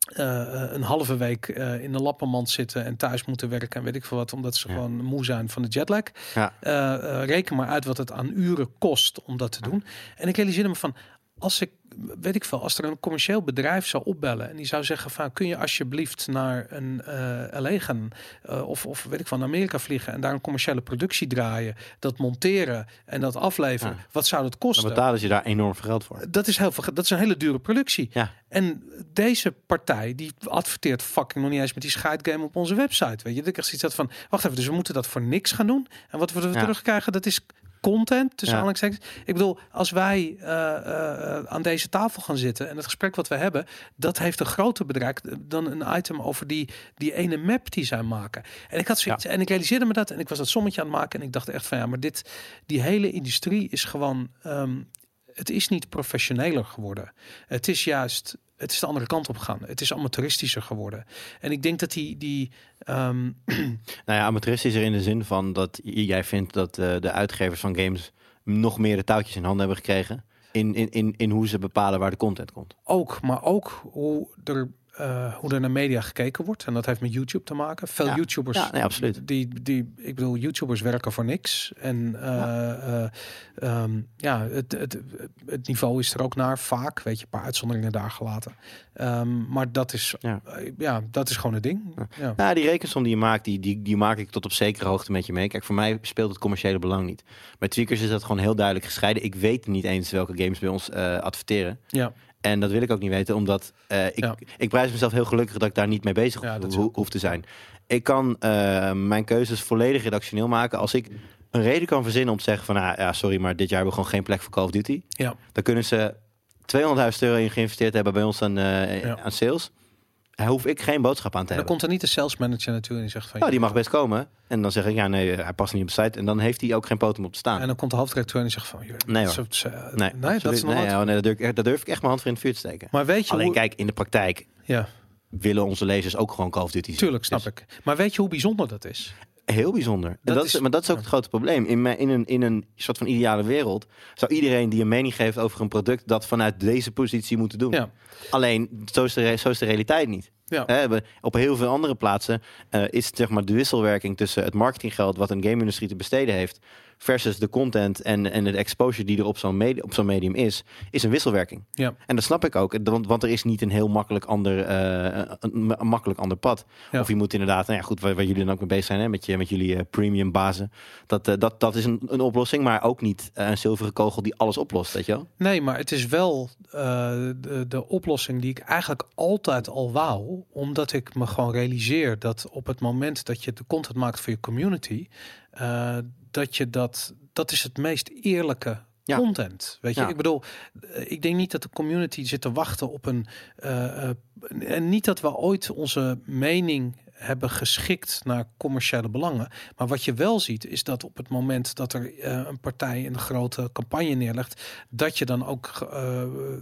eh, een halve week eh, in de lappenmand zitten en thuis moeten werken en weet ik veel wat, omdat ze Ja. gewoon moe zijn van de jetlag. Ja. Eh, reken maar uit wat het aan uren kost om dat te doen. En ik realiseerde me van, als ik, weet ik veel, als er een commercieel bedrijf zou opbellen en die zou zeggen van, kun je alsjeblieft naar een LA gaan eh, of, of weet ik van Amerika vliegen en daar een commerciële productie draaien, dat monteren en dat afleveren. Ja. Wat zou dat Dan kosten? betalen ze je daar enorm veel geld voor. Dat is heel veel. Dat is een hele dure productie. Ja. En deze partij die adverteert fucking nog niet eens met die scheidgame op onze website. Weet je, dat zoiets had van, wacht even, dus we moeten dat voor niks gaan doen. En wat we er Ja. terugkrijgen, dat is content tussen Ja. aanhalingstekens. Ik bedoel, als wij eh, eh, aan deze tafel gaan zitten en het gesprek wat we hebben, dat heeft een groter bedrag dan een item over die, die ene map die zij maken. En ik had zoiets, en ik realiseerde me dat en ik was dat sommetje aan het maken en ik dacht echt van ja, maar dit, die hele industrie is gewoon, ehm, het is niet professioneler geworden. Het is juist, het is de andere kant op gegaan. Het is amateuristischer geworden. En ik denk dat die, die ehm, Nou ja, amateuristisch er in de zin van dat jij vindt dat eh, de uitgevers van games nog meer de touwtjes in handen hebben gekregen. In, in, in, in hoe ze bepalen waar de content komt. ook, maar ook hoe er, eh, hoe er naar media gekeken wordt. En dat heeft met YouTube te maken. Veel Ja. YouTubers, Ja, nee, absoluut. die, die, ik bedoel, YouTubers werken voor niks. En eh, eh, ehm, ja, het, het, het niveau is er ook naar vaak. Weet je, een paar uitzonderingen daar gelaten. Ehm, maar dat is, Ja. ja, dat is gewoon het ding. Ja. Nou, die rekensom die je maakt, die, die, die maak ik tot op zekere hoogte met je mee. Kijk, voor mij speelt het commerciële belang niet. Bij Tweakers is dat gewoon heel duidelijk gescheiden. Ik weet niet eens welke games bij ons adverteren. ja. En dat wil ik ook niet weten, omdat eh, ik, Ja. ik prijs mezelf heel gelukkig dat ik daar niet mee bezig Ja, ho- ho- hoef te zijn. Ik kan eh, mijn keuzes volledig redactioneel maken. Als ik een reden kan verzinnen om te zeggen van, ah, ja, sorry, maar dit jaar hebben we gewoon geen plek voor Call of Duty. Ja. Dan kunnen ze 200.000 euro in geïnvesteerd hebben bij ons aan, eh, Ja. aan sales. Hoef ik geen boodschap aan te Dan hebben. komt er niet de sales manager naartoe en die zegt van... Nou, die mag best komen. En dan zeg ik, ja, nee, hij past niet op de site. En dan heeft hij ook geen poten om op te staan. En dan komt de hoofdredacteur en die zegt van... Nee, dat hoor. eh, nee, nee, dat is nee, ja, nee, daar, durf ik, daar durf ik echt mijn hand voor in het vuur te steken. Maar weet je Alleen hoe... kijk, in de praktijk Ja, willen onze lezers ook gewoon Call of Duty zien. tuurlijk, snap Dus ik. Maar weet je hoe bijzonder dat is? Heel bijzonder. Dat dat is, is- maar dat is ook het grote probleem. In, mijn- in, een, in een soort van ideale wereld zou iedereen die een mening geeft over een product dat vanuit deze positie moeten doen. Ja. Alleen, zo is, de, zo is de realiteit niet. Ja. Op heel veel andere plaatsen eh, is zeg maar de wisselwerking tussen het marketinggeld wat een game-industrie te besteden heeft, versus de content en, en de exposure die er op zo'n medi- op zo'n medium is, is een wisselwerking. Ja. En dat snap ik ook, want, want er is niet een heel makkelijk ander, eh, een, een makkelijk ander pad. Ja. Of je moet inderdaad, nou ja, goed, waar, waar jullie dan ook mee bezig zijn, hè, met, je, met jullie eh, premium bazen. Dat, eh, dat, dat is een, een oplossing, maar ook niet een zilveren kogel die alles oplost, weet je wel? Nee, maar het is wel de, de oplossing die ik eigenlijk altijd al wou. Omdat ik me gewoon realiseer dat op het moment dat je de content maakt voor je community, dat je dat, dat is het meest eerlijke Ja. content. Weet je, Ja. ik bedoel, eh, ik denk niet dat de community zit te wachten op een. eh, eh, en niet dat we ooit onze mening hebben geschikt naar commerciële belangen. Maar wat je wel ziet, is dat op het moment dat er eh, een partij een grote campagne neerlegt, dat je dan ook eh,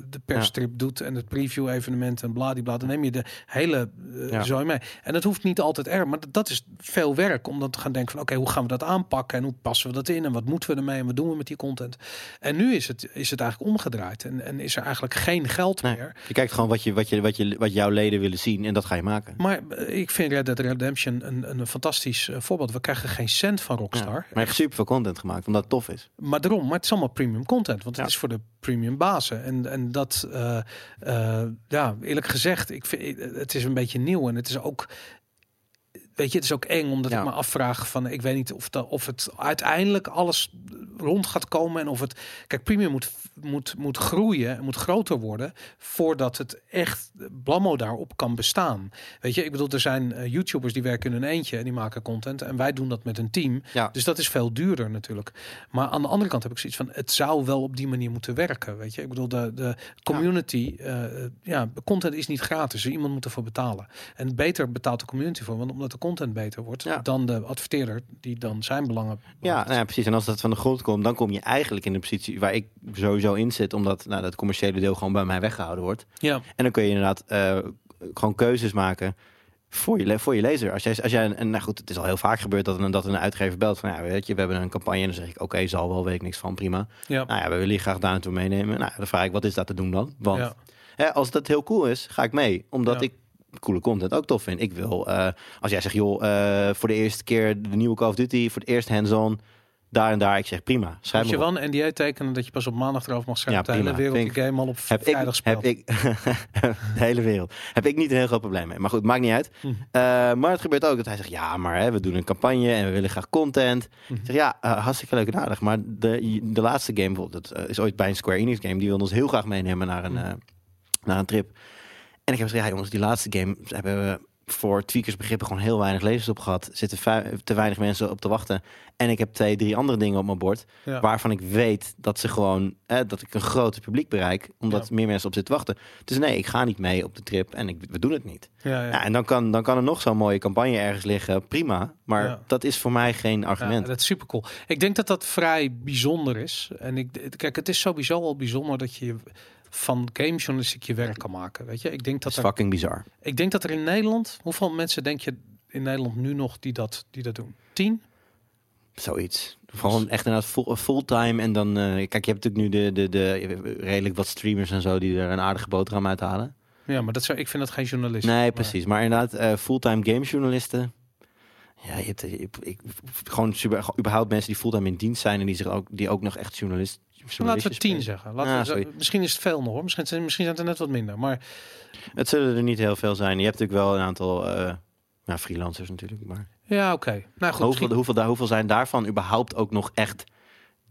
de persstrip doet en het preview evenement en bladibla. Dan neem je de hele Ja. zooi mee. En dat hoeft niet altijd erg, maar dat- is veel werk om dan te gaan denken van oké, hoe gaan we dat aanpakken en hoe passen we dat in en wat moeten we ermee en wat doen we met die content. En nu is het, is het eigenlijk omgedraaid en, en is er eigenlijk geen geld Nee. meer. Je kijkt gewoon wat, je, wat, je, wat, je, wat jouw leden willen zien en dat ga je maken. Maar ik vind Red Dead Redemption een, een fantastisch eh, voorbeeld. We krijgen geen cent van Ja. Rockstar. Maar je hebt super veel content gemaakt, omdat het tof is. Maar daarom, maar het is allemaal premium content, want het Ja. is voor de premium bazen. En, en dat, eh, eh, ja, eerlijk gezegd, ik vind het is een beetje nieuw en het is ook, weet je, het is ook eng omdat Ja. ik me afvraag van, ik weet niet of, dat, of het uiteindelijk alles rond gaat komen en of het, kijk, premium moet, moet, moet groeien, moet groter worden voordat het echt blammo daarop kan bestaan. Weet je, ik bedoel, er zijn eh, YouTubers die werken in hun eentje en die maken content en wij doen dat met een team. Ja. Dus dat is veel duurder natuurlijk. Maar aan de andere kant heb ik zoiets van, het zou wel op die manier moeten werken. Weet je, ik bedoel, de, de community, eh, ja, content is niet gratis. Dus iemand moet ervoor betalen. En beter betaalt de community voor, want omdat de content beter wordt Ja. dan de adverteerder die dan zijn belangen. Ja, nou ja, precies. En als dat van de grond komt, dan kom je eigenlijk in de positie waar ik sowieso in zit, omdat nou, dat commerciële deel gewoon bij mij weggehouden wordt. ja. En dan kun je inderdaad eh, gewoon keuzes maken voor je, voor je lezer. Als jij, als jij en nou goed, het is al heel vaak gebeurd dat een, dat een uitgever belt van, ja, weet je, we hebben een campagne en dan zeg ik, oké, zal wel, weet ik niks van, prima. Ja. Nou ja, we willen je graag daar naartoe meenemen. Nou, dan vraag ik, wat is dat te doen dan? Want Ja. hè, als dat heel cool is, ga ik mee, omdat Ja. ik coole content ook tof vind. Ik wil, eh, als jij zegt, joh, eh, voor de eerste keer de nieuwe Call of Duty, voor het eerst hands-on, daar en daar. Ik zeg, prima, schrijf Moet je wel een NDA tekenen dat je pas op maandag erover mag schrijven. Ja, de hele wereld de game al op Heb vrijdag ik, heb ik de hele wereld. Heb ik niet een heel groot probleem mee. Maar goed, maakt niet uit. Hm. Eh, maar het gebeurt ook dat hij zegt: Ja, maar hè, we doen een campagne en we willen graag content. Hm. Ik zeg ja, hartstikke leuk en aardig. Maar de, de laatste game, bijvoorbeeld, dat is ooit bij een Square Enix game. Die wilde ons heel graag meenemen naar een, Hm. naar een trip. En ik heb gezegd: Ja, jongens, die laatste game hebben we voor tweakers begrippen gewoon heel weinig lezers op gehad. Er zitten te weinig mensen op te wachten. En ik heb twee, drie andere dingen op mijn bord. Ja. Waarvan ik weet dat ze gewoon eh, dat ik een groter publiek bereik. Omdat Ja. meer mensen op zitten wachten. Dus nee, ik ga niet mee op de trip en ik, we doen het niet. Ja, ja. Ja, en dan kan, dan kan er nog zo'n mooie campagne ergens liggen. Prima. Maar Ja. dat is voor mij geen Ja, argument. dat is super cool. Ik denk dat dat vrij bijzonder is. En ik, kijk, het is sowieso al bijzonder dat je van gamejournalistiek je werk kan maken. Weet je, ik denk dat dat is er, fucking bizar. ik denk dat er in Nederland, hoeveel mensen denk je in Nederland nu nog die dat, die dat doen? Tien? Zoiets. Gewoon echt inderdaad full- fulltime. En dan, eh, kijk, je hebt natuurlijk nu de, de, de redelijk wat streamers en zo die er een aardige boterham uithalen. Ja, maar dat zou, ik vind dat geen journalist. Nee, Maar- precies. Maar inderdaad, eh, fulltime gamejournalisten. Ja, je hebt, je hebt- ik, gewoon super, überhaupt mensen die fulltime in dienst zijn en die, zich ook, die ook nog echt journalist. Laten we tien spelen. zeggen. Laten Ja, we, sorry. misschien is het veel nog hoor. Misschien, zijn- misschien zijn het er net wat minder. Maar Het zullen er niet heel veel zijn. Je hebt natuurlijk wel een aantal eh, ja, freelancers natuurlijk. Maar ja, oké. Nou goed, hoeveel, misschien- hoeveel, daar, hoeveel zijn daarvan überhaupt ook nog echt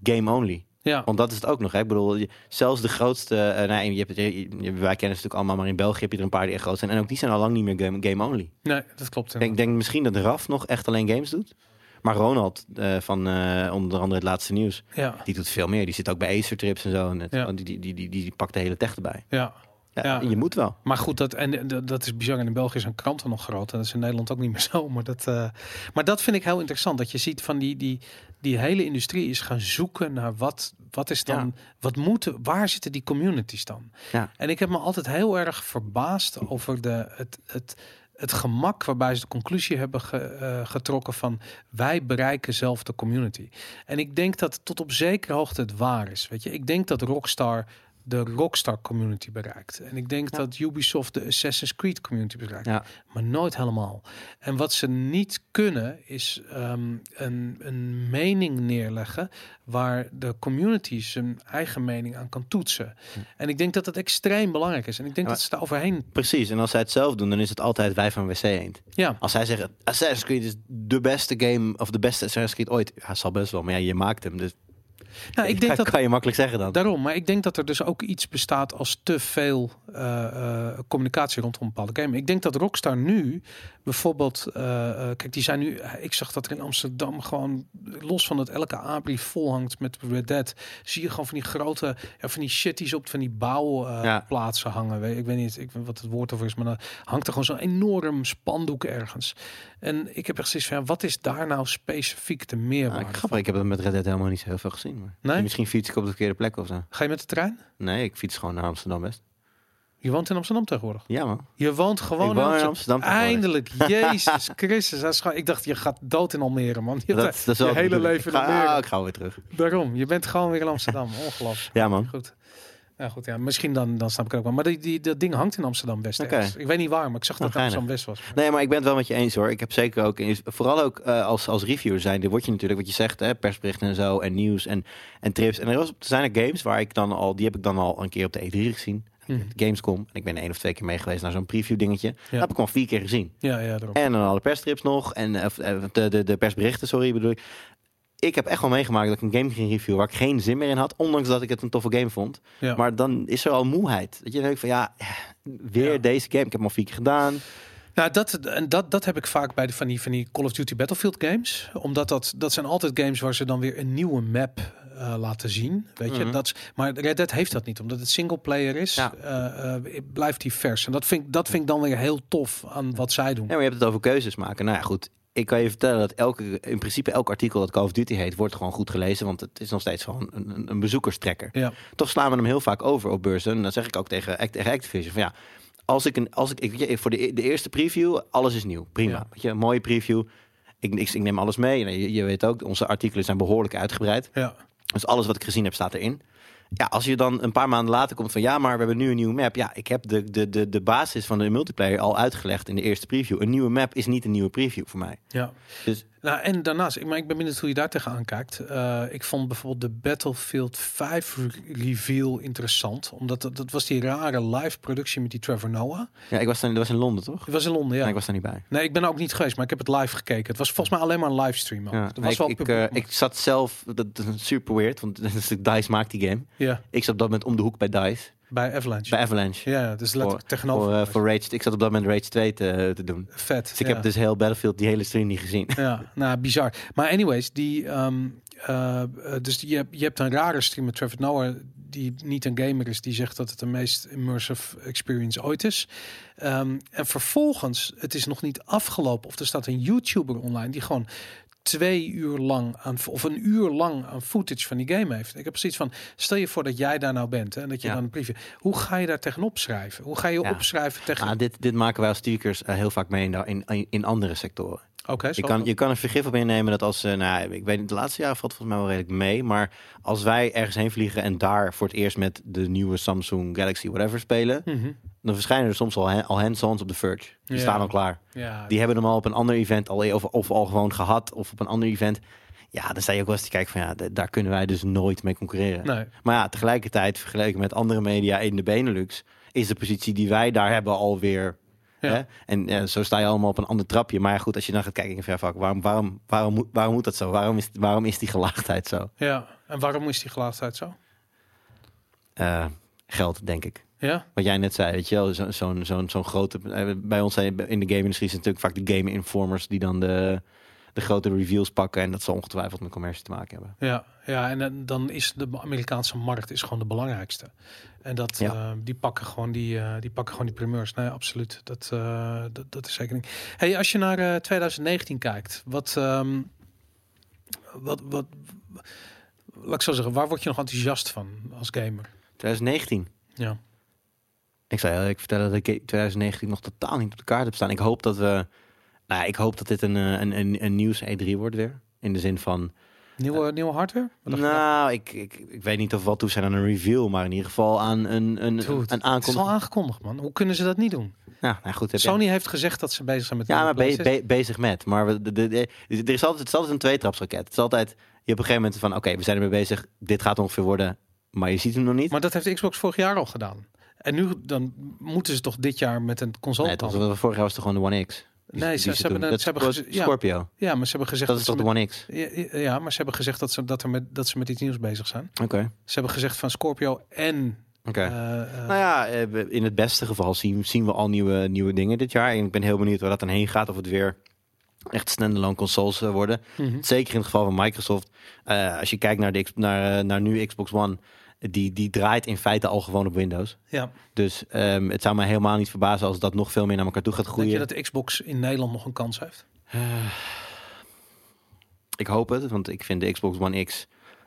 game only? ja. Want dat is het ook nog. Hè? Ik bedoel, zelfs de grootste. eh nee, je hebt, je, je- wij kennen het natuurlijk allemaal, maar in België heb je er een paar die echt groot zijn. En ook die zijn al lang niet meer game, game only. Nee, dat klopt. Ik denk, denk misschien dat Raf nog echt alleen games doet. Maar Ronald eh, van eh, onder andere het laatste nieuws, Ja, die doet veel meer. Die zit ook bij Acer Trips en zo. En het, Ja. die, die, die, die, die pakt de hele tech erbij. ja. Ja, Ja. Je moet wel. Maar goed, dat, en, en dat is bizar. En in België zijn kranten nog groot. En dat is in Nederland ook niet meer zo. Maar dat, eh, maar dat vind ik heel interessant. Dat je ziet van die, die, die hele industrie is gaan zoeken naar wat, wat is dan, wat moeten, waar zitten die communities dan? Ja. En ik heb me altijd heel erg verbaasd over de, het, het, het gemak waarbij ze de conclusie hebben eh, getrokken van wij bereiken zelf de community. En ik denk dat tot op zekere hoogte het waar is. Weet je, ik denk dat Rockstar de Rockstar community bereikt. En ik denk Ja. dat Ubisoft de Assassin's Creed community bereikt. Ja. Maar nooit helemaal. En wat ze niet kunnen is ehm, een, een mening neerleggen waar de community zijn eigen mening aan kan toetsen. En ik denk dat dat extreem belangrijk is. En ik denk Ja, dat ze daar overheen. Precies, en als zij het zelf doen, dan is het altijd wij van WC Eend. Ja, Als zij zeggen, Assassin's Creed is de beste game, of de beste Assassin's Creed ooit. Ja, zal best wel, maar ja, je maakt hem, dus nou, ik denk kan, dat kan je makkelijk zeggen dan. Daarom, maar ik denk dat er dus ook iets bestaat als te veel eh, eh, communicatie rondom een bepaalde game. Ik denk dat Rockstar nu bijvoorbeeld, eh, kijk, die zijn nu, ik zag dat er in Amsterdam gewoon los van dat elke A-brief vol hangt met Red Dead, zie je gewoon van die grote, ja, van die shitties op van die bouwplaatsen Ja. hangen. Weet- Ik weet niet ik, wat het woord over is, maar dan hangt er gewoon zo'n enorm spandoek ergens. En ik heb echt zoiets van, ja, wat is daar nou specifiek de Nou, meerwaarde? ik, grappig, ik heb het met Red Dead helemaal niet zo heel veel gezien. Nee? Misschien fiets ik op de verkeerde plek of zo. Ga je met de trein? Nee, ik fiets gewoon naar Amsterdam West. Je woont in Amsterdam tegenwoordig. Ja man. Je woont gewoon in Amsterdam. Eindelijk, Jezus Christus. Dat is gewoon, ik dacht, je gaat dood in Almere, man. Je Dat, dat is je hele leven in Almere. ah, ik ga weer terug. Daarom, je bent gewoon weer in Amsterdam. Ongelooflijk. Ja man. Goed. Ja, goed, ja. Misschien dan, dan snap ik het ook wel. Maar die, die, dat ding hangt in Amsterdam-West. Oké. ergens. Ik weet niet waar, maar ik zag dat het geinig. Amsterdam-West was. Nee, maar ik ben het wel met je eens hoor. Ik heb zeker ook, vooral ook eh, als, als reviewer zijn, dit word je natuurlijk, wat je zegt, hè, persberichten en zo, en nieuws en, en trips. En er, was, er zijn er games waar ik dan al, die heb ik dan al een keer op de E3 gezien. Mhm. Gamescom. En ik ben één of twee keer mee geweest naar zo'n preview dingetje. Dat heb ik al vier keer gezien. Ja, ja, daarom. En dan alle persstrips nog. En eh, of, eh, de, de, de persberichten, sorry, bedoel ik. Ik heb echt wel meegemaakt dat ik een game ging reviewen waar ik geen zin meer in had. Ondanks dat ik het een toffe game vond. Ja. Maar dan is er al moeheid. Dat je denkt van ja, weer Ja. deze game. Ik heb hem al vier keer gedaan. Nou, dat, en dat, dat heb ik vaak bij de, van, die, van die Call of Duty Battlefield games. Omdat dat, dat zijn altijd games waar ze dan weer een nieuwe map eh, laten zien. Weet je, Mhm. dat, maar Red Dead heeft dat niet. Omdat het single player is, Ja. eh, eh, blijft die vers. En dat vind, ik- dat vind ik dan weer heel tof aan wat zij doen. Ja, maar je hebt het over keuzes maken. Nou ja, goed. Ik kan je vertellen dat elke, in principe elk artikel dat Call of Duty heet, wordt gewoon goed gelezen. Want het is nog steeds gewoon een, een, een bezoekerstrekker. Ja, Toch slaan we hem heel vaak over op beurzen. En dan zeg ik ook tegen, tegen Activision van ja, als ik een, als ik, ik voor de, de eerste preview, alles is nieuw. Prima. Ja. Weet je, een mooie preview. Ik, ik, ik neem alles mee. En je, je weet ook, onze artikelen zijn behoorlijk uitgebreid. ja. Dus alles wat ik gezien heb staat erin. Ja, als je dan een paar maanden later komt van ja, maar we hebben nu een nieuwe map. Ja, ik heb de, de, de, de basis van de multiplayer al uitgelegd in de eerste preview. Een nieuwe map is niet een nieuwe preview voor mij. ja. Dus Nou, en daarnaast, ik, maar ik ben benieuwd hoe je daar tegenaan kijkt. Eh, ik vond bijvoorbeeld de Battlefield 5 re- reveal interessant. Omdat dat, dat was die rare live productie met die Trevor Noah. ja, ik was, dan, dat was in Londen toch? Het was in Londen, ja. Nee, ik was daar niet bij. Nee, ik ben er ook niet geweest, maar ik heb het live gekeken. Het was volgens mij alleen maar een livestream. ook. Ja. Was ik, wel ik, publiek, eh, maar- ik zat zelf, dat, dat is super weird, want DICE maakt die game. ja, Ik zat op dat moment om de hoek bij DICE, bij Avalanche. bij Avalanche. ja, dus letterlijk tegenover. Voor, eh, voor Rage, ik zat op dat moment Rage 2 te, te doen. Vet. Dus ik heb dus heel Battlefield die hele stream niet gezien. Ja, nou, bizar. Maar anyways, die, ehm, eh, eh, dus die, je, hebt- je hebt een rare stream met Trevor Noah, die niet een gamer is, die zegt dat het de meest immersive experience ooit is. Ehm, en vervolgens, het is nog niet afgelopen, of er staat een YouTuber online die gewoon twee uur lang aan, of een uur lang aan footage van die game heeft. Ik heb precies van, stel je voor dat jij daar nou bent hè, en dat je Ja. dan een preview. Hoe ga je daar tegenop schrijven? Hoe ga je Ja. opschrijven tegen? Ah, dit, dit maken wij als speakers eh, heel vaak mee in, in, in andere sectoren. Oké, Je kan, je kan een vergif op innemen dat als, eh, nou, ik weet niet, de laatste jaren valt volgens mij wel redelijk mee. Maar als wij ergens heen vliegen en daar voor het eerst met de nieuwe Samsung Galaxy whatever spelen, Mhm. dan verschijnen er soms al, al hands-ons op de Verge. Die Ja. staan al klaar. Ja, Die hebben hem al op een ander event al, of, of al gewoon gehad of op een ander event. Ja, dan sta je ook wel eens te kijken van ja, daar kunnen wij dus nooit mee concurreren. nee. Maar ja, tegelijkertijd vergeleken met andere media in de Benelux is de positie die wij daar hebben alweer. Ja. En ja, zo sta je allemaal op een ander trapje. Maar ja, goed, als je dan gaat kijken in waarom, waarom, waarom, moet, waarom moet dat zo? Waarom is, waarom is die gelaagdheid zo? Ja, en waarom is die gelaagdheid zo? Eh, geld, denk ik. Ja, Wat jij net zei, weet je wel, zo- zo'n zo'n zo'n grote... eh, Bij ons zijn in de game-industrie het natuurlijk vaak de game informers die dan de, de grote reveals pakken. En dat zal ongetwijfeld met commercie te maken hebben. ja, ja, en dan- dan is de Amerikaanse markt is gewoon de belangrijkste. En dat, Ja. eh, die pakken gewoon die, eh, die pakken gewoon die primeurs. Nee, absoluut. Dat, eh, dat, dat is zeker niet. Hey, als je naar eh, 2019 kijkt, wat, ehm, wat, wat, laat ik zo zeggen, waar word je nog enthousiast van als gamer? 2019. Ja, Ik zou je eerlijk vertellen dat ik 2019 nog totaal niet op de kaart heb staan. Ik hoop dat we. Nou, ik hoop dat dit een, eh, een, een, een nieuws E3 wordt weer. In de zin van. Nieuwe, nieuwe hardware? Wat Nou, ik, ik, ik weet niet of we al toe zijn aan een reveal, maar in ieder geval aan een, een, Dude, een Het is al aankondiging. aangekondigd, man. Hoe kunnen ze dat niet doen? Ja, nou goed. je- Sony heeft gezegd dat ze bezig zijn met Ja, maar be- PlayStation. be- bezig met. Maar we, de, de, de- er is altijd, het is altijd een tweetrapsraket. Het is altijd, je hebt op een gegeven moment van, oké, we zijn ermee bezig. Dit gaat ongeveer worden, maar je ziet hem nog niet. Maar dat heeft Xbox vorig jaar al gedaan. En nu dan moeten ze toch dit jaar met een console nee, het was, vorig jaar was het gewoon de One X. Nee, ze- ze hebben Dat ze hebben ja. Scorpio. Ja, maar ze hebben gezegd Dat is toch de One X? Ja, ja, maar ze hebben gezegd dat ze, dat, er met, dat ze met iets nieuws bezig zijn. Oké. Ze hebben gezegd van Scorpio en... Oké. eh, eh, Nou ja, eh, in het beste geval zien, zien we al nieuwe, nieuwe dingen dit jaar. En ik ben heel benieuwd waar dat dan heen gaat. Of het weer echt standalone consoles worden. mhm. Zeker in het geval van Microsoft. Als je kijkt naar, de, naar, naar nu Xbox One, die, die draait in feite al gewoon op Windows. Ja. Dus ehm, het zou mij helemaal niet verbazen als dat nog veel meer naar elkaar toe gaat Denk groeien. je dat de Xbox in Nederland nog een kans heeft? Ik hoop het, want ik vind de Xbox One X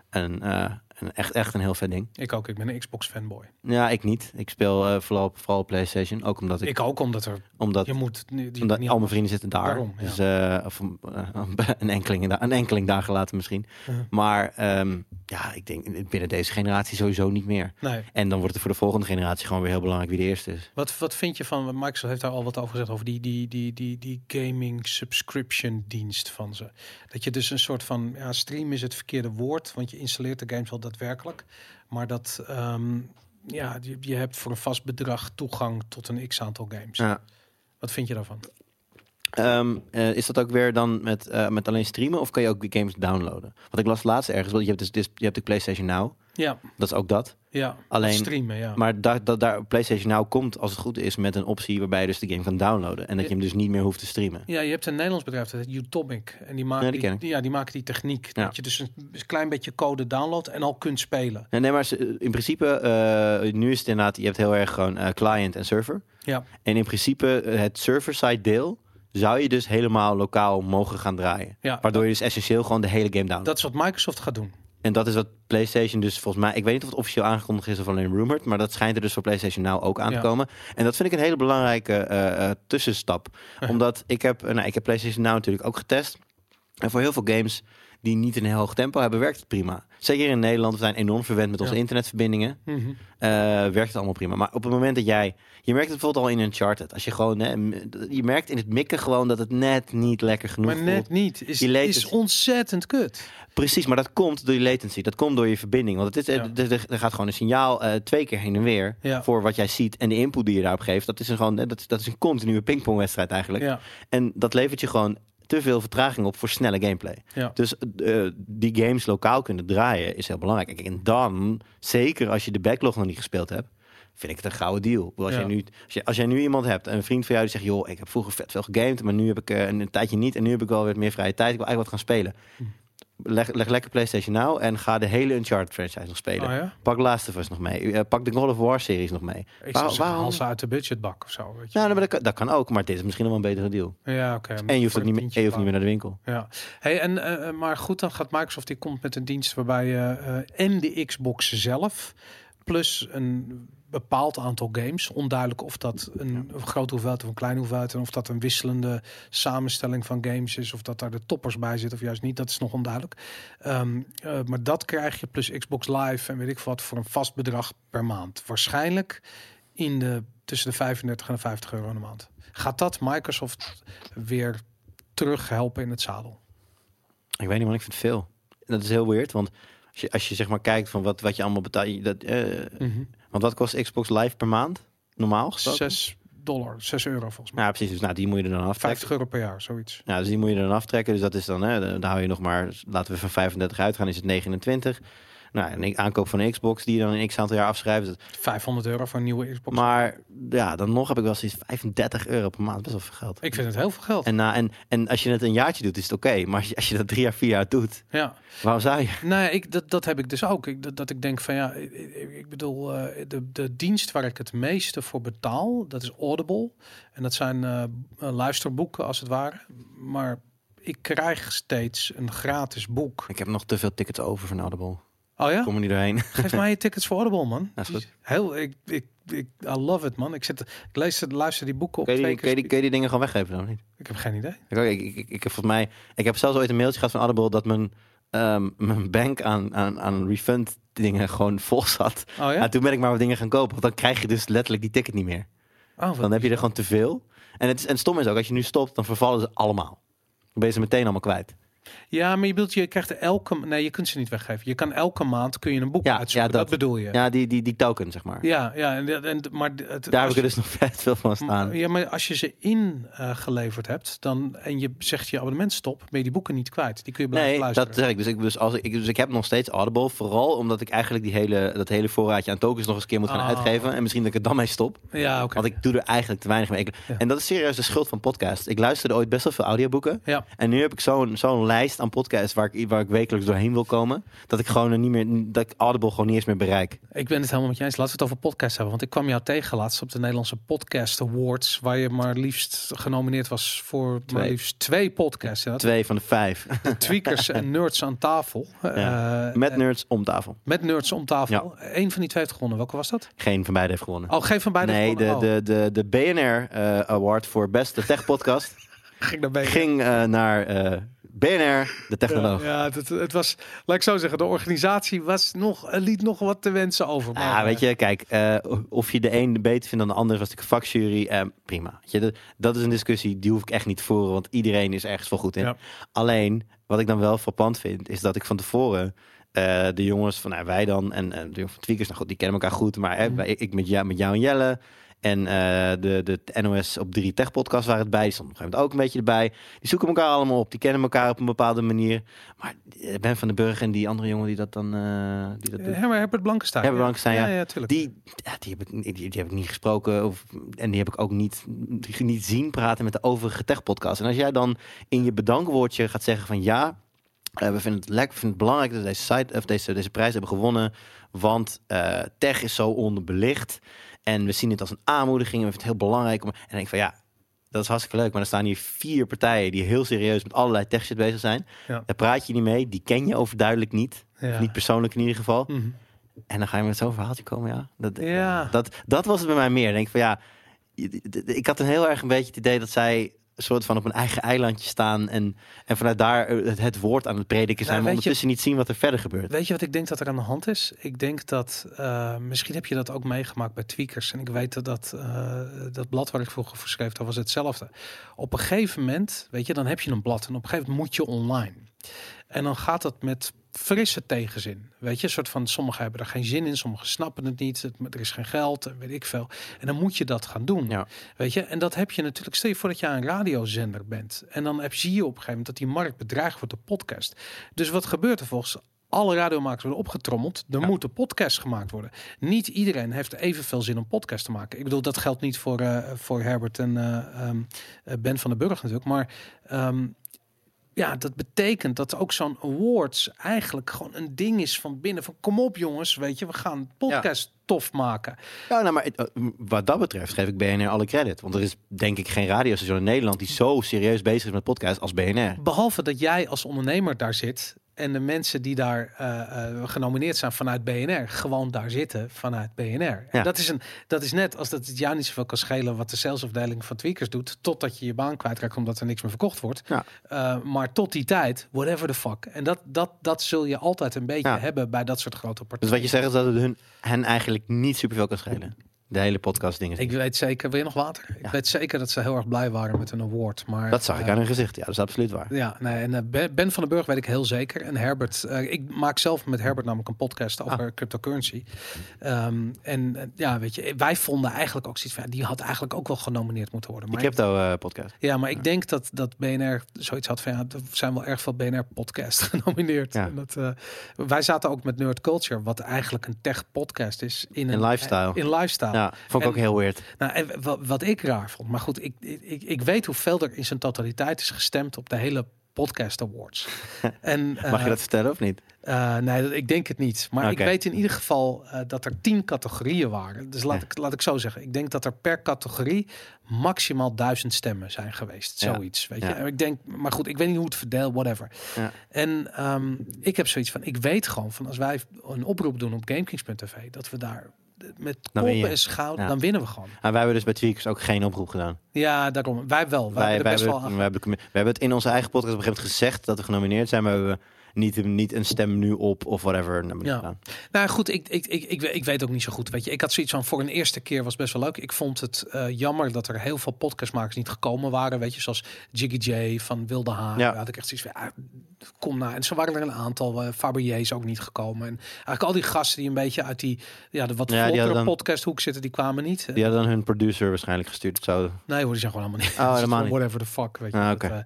een, eh, een echt, echt een heel vet ding. Ik ook. Ik ben een Xbox fanboy. Ja, ik niet. Ik speel eh, vooral, vooral PlayStation. Ook omdat ik, Ik ook, omdat er... omdat, Je moet die, die omdat niet al mijn vrienden zitten daar. Daarom, ja. dus eh, of, eh, een, enkeling, een enkeling dagen later misschien. Maar ehm, ja, ik denk binnen deze generatie sowieso niet meer. Nee. En dan wordt het voor de volgende generatie gewoon weer heel belangrijk wie de eerste is. Wat, wat vind je van... Microsoft heeft daar al wat over gezegd. Over die, die, die, die, die gaming subscription dienst van ze. Dat je dus een soort van... Ja, stream is het verkeerde woord. Want je installeert de games wel daadwerkelijk. Maar dat... ehm, ja, je, je hebt voor een vast bedrag toegang tot een x-aantal games. Ja. Wat vind je daarvan? Ehm, eh, is dat ook weer dan met, eh, met alleen streamen of kan je ook die games downloaden? Want ik las laatst ergens, wel, je hebt, dus- je hebt de PlayStation Now, Ja, dat is ook dat. Ja. Alleen- streamen, ja. Maar daar, dat, daar, PlayStation Now komt, als het goed is, met een optie waarbij je dus de game kan downloaden. En dat je hem dus niet meer hoeft te streamen. Ja, je hebt een Nederlands bedrijf, dat heet Utomic. En die maken, Ja, die ja, die maken die techniek. Ja. Dat je dus een klein beetje code downloadt en al kunt spelen. Nee, nee maar ze- in principe, eh, nu is het inderdaad, je hebt heel erg gewoon eh, client en server. Ja, En in principe, eh, het server-side deel zou je dus helemaal lokaal mogen gaan draaien. ja. Waardoor je dus essentieel gewoon de hele game downloadt. dat is wat Microsoft gaat doen. En dat is wat PlayStation dus volgens mij, ik weet niet of het officieel aangekondigd is of alleen rumored, maar dat schijnt er dus voor PlayStation Now ook aan Ja. te komen. En dat vind ik een hele belangrijke eh, eh, tussenstap. Omdat ik heb, eh, nou, ik heb PlayStation Now natuurlijk ook getest. En voor heel veel games die niet een heel hoog tempo hebben, werkt het prima. Zeker in Nederland, we zijn enorm verwend met onze Ja. internetverbindingen. Mhm. eh, werkt het allemaal prima. Maar op het moment dat jij, je merkt het bijvoorbeeld al in Uncharted. Als je gewoon, hè, je merkt in het mikken gewoon dat het net niet lekker genoeg Maar voelt. net niet. Is, is ontzettend kut. Precies, maar dat komt door je latency. Dat komt door je verbinding. Want het is, Ja. er, er- er gaat gewoon een signaal eh, twee keer heen en weer Ja. voor wat jij ziet. En de input die je daarop geeft, dat is een, gewoon, eh, dat, is- dat is een continue pingpongwedstrijd eigenlijk. Ja, En dat levert je gewoon te veel vertraging op voor snelle gameplay. ja. Dus eh, die games lokaal kunnen draaien is heel belangrijk. Kijk, en dan, zeker als je de backlog nog niet gespeeld hebt, vind ik het een gouden deal. Als, Ja. jij nu, als, je, als jij nu iemand hebt, een vriend van jou die zegt, joh, ik heb vroeger vet veel gegamed, maar nu heb ik eh, een, een tijdje niet en nu heb ik wel weer meer vrije tijd. Ik wil eigenlijk wat gaan spelen. Leg, leg lekker PlayStation Now en ga de hele Uncharted franchise nog spelen. Oh ja? Pak Last of Us nog mee. Eh, pak de God of War series nog mee. Ik zou Waar- waarom? ze uit de budgetbak of zo. Weet je. Ja, nou, maar dat, kan, dat kan ook, maar dit is misschien nog wel een betere deal. Ja, oké. En je hoeft, ook niet, meer, tientje je hoeft niet meer naar de winkel. Ja, hey, en, eh, eh, maar goed, dan gaat Microsoft die komt met een dienst waarbij je en de Xbox zelf plus een bepaald aantal games, onduidelijk of dat een, een grote hoeveelheid of een kleine hoeveelheid en of dat een wisselende samenstelling van games is of dat daar de toppers bij zitten of juist niet, dat is nog onduidelijk. Ehm, eh, maar dat krijg je plus Xbox Live en weet ik wat voor een vast bedrag per maand. Waarschijnlijk in de tussen de 35 en de 50 euro in de maand. Gaat dat Microsoft weer terug helpen in het zadel? Ik weet niet, man, ik vind het veel. Dat is heel weird, want als je, als je zeg maar kijkt van wat, wat je allemaal betaalt. je- Dat, eh, want wat kost Xbox Live per maand? Normaal gesproken? 6 dollar, 6 euro volgens mij. Ja, precies. Dus nou, die moet je er dan aftrekken. 50 euro per jaar, zoiets. Ja, dus die moet je er dan aftrekken. Dus dat is dan, hè, dan hou je nog maar, laten we van 35 uitgaan, is het 29. Nou, een aankoop van een Xbox die je dan een x aantal jaar afschrijft. Dat- 500 euro voor een nieuwe Xbox. Maar ja, dan nog heb ik wel zoiets 35 euro per maand. Best wel veel geld. ik vind het heel veel geld. En, na, en, en als je het een jaartje doet, is het oké. Maar als je, als je dat drie jaar, vier jaar doet, ja. waarom zou je? Nee, ik, dat, dat heb ik dus ook. Ik, dat, dat ik denk van ja, ik, bedoel, eh, de, de dienst waar ik het meeste voor betaal, dat is Audible. En dat zijn eh, eh, luisterboeken als het ware. Maar ik krijg steeds een gratis boek. Ik heb nog te veel tickets over voor Audible. Oh ja? Kom er niet doorheen. Geef mij je tickets voor Audible, man. Dat is goed. Heel, ik, ik, ik, I love it, man. Ik, zit, ik lees, luister die boeken op Kun je, die, kun, je die, kun je die dingen gewoon weggeven dan of niet? Ik heb geen idee. Ik, ik, ik, heb volgens mij, ik heb zelfs ooit een mailtje gehad van Audible dat mijn ehm, mijn bank aan, aan, aan refund dingen gewoon vol zat. Oh ja? Ja, toen ben ik maar wat dingen gaan kopen. Want dan krijg je dus letterlijk die ticket niet meer. Oh, Dan heb je er gewoon te veel. En het, is, en stom is ook, als je nu stopt, dan vervallen ze allemaal. Dan ben je ze meteen allemaal kwijt. Ja, maar je bedoelt, je krijgt er elke... Nee, je kunt ze niet weggeven. Je kan elke maand kun je een boek Ja, uitzoeken. ja, dat. dat. bedoel je. Ja, Ja, die, die, die token, zeg maar. ja, en, en, maar het, Daar heb ik er dus nog vet veel van staan. Ja, maar als je ze ingeleverd hebt dan, en je zegt je abonnement stop, ben je die boeken niet kwijt. Die kun je blijven Nee, luisteren. dat zeg ik. Dus ik, dus, als ik, dus ik heb nog steeds Audible. Vooral omdat ik eigenlijk die hele, dat hele voorraadje aan tokens nog eens een keer moet gaan Oh. uitgeven. En misschien dat ik er dan mee stop. Ja, oké. Want ik doe er eigenlijk te weinig mee. Ik- Ja. En dat is serieus de schuld van podcast. Ik luisterde ooit best wel veel audioboeken. Ja. En nu heb ik zo'n zo'n lijst aan podcasts waar ik, waar ik wekelijks doorheen wil komen. Dat ik gewoon er niet meer, dat ik Audible gewoon niet eens meer bereik. Ik ben het helemaal met je eens. Laten we het over podcasts hebben. Want ik kwam jou tegen laatst op de Nederlandse Podcast Awards. Waar je maar liefst genomineerd was voor maar Twee. liefst twee podcasts. Ja. Twee van de vijf. Tweakers en Nerds aan tafel. Ja. Eh, Met nerds om tafel. met Nerds om tafel. Eén van die twee heeft gewonnen. Welke was dat? Geen van beiden heeft gewonnen. Oh, geen van beide nee, de, gewonnen. de, de, de BNR eh, Award voor beste tech podcast ging daarbij. ging eh, naar BNR, de technoloog. Ja, ja het, het was, laat ik zo zeggen, de organisatie was nog, eh, liet nog wat te wensen over. Maar, Ja, weet je, kijk, eh, of je de een beter vindt dan de ander, was natuurlijk een vakjury. eh, prima. Weet je, dat, dat is een discussie, die hoef ik echt niet te voeren, want iedereen is ergens wel goed in. Ja. Alleen, wat ik dan wel frappant vind, is dat ik van tevoren eh, de jongens van nou, wij dan en eh, de jongens van Tweakers, nou goed, die kennen elkaar goed, maar wij- ik, ik met, jou, met jou en Jelle. En eh, de, de NOS op 3 Tech podcast waren het bij. Die stond op een gegeven moment ook een beetje erbij. Die zoeken elkaar allemaal op. Die kennen elkaar op een bepaalde manier. Maar eh, Ben van den Burg en die andere jongen die dat dan eh, die dat doet. Herber, Herbert Blankenstein. Herbert Blankenstein, ja. Ja, ja, tuurlijk. Die, ja, die, heb ik, niet- die, die heb ik niet gesproken. Of, en die heb ik ook niet, niet zien praten met de overige tech-podcasts. En als jij dan in je bedankwoordje gaat zeggen van ja, we vinden het lekker, vinden het belangrijk dat we deze, site, of deze, deze prijs hebben gewonnen. Want tech is zo onderbelicht. En we zien het als een aanmoediging. En we vinden het heel belangrijk. Om, en dan denk ik van ja, dat is hartstikke leuk. Maar er staan hier vier partijen die heel serieus met allerlei tech shit bezig zijn. Ja. Daar praat je niet mee. Die ken je overduidelijk niet. Ja. Of niet persoonlijk in ieder geval. Mhm. En dan ga je met zo'n verhaaltje komen, ja. Dat, Ja. dat, dat was het bij mij meer. Ik Denk van ja, ik had een heel erg een beetje het idee dat zij soort van op een eigen eilandje staan en, en vanuit daar eh, het, het woord aan het prediken zijn, Nou, maar weet je- ondertussen niet zien wat er verder gebeurt. Weet je wat ik denk dat er aan de hand is? Ik denk dat, eh, misschien heb je dat ook meegemaakt bij Tweakers. En ik weet dat dat, eh, dat blad waar ik vroeger voor schreef, dat was hetzelfde. Op een gegeven moment, weet je, dan heb je een blad. En op een gegeven moment moet je online. En dan gaat dat met frisse tegenzin. Weet je, een soort van, sommigen hebben er geen zin in, sommigen snappen het niet. Het, er is geen geld, en weet ik veel. En dan moet je dat gaan doen. Ja. Weet je, en dat heb je natuurlijk, stel je voor dat je een radiozender bent. En dan heb, zie je op een gegeven moment dat die markt bedreigd wordt door podcast. Dus wat gebeurt er volgens alle radiomakers worden opgetrommeld. Er Ja. moeten podcasts gemaakt worden. Niet iedereen heeft evenveel zin om podcast te maken. Ik bedoel, dat geldt niet voor, eh, voor Herbert en eh, ehm, eh, Ben van den Burg natuurlijk. Maar ehm, ja, dat betekent dat ook zo'n awards eigenlijk gewoon een ding is van binnen. Van kom op jongens, weet je, we gaan podcast tof maken. Ja, nou, maar eh, wat dat betreft geef ik BNR alle credit. Want er is denk ik geen radiostation in Nederland die zo serieus bezig is met podcast als BNR. Behalve dat jij als ondernemer daar zit en de mensen die daar eh, eh, genomineerd zijn vanuit BNR gewoon daar zitten vanuit BNR. Ja. En dat is een dat is net als dat het jou niet zoveel kan schelen wat de salesafdeling van Tweakers doet, totdat je je baan kwijtraakt omdat er niks meer verkocht wordt. Ja. Eh, maar tot die tijd, whatever the fuck. En dat dat dat zul je altijd een beetje Ja. hebben bij dat soort grote Dus partijen. wat je zegt is dat het hun, hen eigenlijk niet superveel kan schelen. De hele podcast dingen. Ik weet zeker, wil je nog water? Ik weet zeker dat ze heel erg blij waren met een award. Maar, Dat zag ik eh, aan hun gezicht. Ja, dat is absoluut waar. Ja, nee, en eh, Ben- van den Burg weet ik heel zeker. En Herbert, eh, ik maak zelf met Herbert namelijk een podcast over Ah. cryptocurrency. Ehm, en ja, weet je, wij vonden eigenlijk ook zoiets van, die had eigenlijk ook wel genomineerd moeten worden. De Maar crypto eh, podcast. ja, maar ik denk dat, dat BNR zoiets had van, ja, er zijn wel erg veel BNR-podcasts genomineerd. Ja. En dat, wij zaten ook met Nerd Culture, wat eigenlijk een tech-podcast is. In, In een lifestyle. In lifestyle. Ja, vond ik En- ook heel weird. Nou, en wat, wat ik raar vond, maar goed, ik, ik, ik weet hoeveel er in zijn totaliteit is gestemd op de hele podcast awards. en, Mag je eh, dat vertellen of niet? eh, nee, ik denk het niet. Maar ik weet in ieder geval eh, dat er tien categorieën waren. Dus laat, Ja. ik, laat ik zo zeggen. Ik denk dat er per categorie maximaal duizend stemmen zijn geweest. Ja. Zoiets. Weet je? Ik denk, maar goed, ik weet niet hoe het verdeelt, whatever. Ja. En ehm, ik heb zoiets van, ik weet gewoon van als wij een oproep doen op GameKings.tv, dat we daar met je. en schout, Ja. dan winnen we gewoon. En wij hebben dus bij Tweakers ook geen oproep gedaan. Ja, daarom. Wij wel. Wij, Wij, hebben wij, hebben, wel we, hebben, we hebben het in onze eigen podcast op een gegeven moment gezegd dat we genomineerd zijn. Maar we hebben niet, niet een stem nu op of whatever. Nou, Ja. gedaan. Nou goed, ik, ik, ik, ik, ik weet ook niet zo goed. Weet je, ik had zoiets van voor een eerste keer was best wel leuk. Ik vond het eh, jammer dat er heel veel podcastmakers niet gekomen waren. Weet je, zoals Jiggy J van Wilde Haar. Ja. Had ik echt zoiets van, ah, kom nou. En zo waren er een aantal. eh Fabergé is ook niet gekomen. En eigenlijk al die gasten die een beetje uit die, ja, de wat Ja, die dan- podcasthoek zitten, die kwamen niet. Die hadden dan hun producer waarschijnlijk gestuurd. Zo. Nee hoor, die zijn gewoon helemaal niet. Oh, helemaal niet. Whatever the fuck, weet je. Ah, dat, oké.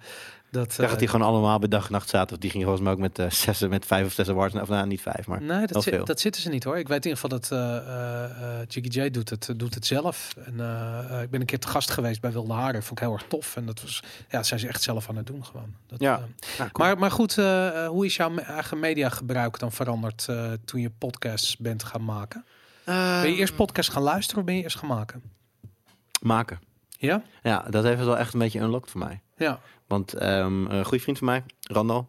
Dat, dacht dat eh, die gewoon allemaal bij dag en nacht zaten. Of die gingen volgens mij ook met eh zes, met vijf of zes awards. Of nou, niet vijf, maar Nee, dat, zit- dat zitten ze niet hoor. Ik weet in ieder geval dat eh eh, eh, Jiggy J doet het, doet het zelf. En ik ben een keer te gast geweest bij Wilde Haren. Vond ik heel erg tof. En dat was, ja, dat zijn ze echt zelf aan het doen gewoon. Dat, Ja. eh, Ja, cool. maar, maar goed, hoe is jouw eigen mediagebruik dan veranderd eh, toen je podcasts bent gaan maken? Eh, Ben je eerst podcast gaan luisteren of ben je eerst gaan maken? maken. Ja? Ja, dat heeft het wel echt een beetje unlocked voor mij. Ja. Want ehm, een goede vriend van mij, Randal,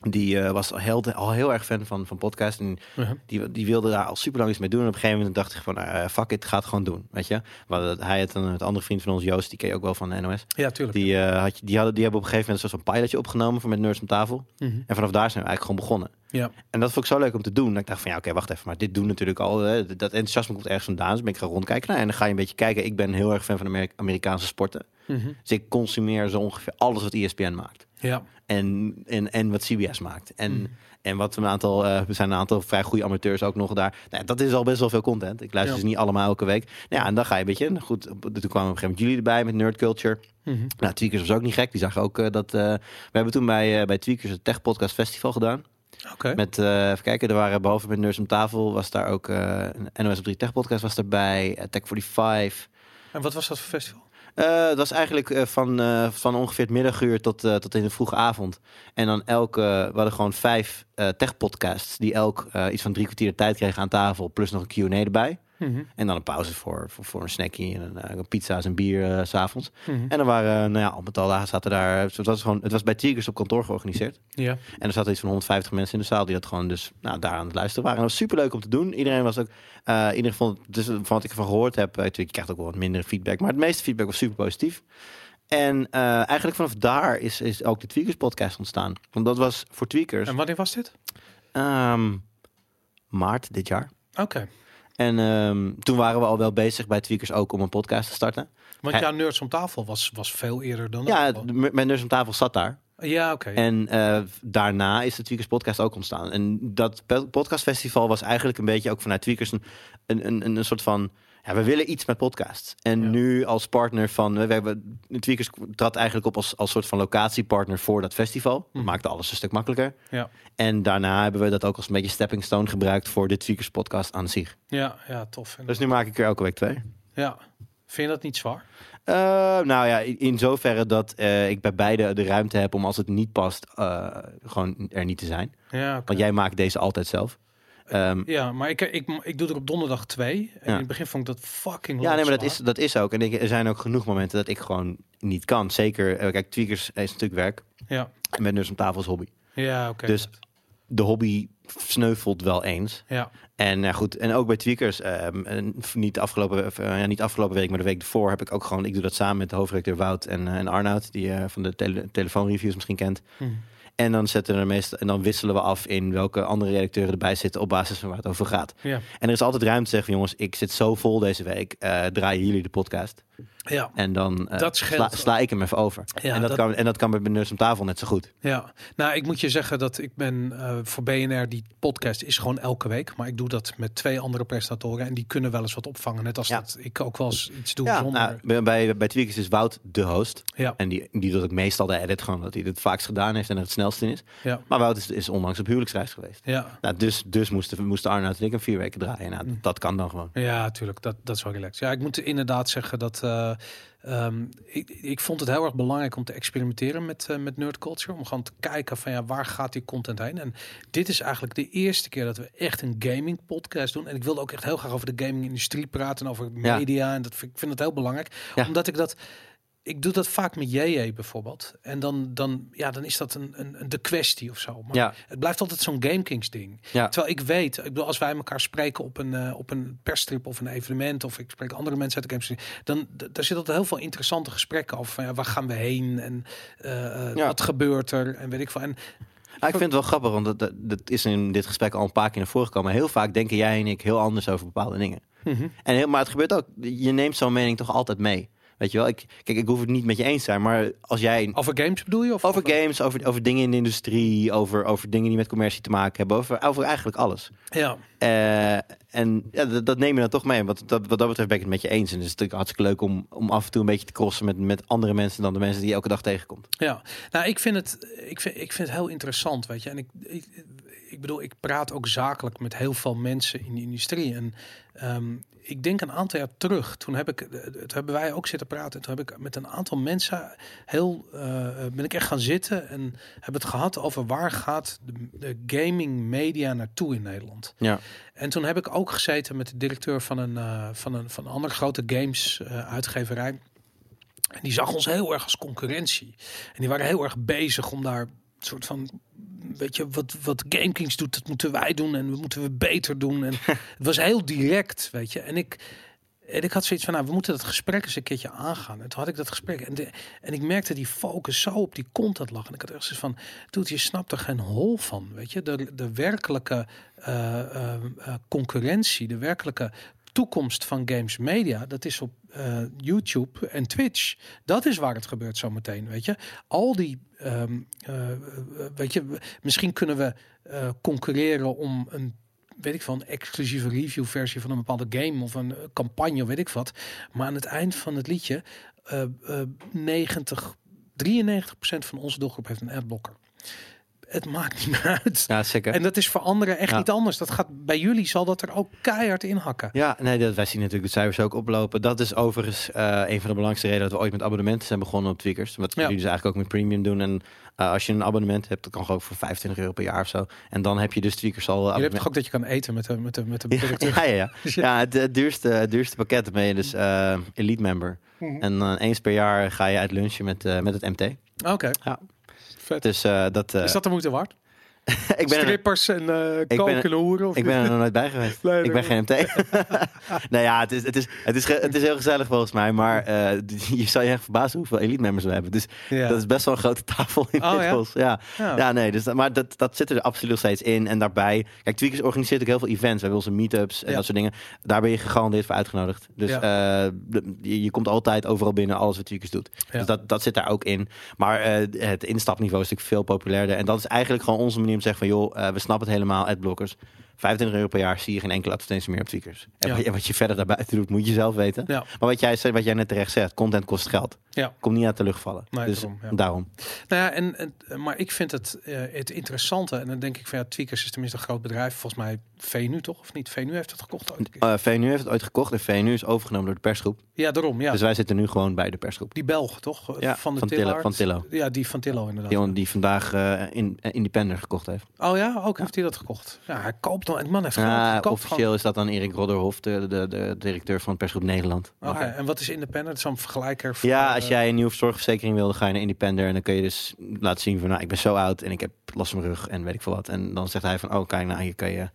die eh, was al heel, al heel erg fan van, van podcast. En die, die wilde daar al super lang iets mee doen. En op een gegeven moment dacht ik van, eh, fuck it, ga het gewoon doen. Weet je? Maar hij had een het andere vriend van ons, Joost, die ken je ook wel van de NOS. Ja, tuurlijk. Die, eh, had, die, hadden, die hebben op een gegeven moment een soort van pilotje opgenomen voor met Nerds om tafel. Mhm. En vanaf daar zijn we eigenlijk gewoon begonnen. Ja. En dat vond ik zo leuk om te doen. Dat ik dacht van ja, oké, wacht even. Maar dit doen natuurlijk al. Hè, dat enthousiasme komt ergens vandaan. Dus ben ik gaan rondkijken. Nou, en dan ga je een beetje kijken. Ik ben heel erg fan van Amerika- Amerikaanse sporten. Mhm. Dus ik consumeer zo ongeveer alles wat ESPN maakt. Ja. En, en, en wat CBS maakt. En, Mhm. en wat een aantal, er zijn een aantal vrij goede amateurs ook nog daar. Nou, dat is al best wel veel content. Ik luister Ja. ze niet allemaal elke week. Nou, ja, en dan ga je een beetje. nou Goed, toen kwamen op een gegeven moment jullie erbij met Nerd Culture. Mhm. Nou, Tweakers was ook niet gek. Die zag ook eh, dat. eh, we hebben toen bij, bij Tweakers het Tech Podcast Festival gedaan. Oké. Met, even kijken, er waren behalve met Nerds om tafel, was daar ook een NOS op 3 Tech podcast was erbij, eh, Tech 45. En wat was dat voor festival? Eh, het was eigenlijk eh, van, eh, van ongeveer het middaguur tot, tot in de vroege avond. En dan elke, we hadden gewoon vijf eh tech podcasts die elk iets van drie kwartier de tijd kregen aan tafel, plus nog een Q&A erbij. Mhm. En dan een pauze voor, voor, voor een snackie en een, eh, een pizza's en bier eh, s s'avonds. Mhm. En dan waren, eh, nou ja, al met al zaten daar, het was, gewoon, het was bij Tigers op kantoor georganiseerd. Ja. En er zaten iets van 150 mensen in de zaal die dat gewoon dus nou, daar aan het luisteren waren. En dat was super leuk om te doen. Iedereen was ook, eh iedereen vond, het- dus van wat ik ervan gehoord heb, eh, natuurlijk, je krijgt ook wel wat minder feedback, maar het meeste feedback was super positief. En eh, eigenlijk vanaf daar is, is ook de Tweakers podcast ontstaan. Want dat was voor Tweakers En wanneer was dit? ehm, maart dit jaar. Oké. En ehm, toen waren we al wel bezig bij Tweakers ook om een podcast te starten. Want jouw Nerds om tafel was, was veel eerder dan Ja, mijn neus om tafel zat daar. Ja, oké. En eh, daarna is de Tweakers podcast ook ontstaan. En dat podcastfestival was eigenlijk een beetje ook vanuit Tweakers een, een, een, een soort van... Ja, we willen iets met podcasts. En Ja. nu als partner van... We hebben, Tweakers trad eigenlijk op als, als soort van locatiepartner voor dat festival. Dat Mhm. maakte alles een stuk makkelijker. Ja. En daarna hebben we dat ook als een beetje stepping stone gebruikt... voor de Tweakers podcast aan zich. Ja, ja, tof. Dus nu maak ik er elke week twee. Ja. Vind je dat niet zwaar? Eh, nou ja, in zoverre dat eh, ik bij beide de ruimte heb om als het niet past, eh, gewoon er niet te zijn. Ja. Want jij maakt deze altijd zelf. Ehm, Ja, maar ik, ik, ik doe er op donderdag twee. En Ja. in het begin vond ik dat fucking ja, nee, maar dat is, dat is ook. En ik, er zijn ook genoeg momenten dat ik gewoon niet kan. Zeker, eh, kijk, Tweakers is natuurlijk werk. Ja, En met dus om tafel is hobby. ja oké. Dus de hobby sneuvelt wel eens. Ja, En ja, goed, en ook bij Tweakers, en niet, afgelopen, of, eh, ja, niet afgelopen week, maar de week ervoor heb ik ook gewoon, ik doe dat samen met de hoofdredacteur Wout en, eh, en Arnoud, die je van de tele telefoonreviews misschien kent. Hm. En dan zetten we er meestal, en dan wisselen we af in welke andere redacteuren erbij zitten op basis van waar het over gaat. ja, En er is altijd ruimte te zeggen, jongens, ik zit zo vol deze week, eh, draaien jullie de podcast. Ja. En dan eh, Dat sla, sla ik hem even over. Ja, en, dat dat- Kan, en dat kan bij om tafel net zo goed. Ja, nou, ik moet je zeggen dat ik ben eh, voor BNR, die podcast is gewoon elke week. Maar ik doe dat met twee andere presentatoren en die kunnen wel eens wat opvangen. Net als Ja. dat ik ook wel eens iets doe Ja, zonder. nou, bij, bij, bij Tweakers is Wout de host. ja, En die, die doet ook meestal de edit, gewoon dat hij het het vaakst gedaan heeft en er het snelst in is. ja, Maar Wout is, is onlangs op huwelijksreis geweest. ja. Nou, dus dus moesten, moesten Arnoud en ik hem vier weken draaien. Nou, dat, dat kan dan gewoon. Ja, natuurlijk. Dat, dat is wel relaxed. Ja, ik moet inderdaad zeggen dat eh, ehm, ik, ik vond het heel erg belangrijk om te experimenteren met, eh, met nerd culture. Om gewoon te kijken van ja, waar gaat die content heen? En dit is eigenlijk de eerste keer dat we echt een gaming podcast doen. En ik wilde ook echt heel graag over de gaming industrie praten, over Ja. media. En dat vind, ik vind het heel belangrijk. Ja. Omdat ik dat ik doe dat vaak met JJ bijvoorbeeld. En dan, dan, ja, dan is dat een, een, een de kwestie of zo. Maar Ja. het blijft altijd zo'n GameKings ding. Ja. Terwijl ik weet, ik bedoel, als wij elkaar spreken op een, eh, op een persstrip of een evenement, of ik spreek andere mensen uit de games, dan daar zit altijd heel veel interessante gesprekken over. Van, ja, waar gaan we heen en eh, eh, Ja. wat gebeurt er en weet ik veel. En Ah, ik vind het wel grappig, want dat, dat, dat is in dit gesprek al een paar keer naar voren gekomen. Heel vaak denken jij en ik heel anders over bepaalde dingen. Mhm. En heel, maar het gebeurt ook. Je neemt zo'n mening toch altijd mee. Weet je wel? Ik, kijk, ik hoef het niet met je eens te zijn, maar als jij Over games bedoel je? Of over games, over, over dingen in de industrie, over, over dingen die met commercie te maken hebben, over, over eigenlijk alles. Ja. Eh, en ja, dat, dat neem je dan toch mee. Want dat, wat dat betreft ben ik het met je eens. En het is natuurlijk hartstikke leuk om, om af en toe een beetje te crossen met, met andere mensen dan de mensen die je elke dag tegenkomt. Ja, nou, ik vind het, ik vind, ik vind het heel interessant, weet je. En ik, ik, ik bedoel, ik praat ook zakelijk met heel veel mensen in de industrie. En ehm, ik denk een aantal jaar terug, toen heb ik, eh, toen hebben wij ook zitten praten. Toen heb ik met een aantal mensen heel, eh, ben ik echt gaan zitten en hebben het gehad over waar gaat de, de gaming media naartoe in Nederland. Ja. En toen heb ik ook gezeten met de directeur van een, eh, van een, van een andere grote games eh, uitgeverij. En die zag ons heel erg als concurrentie. En die waren heel erg bezig om daar soort van. Weet je, wat, wat GameKings doet, dat moeten wij doen. En we moeten we beter doen. En het was heel direct, weet je. En ik, en ik had zoiets van, nou, we moeten dat gesprek eens een keertje aangaan. En toen had ik dat gesprek. En, de, en ik merkte die focus zo op die content lag. En ik had echt zoiets van, doet je snapt er geen hol van, weet je. De, de werkelijke eh, eh, eh, concurrentie, de werkelijke toekomst van games media, dat is op eh, YouTube en Twitch. Dat is waar het gebeurt zometeen, weet je. Al die, ehm, eh, eh, weet je, misschien kunnen we concurreren om een weet ik van exclusieve review versie van een bepaalde game of een campagne, weet ik wat. Maar aan het eind van het liedje, eh eh 90, 93% van onze doelgroep heeft een adblocker. Het maakt niet meer uit. Ja, zeker. En dat is voor anderen echt Ja. niet anders. Dat gaat bij jullie zal dat er ook keihard in hakken. Ja, nee, dat, wij zien natuurlijk de cijfers ook oplopen. Dat is overigens eh, een van de belangrijkste redenen dat we ooit met abonnementen zijn begonnen op Tweakers. Wat Ja. jullie dus eigenlijk ook met premium doen. En eh, als je een abonnement hebt, dat kan gewoon voor 25 euro per jaar of zo. En dan heb je dus Tweakers al. Je hebt toch ook dat je kan eten met de, met de, met de directeur? ja, ja, ja. ja het, het duurste, het duurste pakket ben je dus eh, elite member. Mhm. En dan eens per jaar ga je uit lunchen met, eh, met het MT. Oké. Ja. Vet. Dus eh, dat. eh, is dat de moeite waard? ik ben er, Strippers en eh hoeren? Of ik ben er nog nooit bij geweest. Ik ben geen MT. nou ja, het is, het, is, het, is, het is heel gezellig volgens mij. Maar eh, je zou je echt verbazen hoeveel elite members we hebben. Dus Ja. dat is best wel een grote tafel in Oh, ja? Ja. Ja. Ja, nee, dus, maar dat, dat zit er absoluut nog steeds in. En daarbij, kijk, Tweakers organiseert ook heel veel events. We hebben onze meetups en Ja. dat soort dingen. Daar ben je gegarandeerd voor uitgenodigd. Dus eh, je, je komt altijd overal binnen, alles wat Tweakers doet. Dus dat, dat zit daar ook in. Maar eh, het instapniveau is natuurlijk veel populairder. En dat is eigenlijk gewoon onze manier te zeggen van... joh, eh, we snappen het helemaal, adblockers. 25 euro per jaar zie je geen enkele advertentie meer op Tweakers. En Ja. wat, je, wat je verder daarbuiten doet, moet je zelf weten. Ja. Maar wat jij, wat jij net terecht zegt, content kost geld. Ja. Komt niet uit de lucht vallen. Nee, dus daarom, ja. daarom. Nou ja, en, en, maar ik vind het, eh, het interessante. En dan denk ik van ja, Tweakers is tenminste een groot bedrijf. Volgens mij VNU toch? Of niet? VNU heeft het gekocht ooit keer. Eh, VNU heeft het ooit gekocht en VNU is overgenomen door de persgroep. Ja, daarom. Ja. Dus wij zitten nu gewoon bij de persgroep. die Belg toch? Ja, van de van Tillo- van Tillo. Ja, die van Tillo inderdaad. Die, die vandaag eh, in, eh, Independent gekocht heeft. Oh ja, ook heeft hij dat gekocht. Ja, hij koopt dan. Die man heeft. Ja, officieel is dat dan Erik Rodderhof, de, de, de directeur van persgroep Nederland. Oké, en wat is independent? Zo'n vergelijker. van, Ja, als jij een nieuwe zorgverzekering wil, dan ga je naar Independer. En dan kun je dus laten zien van, nou, ik ben zo oud en ik heb last van mijn rug en weet ik veel wat. En dan zegt hij van, oh, kijk, nou, hier kun je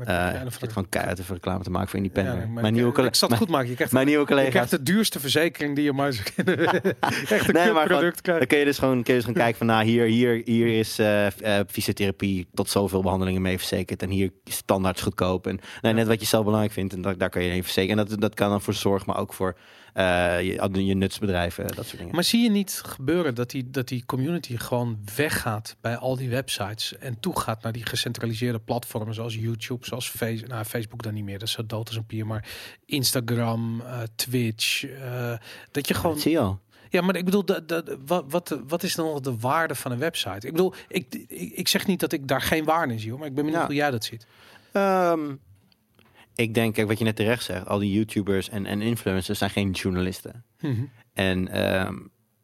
uh, de- van keihard even reclame te maken voor Independer. Ja, maar mijn, ik- nieuwe ik, collega- zal het goed maken. Je krijgt, mijn nieuwe je krijgt collega's. de duurste verzekering die je maar zou kunnen. Echt een Nee, maar product Dan kun je dus gewoon, kun je dus gaan kijken van, nou, hier, hier, hier is eh, eh, fysiotherapie tot zoveel behandelingen mee verzekerd. En hier is standaard goedkoop. En net wat je zelf belangrijk vindt, en dat, daar kan je heen verzekeren. En dat, dat kan dan voor zorg, maar ook voor je, je nutsbedrijven, dat soort dingen. Maar zie je niet gebeuren dat die, dat die community gewoon weggaat bij al die websites en toegaat naar die gecentraliseerde platformen zoals YouTube, zoals face, nou, Facebook dan niet meer, dat is zo dood als een pier, maar Instagram, eh, Twitch, eh, dat je gewoon, Dat zie je al. ja, maar ik bedoel, dat, dat, wat, wat, wat is dan de waarde van een website? Ik bedoel, ik, ik, ik zeg niet dat ik daar geen waarde in zie, hoor, maar ik ben benieuwd Ja. hoe jij dat ziet. Ehm, ik denk, kijk, wat je net terecht zegt, al die YouTubers en, en influencers zijn geen journalisten. En ehm,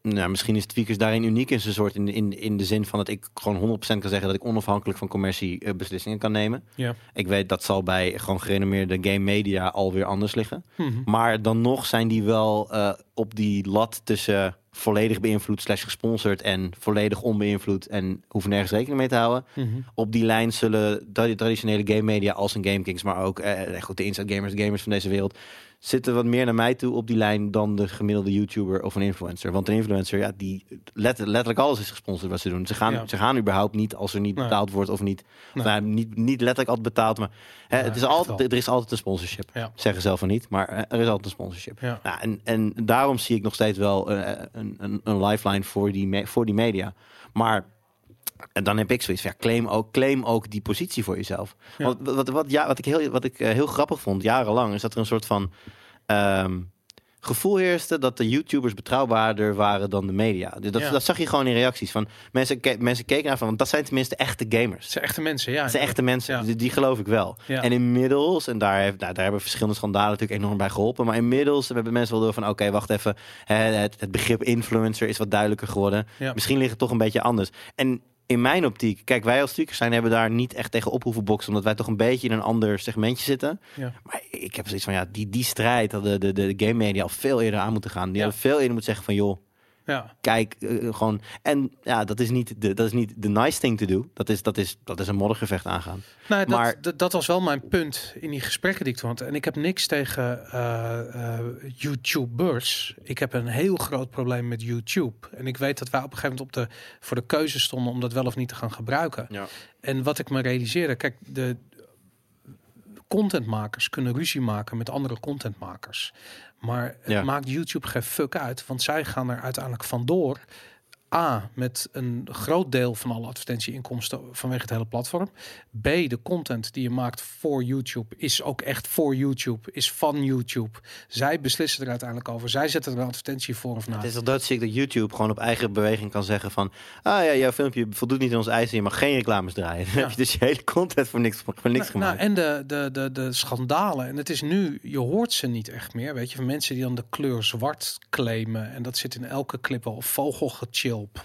nou, misschien is Tweakers daarin uniek in zijn soort, in, de- in, in de zin van dat ik gewoon 100% kan zeggen dat ik onafhankelijk van commercie eh, beslissingen kan nemen. Ja. Ik weet dat zal bij gewoon gerenommeerde game media alweer anders liggen. Mhm. Maar dan nog zijn die wel eh, op die lat tussen volledig beïnvloed slash gesponsord en volledig onbeïnvloed en hoeven nergens rekening mee te houden. Mhm. Op die lijn zullen tra- traditionele game media als een GameKings, maar ook eh, goed, de Inside Gamers, de gamers van deze wereld, zitten wat meer naar mij toe op die lijn dan de gemiddelde YouTuber of een influencer. Want een influencer, ja, die let- letterlijk alles is gesponsord wat ze doen. Ze gaan, Ja. ze gaan überhaupt niet als er niet Nee. betaald wordt of niet. Nee. Nou, niet, niet letterlijk altijd betaald, maar hè, Nee, het is altijd, er is altijd een sponsorship. Ja. Zeggen zelf van niet, maar eh, er is altijd een sponsorship. Ja. Nou, en, en daarom zie ik nog steeds wel eh, een, een, een lifeline voor die, voor die media. Maar en dan heb ik zoiets van, ja, claim ook, claim ook die positie voor jezelf. Ja. Want wat, wat, ja, wat ik, heel, wat ik eh, heel grappig vond, jarenlang, is dat er een soort van ehm, gevoel heerste dat de YouTubers betrouwbaarder waren dan de media. Dus dat, Ja. dat zag je gewoon in reacties. Van mensen, ke- mensen keken naar van, want dat zijn tenminste echte gamers. Het zijn echte mensen, ja. Dat zijn echte mensen, Ja. die, die geloof ik wel. Ja. En inmiddels, en daar, heeft, nou, daar hebben verschillende schandalen natuurlijk enorm bij geholpen. Maar inmiddels hebben mensen wel door van, oké, wacht even. Het, het begrip influencer is wat duidelijker geworden. Misschien ligt het toch een beetje anders. En in mijn optiek, kijk, wij als tweakers zijn hebben daar niet echt tegen op hoeven boksen. Omdat wij toch een beetje in een ander segmentje zitten. Ja. Maar ik heb zoiets van, ja, die, die strijd hadden de, de, de game media al veel eerder aan moeten gaan. Die Ja. hadden veel eerder moeten zeggen van, joh, Ja. kijk, eh, gewoon. En ja, dat is niet de, dat is niet de nice thing to do. Dat is, dat is, dat is een moddergevecht aangaan. Nou, dat, Maar- dat, dat was wel mijn punt in die gesprekken die ik toen had. En ik heb niks tegen eh, eh, YouTubers. Ik heb een heel groot probleem met YouTube. En ik weet dat wij op een gegeven moment op de, voor de keuze stonden om dat wel of niet te gaan gebruiken. Ja. En wat ik me realiseerde, kijk, de contentmakers kunnen ruzie maken met andere contentmakers. Maar het Ja. maakt YouTube geen fuck uit, want zij gaan er uiteindelijk vandoor. A, met een groot deel van alle advertentieinkomsten vanwege het hele platform. B, de content die je maakt voor YouTube is ook echt voor YouTube, is van YouTube. Zij beslissen er uiteindelijk over. Zij zetten er een advertentie voor of na. Het is toch doodziek dat YouTube gewoon op eigen beweging kan zeggen van... Ah ja, jouw filmpje voldoet niet aan ons eisen. Je mag geen reclames draaien. Dan Ja. heb je dus je hele content voor niks, voor niks Nou, nou, gemaakt. en de, de, de, de schandalen. En het is nu, je hoort ze niet echt meer. Weet je, van mensen die dan de kleur zwart claimen. En dat zit in elke clip wel. Of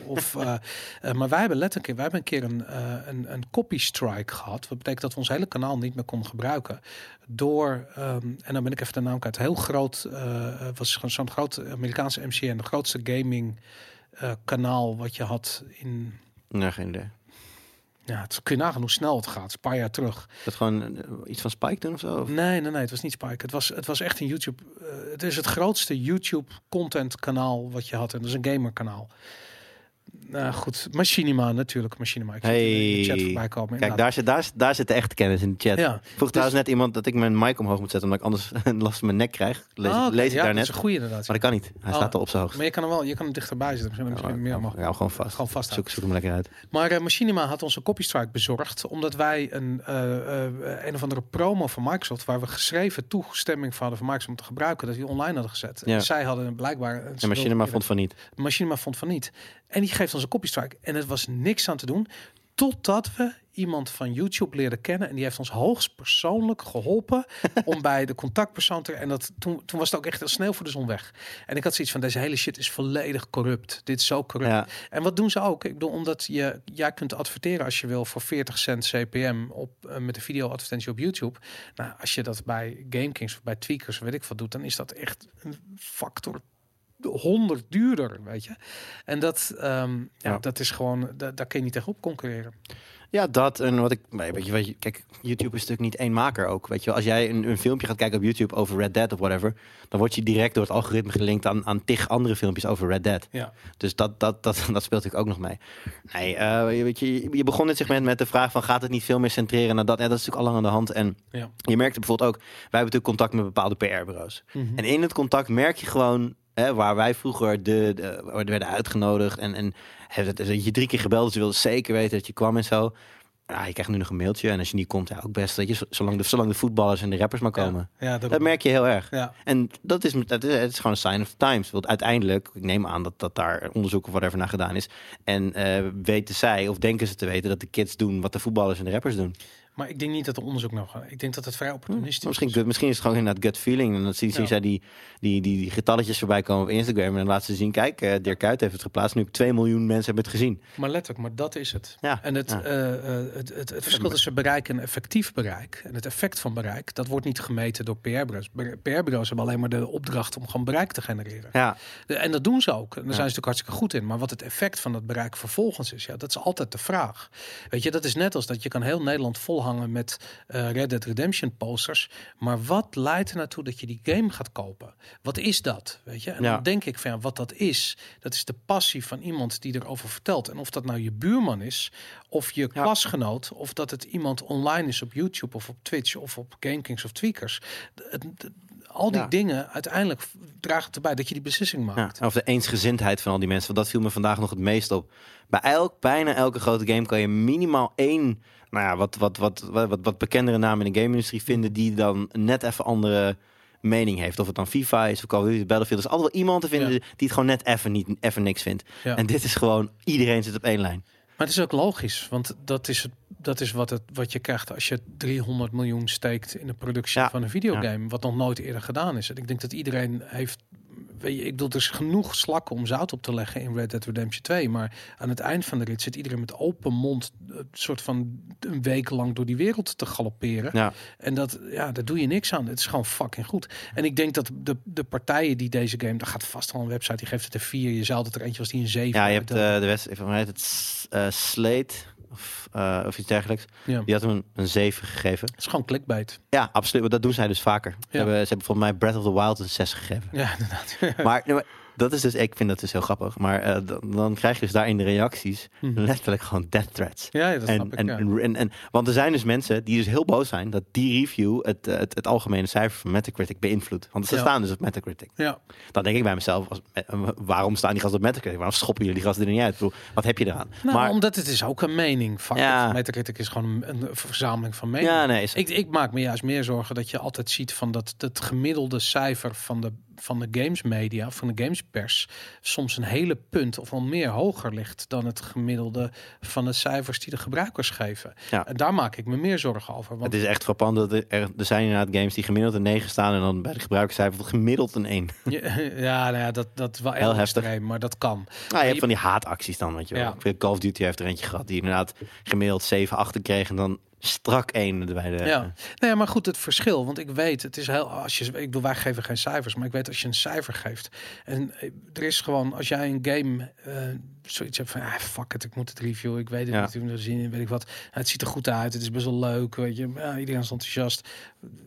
Of, eh, eh, maar wij hebben letterlijk, wij hebben een keer een, eh, een, een copy strike gehad. Wat betekent dat we ons hele kanaal niet meer konden gebruiken. Door, ehm, en dan ben ik even de naam kwijt. Heel groot, was gewoon zo'n groot Amerikaanse MCN. De grootste gaming kanaal wat je had in... Nee, geen idee. Ja, het kun je nagaan hoe snel het gaat. Een paar jaar terug. Dat gewoon iets van Spike doen of zo? Of- Nee, nee, nee, het was niet Spike. Het was, het was echt een YouTube. het is het grootste YouTube content kanaal wat je had. En dat is een gamer kanaal. Nou goed, Machinima natuurlijk. Machinima. Ik het in de chat Hey. voorbij komen. Kijk, daar zit, daar, daar zit de echte kennis in de chat. Ja, Vroeg trouwens net iemand dat ik mijn mic omhoog moet zetten... omdat ik anders last van mijn nek krijg. Lees, Ah, lees ik ja, daar dat net. is een goede inderdaad. Maar dat kan niet. Hij Oh. staat al op zijn hoogst. Maar je kan hem wel, je kan hem dichterbij zitten. Misschien, misschien Ja, meer mag. ja, gewoon vast. Gewoon vast Zoek, zoek hem lekker uit. Maar eh, Machinima had ons een copystrike bezorgd. Omdat wij een, eh, eh, een of andere promo van Microsoft. waar we geschreven toestemming van hadden van Microsoft om te gebruiken. dat die online hadden gezet. Ja. En zij hadden blijkbaar. En Machinima vond van niet. Machinima vond van niet. En die geeft ons een copystrike. En het was niks aan te doen. Totdat we iemand van YouTube leren kennen. En die heeft ons hoogst persoonlijk geholpen. om bij de contactpersoon te. En dat, toen, toen was het ook echt als sneeuw voor de zon weg. En ik had zoiets van: deze hele shit is volledig corrupt. Dit is zo corrupt. Ja. En wat doen ze ook? Ik bedoel, omdat je, jij kunt adverteren als je wil voor 40 cent CPM op, eh, met een video-advertentie op YouTube. Nou, als je dat bij GameKings of bij Tweakers, weet ik wat doet, dan is dat echt een factor 100 duurder, weet je. En dat, ehm, ja, Ja. dat is gewoon, da- daar kun je niet tegenop concurreren. Ja, dat en wat ik, weet je, weet je, kijk, YouTube is natuurlijk niet één maker ook, weet je. Als jij een, een filmpje gaat kijken op YouTube over Red Dead of whatever, dan word je direct door het algoritme gelinkt aan, aan tig andere filmpjes over Red Dead. Ja, Dus dat, dat, dat, dat speelt natuurlijk ook nog mee. Nee, eh, je, weet je, je begon dit segment met de vraag van gaat het niet veel meer centreren naar dat? Ja, dat is natuurlijk al lang aan de hand. En ja. je merkte bijvoorbeeld ook, wij hebben natuurlijk contact met bepaalde PR-bureaus. Mhm. En in het contact merk je gewoon, hè, waar wij vroeger de, de, werden uitgenodigd en, en dat, dat je drie keer gebeld, dus je wilde zeker weten dat je kwam en zo. Ja, je krijgt nu nog een mailtje en als je niet komt, ja, ook best. Weet je, zolang de, zolang de voetballers en de rappers maar komen. Ja, ja Dat merk je heel erg. Ja, En dat is, dat is, het is gewoon een sign of the times. Want uiteindelijk, ik neem aan dat, dat daar onderzoek of whatever naar gedaan is. En eh, weten zij, of denken ze te weten, dat de kids doen wat de voetballers en de rappers doen. Maar ik denk niet dat er onderzoek nog gaat. Ik denk dat het vrij opportunistisch Misschien, is. misschien is het gewoon inderdaad gut feeling. En dan zien, zien Ja. zij die, die, die, die getalletjes voorbij komen op Instagram. En dan laten ze zien, kijk, eh Dirk Kuyt heeft het geplaatst. Nu 2 miljoen mensen hebben het gezien. Maar letterlijk, maar dat is het. Ja, En het, ja. eh, eh, het, het, het verschil tussen bereik en effectief bereik. En het effect van bereik, dat wordt niet gemeten door PR-bureaus. PR-bureaus hebben alleen maar de opdracht om gewoon bereik te genereren. Ja, De- En dat doen ze ook. En daar zijn ze natuurlijk hartstikke goed in. Maar wat het effect van dat bereik vervolgens is, ja, dat is altijd de vraag. Weet je, dat is net als dat je kan heel Nederland volhouden hangen met eh, Red Dead Redemption posters. Maar wat leidt er naartoe dat je die game gaat kopen? Wat is dat? Weet je? En Ja. dan denk ik van ja, wat dat is, dat is de passie van iemand die erover vertelt. En of dat nou je buurman is, of je Ja. klasgenoot, of dat het iemand online is op YouTube of op Twitch of op GameKings of Tweakers. Het- het- al die Ja. dingen uiteindelijk dragen erbij dat je die beslissing maakt. of de eensgezindheid van al die mensen. Want dat viel me vandaag nog het meest op. Bij elk, bijna elke grote game kan je minimaal één, nou ja, wat, wat, wat, wat, wat, wat bekendere naam in de game-industrie vinden die dan net even andere mening heeft. Of het dan FIFA is of Call of Duty, Battlefield. Er is altijd wel iemand te vinden Ja. die het gewoon net even, niet, even niks vindt. Ja. En dit is gewoon, iedereen zit op één lijn. Maar het is ook logisch, want dat is, het, dat is wat, het, wat je krijgt als je 300 miljoen steekt in de productie Ja, van een videogame, wat nog nooit eerder gedaan is. En ik denk dat iedereen heeft, weet je, ik bedoel, er is genoeg slakken om zout op te leggen in Red Dead Redemption 2, maar aan het eind van de rit zit iedereen met open mond, een soort van een week lang door die wereld te galopperen. Ja. En dat, ja, daar doe je niks aan. Het is gewoon fucking goed. En ik denk dat de, de partijen die deze game, daar gaat vast wel een website, die geeft het een 4. Je zou dat er eentje was die een 7. Ja, je hebt eh, de wedstrijd, van mij het eh, Slate of, eh, of iets dergelijks. ja. Die had hem een, een 7 gegeven. Het is gewoon clickbait. Ja, absoluut. Maar dat doen zij dus vaker. Ze, hebben, ze hebben volgens mij Breath of the Wild een 6 gegeven. Ja, inderdaad. Maar, nee, maar dat is dus, ik vind dat dus heel grappig. Maar eh, dan, dan krijg je dus daar in de reacties Mhm. letterlijk gewoon death threats. Ja, dat En, snap ik. en, ja. en, en, en- want er zijn dus mensen die dus heel boos zijn dat die review het, eh, het, het algemene cijfer van Metacritic beïnvloedt. Want ze Ja. staan dus op Metacritic. ja. Dan denk ik bij mezelf, als, eh, waarom staan die gasten op Metacritic? Waarom schoppen jullie die gasten er niet uit? Bedoel, wat heb je eraan? Nou, maar omdat het is ook een mening. Fuck Ja. Metacritic is gewoon een, een verzameling van meningen. ja, nee, Ik, ik maak me juist meer zorgen dat je altijd ziet van dat het gemiddelde cijfer van de, van de games media, van de gamespers, soms een hele punt of wel meer hoger ligt dan het gemiddelde van de cijfers die de gebruikers geven. Ja. En daar maak ik me meer zorgen over. Want het is echt frappant dat er, er zijn inderdaad games die gemiddeld een 9 staan en dan bij de gebruikerscijfer gemiddeld een 1. ja, ja, nou ja, dat, dat is wel Heel heftig. extreem, maar dat kan. Nou, je hebt van die haatacties dan, weet je wel. Ja. Call of Duty heeft er eentje gehad die inderdaad gemiddeld 7, 8 kreeg en dan strak 1 bij de... Ja, nee, maar goed, het verschil. Want ik weet, het is heel. Als je, ik bedoel, wij geven geen cijfers, maar ik weet als je een cijfer geeft. En eh, er is gewoon, als jij een game eh, zoiets hebt van, ah, fuck it, ik moet het reviewen. Ik weet het Ja. niet, ik moet het zien, weet ik wat. het ziet er goed uit, het is best wel leuk, weet je. Ja, iedereen is enthousiast.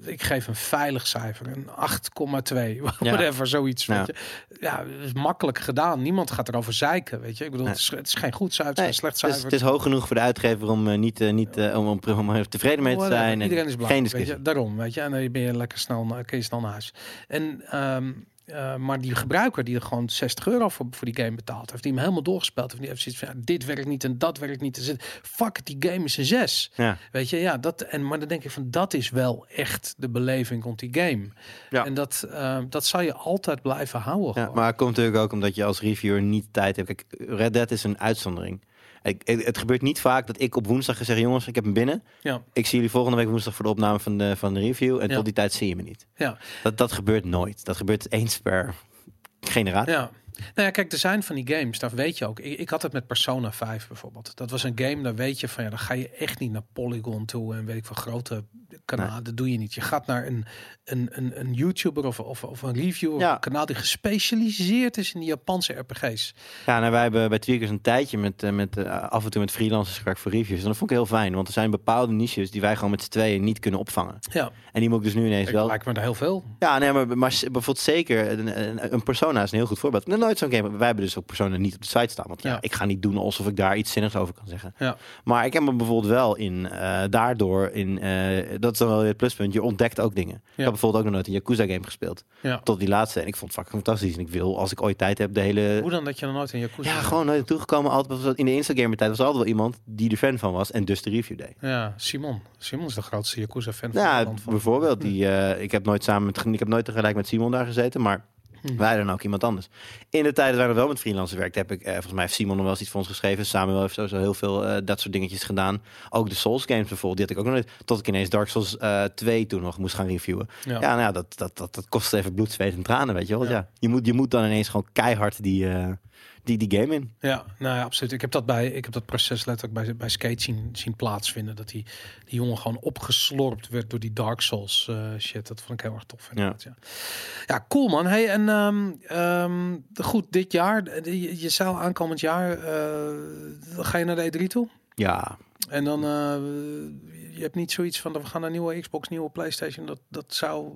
Ik geef een veilig cijfer, een 8,2, whatever, zoiets. Ja. Weet je. Ja, het is makkelijk gedaan. Niemand gaat erover zeiken, weet je. Ik bedoel, het, is, het is geen goed cijfer, Nee, het is slecht het, is, cijfer. het is hoog genoeg voor de uitgever om eh, niet, eh, niet eh, om, er tevreden mee te zijn. en Iedereen is blij. Geen weet discussie. je, daarom, weet je. En dan ben je lekker snel, naar- kun je snel naar huis. En, ehm, eh, maar die gebruiker die er gewoon 60 euro voor, voor die game betaald heeft, die hem helemaal doorgespeeld heeft, die heeft zoiets van, ja, dit werkt niet en dat werkt niet. Dus fuck die game is een 6. Ja. Weet je, ja, dat, en, maar dan denk ik van, dat is wel echt de beleving rond die game. Ja. En dat, eh, dat zal je altijd blijven houden. Ja, maar het komt natuurlijk ook omdat je als reviewer niet tijd hebt. Kijk, Red Dead is een uitzondering. Ik, het gebeurt niet vaak dat ik op woensdag zeggen... jongens, ik heb hem binnen. ja, Ik zie jullie volgende week woensdag voor de opname van de, van de review. En Ja. tot die tijd zie je me niet. ja. Dat, dat gebeurt nooit. Dat gebeurt eens per generatie. Ja. Nou ja, kijk, er zijn van die games, daar weet je ook. Ik, ik had het met Persona 5 bijvoorbeeld. Dat was een game, daar weet je van, ja, dan ga je echt niet naar Polygon toe en weet ik van grote kanalen. Dat doe je niet. Je gaat naar een, een, een, een YouTuber of, of, of een reviewer, Ja. een kanaal die gespecialiseerd is in die Japanse RPG's. Ja, nou, wij hebben bij Tweakers een tijdje met, eh, met eh, af en toe met freelancers gewerkt voor reviews. En dat vond ik heel fijn, want er zijn bepaalde niches die wij gewoon met z'n tweeën niet kunnen opvangen. Ja, En die moet ik dus nu ineens ik wel. lijkt me er heel veel. Ja, nee, maar, maar bijvoorbeeld zeker een, een, een persona is een heel goed voorbeeld. Nooit zo'n game. Wij hebben dus ook personen niet op de site staan. Want ja. Ja. ik ga niet doen alsof ik daar iets zinnigs over kan zeggen. Ja. Maar ik heb me bijvoorbeeld wel in, eh, daardoor, in, eh, dat is dan wel weer het pluspunt, je ontdekt ook dingen. Ik heb bijvoorbeeld ook nog nooit een Yakuza game gespeeld. Ja. Tot die laatste. En ik vond het fucking fantastisch. En ik wil, als ik ooit tijd heb, de hele... Hoe dan dat je er nooit in Yakuza... Ja, gewoon nooit naartoe gekomen. Altijd, in de Instagamer tijd was altijd wel iemand die er fan van was en dus de review deed. Ja, Simon. Simon is de grootste Yakuza-fan van Ja. Van. bijvoorbeeld. Die, eh, ik heb nooit samen met, ik heb nooit tegelijk met Simon daar gezeten, maar Hm. wij dan ook iemand anders. In de tijd dat wij nog wel met freelancers werkten, heb ik, eh, volgens mij heeft Simon nog wel eens iets voor ons geschreven. Samuel heeft sowieso heel veel eh, dat soort dingetjes gedaan. Ook de Souls games bijvoorbeeld, die had ik ook nog tot ik ineens Dark Souls eh 2 toen nog moest gaan reviewen. Ja. Ja, nou ja, dat, dat, dat, dat kost even bloed, zweet en tranen, weet je wel. Ja. je, moet, je moet dan ineens gewoon keihard die, eh, die, die game in. Ja, nou ja, absoluut. Ik heb dat bij, ik heb dat proces letterlijk bij, bij skate zien, zien plaatsvinden. Dat die, die jongen gewoon opgeslorpt werd door die Dark Souls eh, shit. Dat vond ik heel erg tof. inderdaad, Ja, ja. cool man. Hey, en ehm, ehm, goed, dit jaar, je, je zou aankomend jaar, eh, ga je naar de E3 toe? Ja, En dan, eh, je hebt niet zoiets van we gaan naar nieuwe Xbox, nieuwe PlayStation. Dat, dat zou.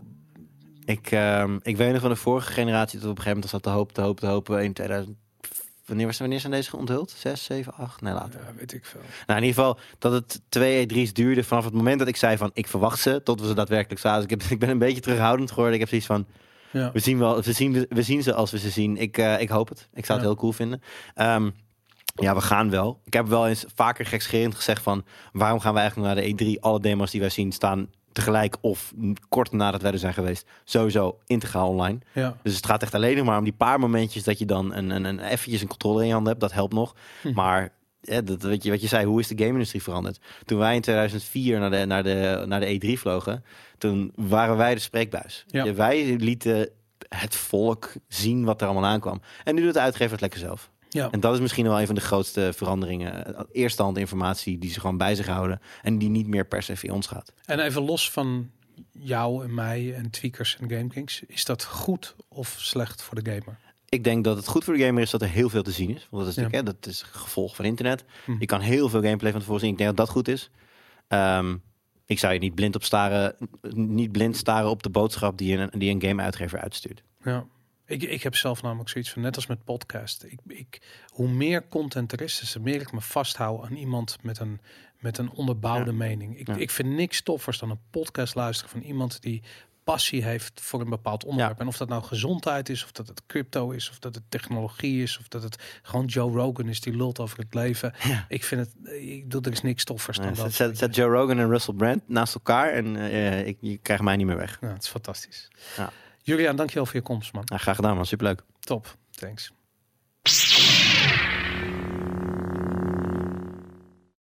Ik, ehm, ik weet nog van de vorige generatie dat op een gegeven moment zat te hopen, te hopen, te hopen in 2000. Wanneer, was, wanneer zijn deze onthuld? 6, 7, 8? Nee, later. Ja, weet ik veel. Nou, in ieder geval dat het twee E3's duurde vanaf het moment dat ik zei van ik verwacht ze tot we ze daadwerkelijk zagen. Dus ik, heb, ik ben een beetje terughoudend geworden. Ik heb zoiets van Ja. we zien wel, we zien, we zien ze als we ze zien. Ik, eh, ik hoop het. Ik zou het Ja. heel cool vinden. Ehm, ja, we gaan wel. Ik heb wel eens vaker gekscherend gezegd van waarom gaan we eigenlijk naar de E3? Alle demos die wij zien staan tegelijk of kort nadat wij er zijn geweest sowieso integraal online. Ja. Dus het gaat echt alleen nog maar om die paar momentjes dat je dan een, een, een eventjes een controller in je hand hebt. Dat helpt nog. Hm. Maar ja, dat, weet je, wat je zei, hoe is de game-industrie veranderd? Toen wij in 2004 naar de, naar de, naar de E3 vlogen, toen waren wij de spreekbuis. Ja. Ja, Wij lieten het volk zien wat er allemaal aankwam. En nu doet de uitgever het lekker zelf. Ja. En dat is misschien wel een van de grootste veranderingen. Eerste hand informatie die ze gewoon bij zich houden. En die niet meer per se via ons gaat. En even los van jou en mij en tweakers en GameKings, is dat goed of slecht voor de gamer? Ik denk dat het goed voor de gamer is dat er heel veel te zien is. Want dat is, Ja. hè, dat is gevolg van internet. Hm. Je kan heel veel gameplay van tevoren zien. Ik denk dat dat goed is. Ehm, ik zou je niet blind op staren, niet blind staren op de boodschap die een, die een gameuitgever uitstuurt. Ja. Ik, ik heb zelf namelijk zoiets van, net als met podcast. Ik, ik, hoe meer content er is, des te meer ik me vasthoud aan iemand met een, met een onderbouwde Ja. mening. Ik, Ja. ik vind niks toffers dan een podcast luisteren van iemand die passie heeft voor een bepaald onderwerp. Ja. En of dat nou gezondheid is, of dat het crypto is, of dat het technologie is, of dat het gewoon Joe Rogan is die lult over het leven. Ja. Ik vind het, ik doe er is niks toffers dan dat. zet, zet, zet Joe Rogan en Russell Brand naast elkaar en eh, ik, je krijgt mij niet meer weg. Ja, het is fantastisch. Ja. Julian, dankjewel voor je komst, man. Graag gedaan man, superleuk. Top. Thanks.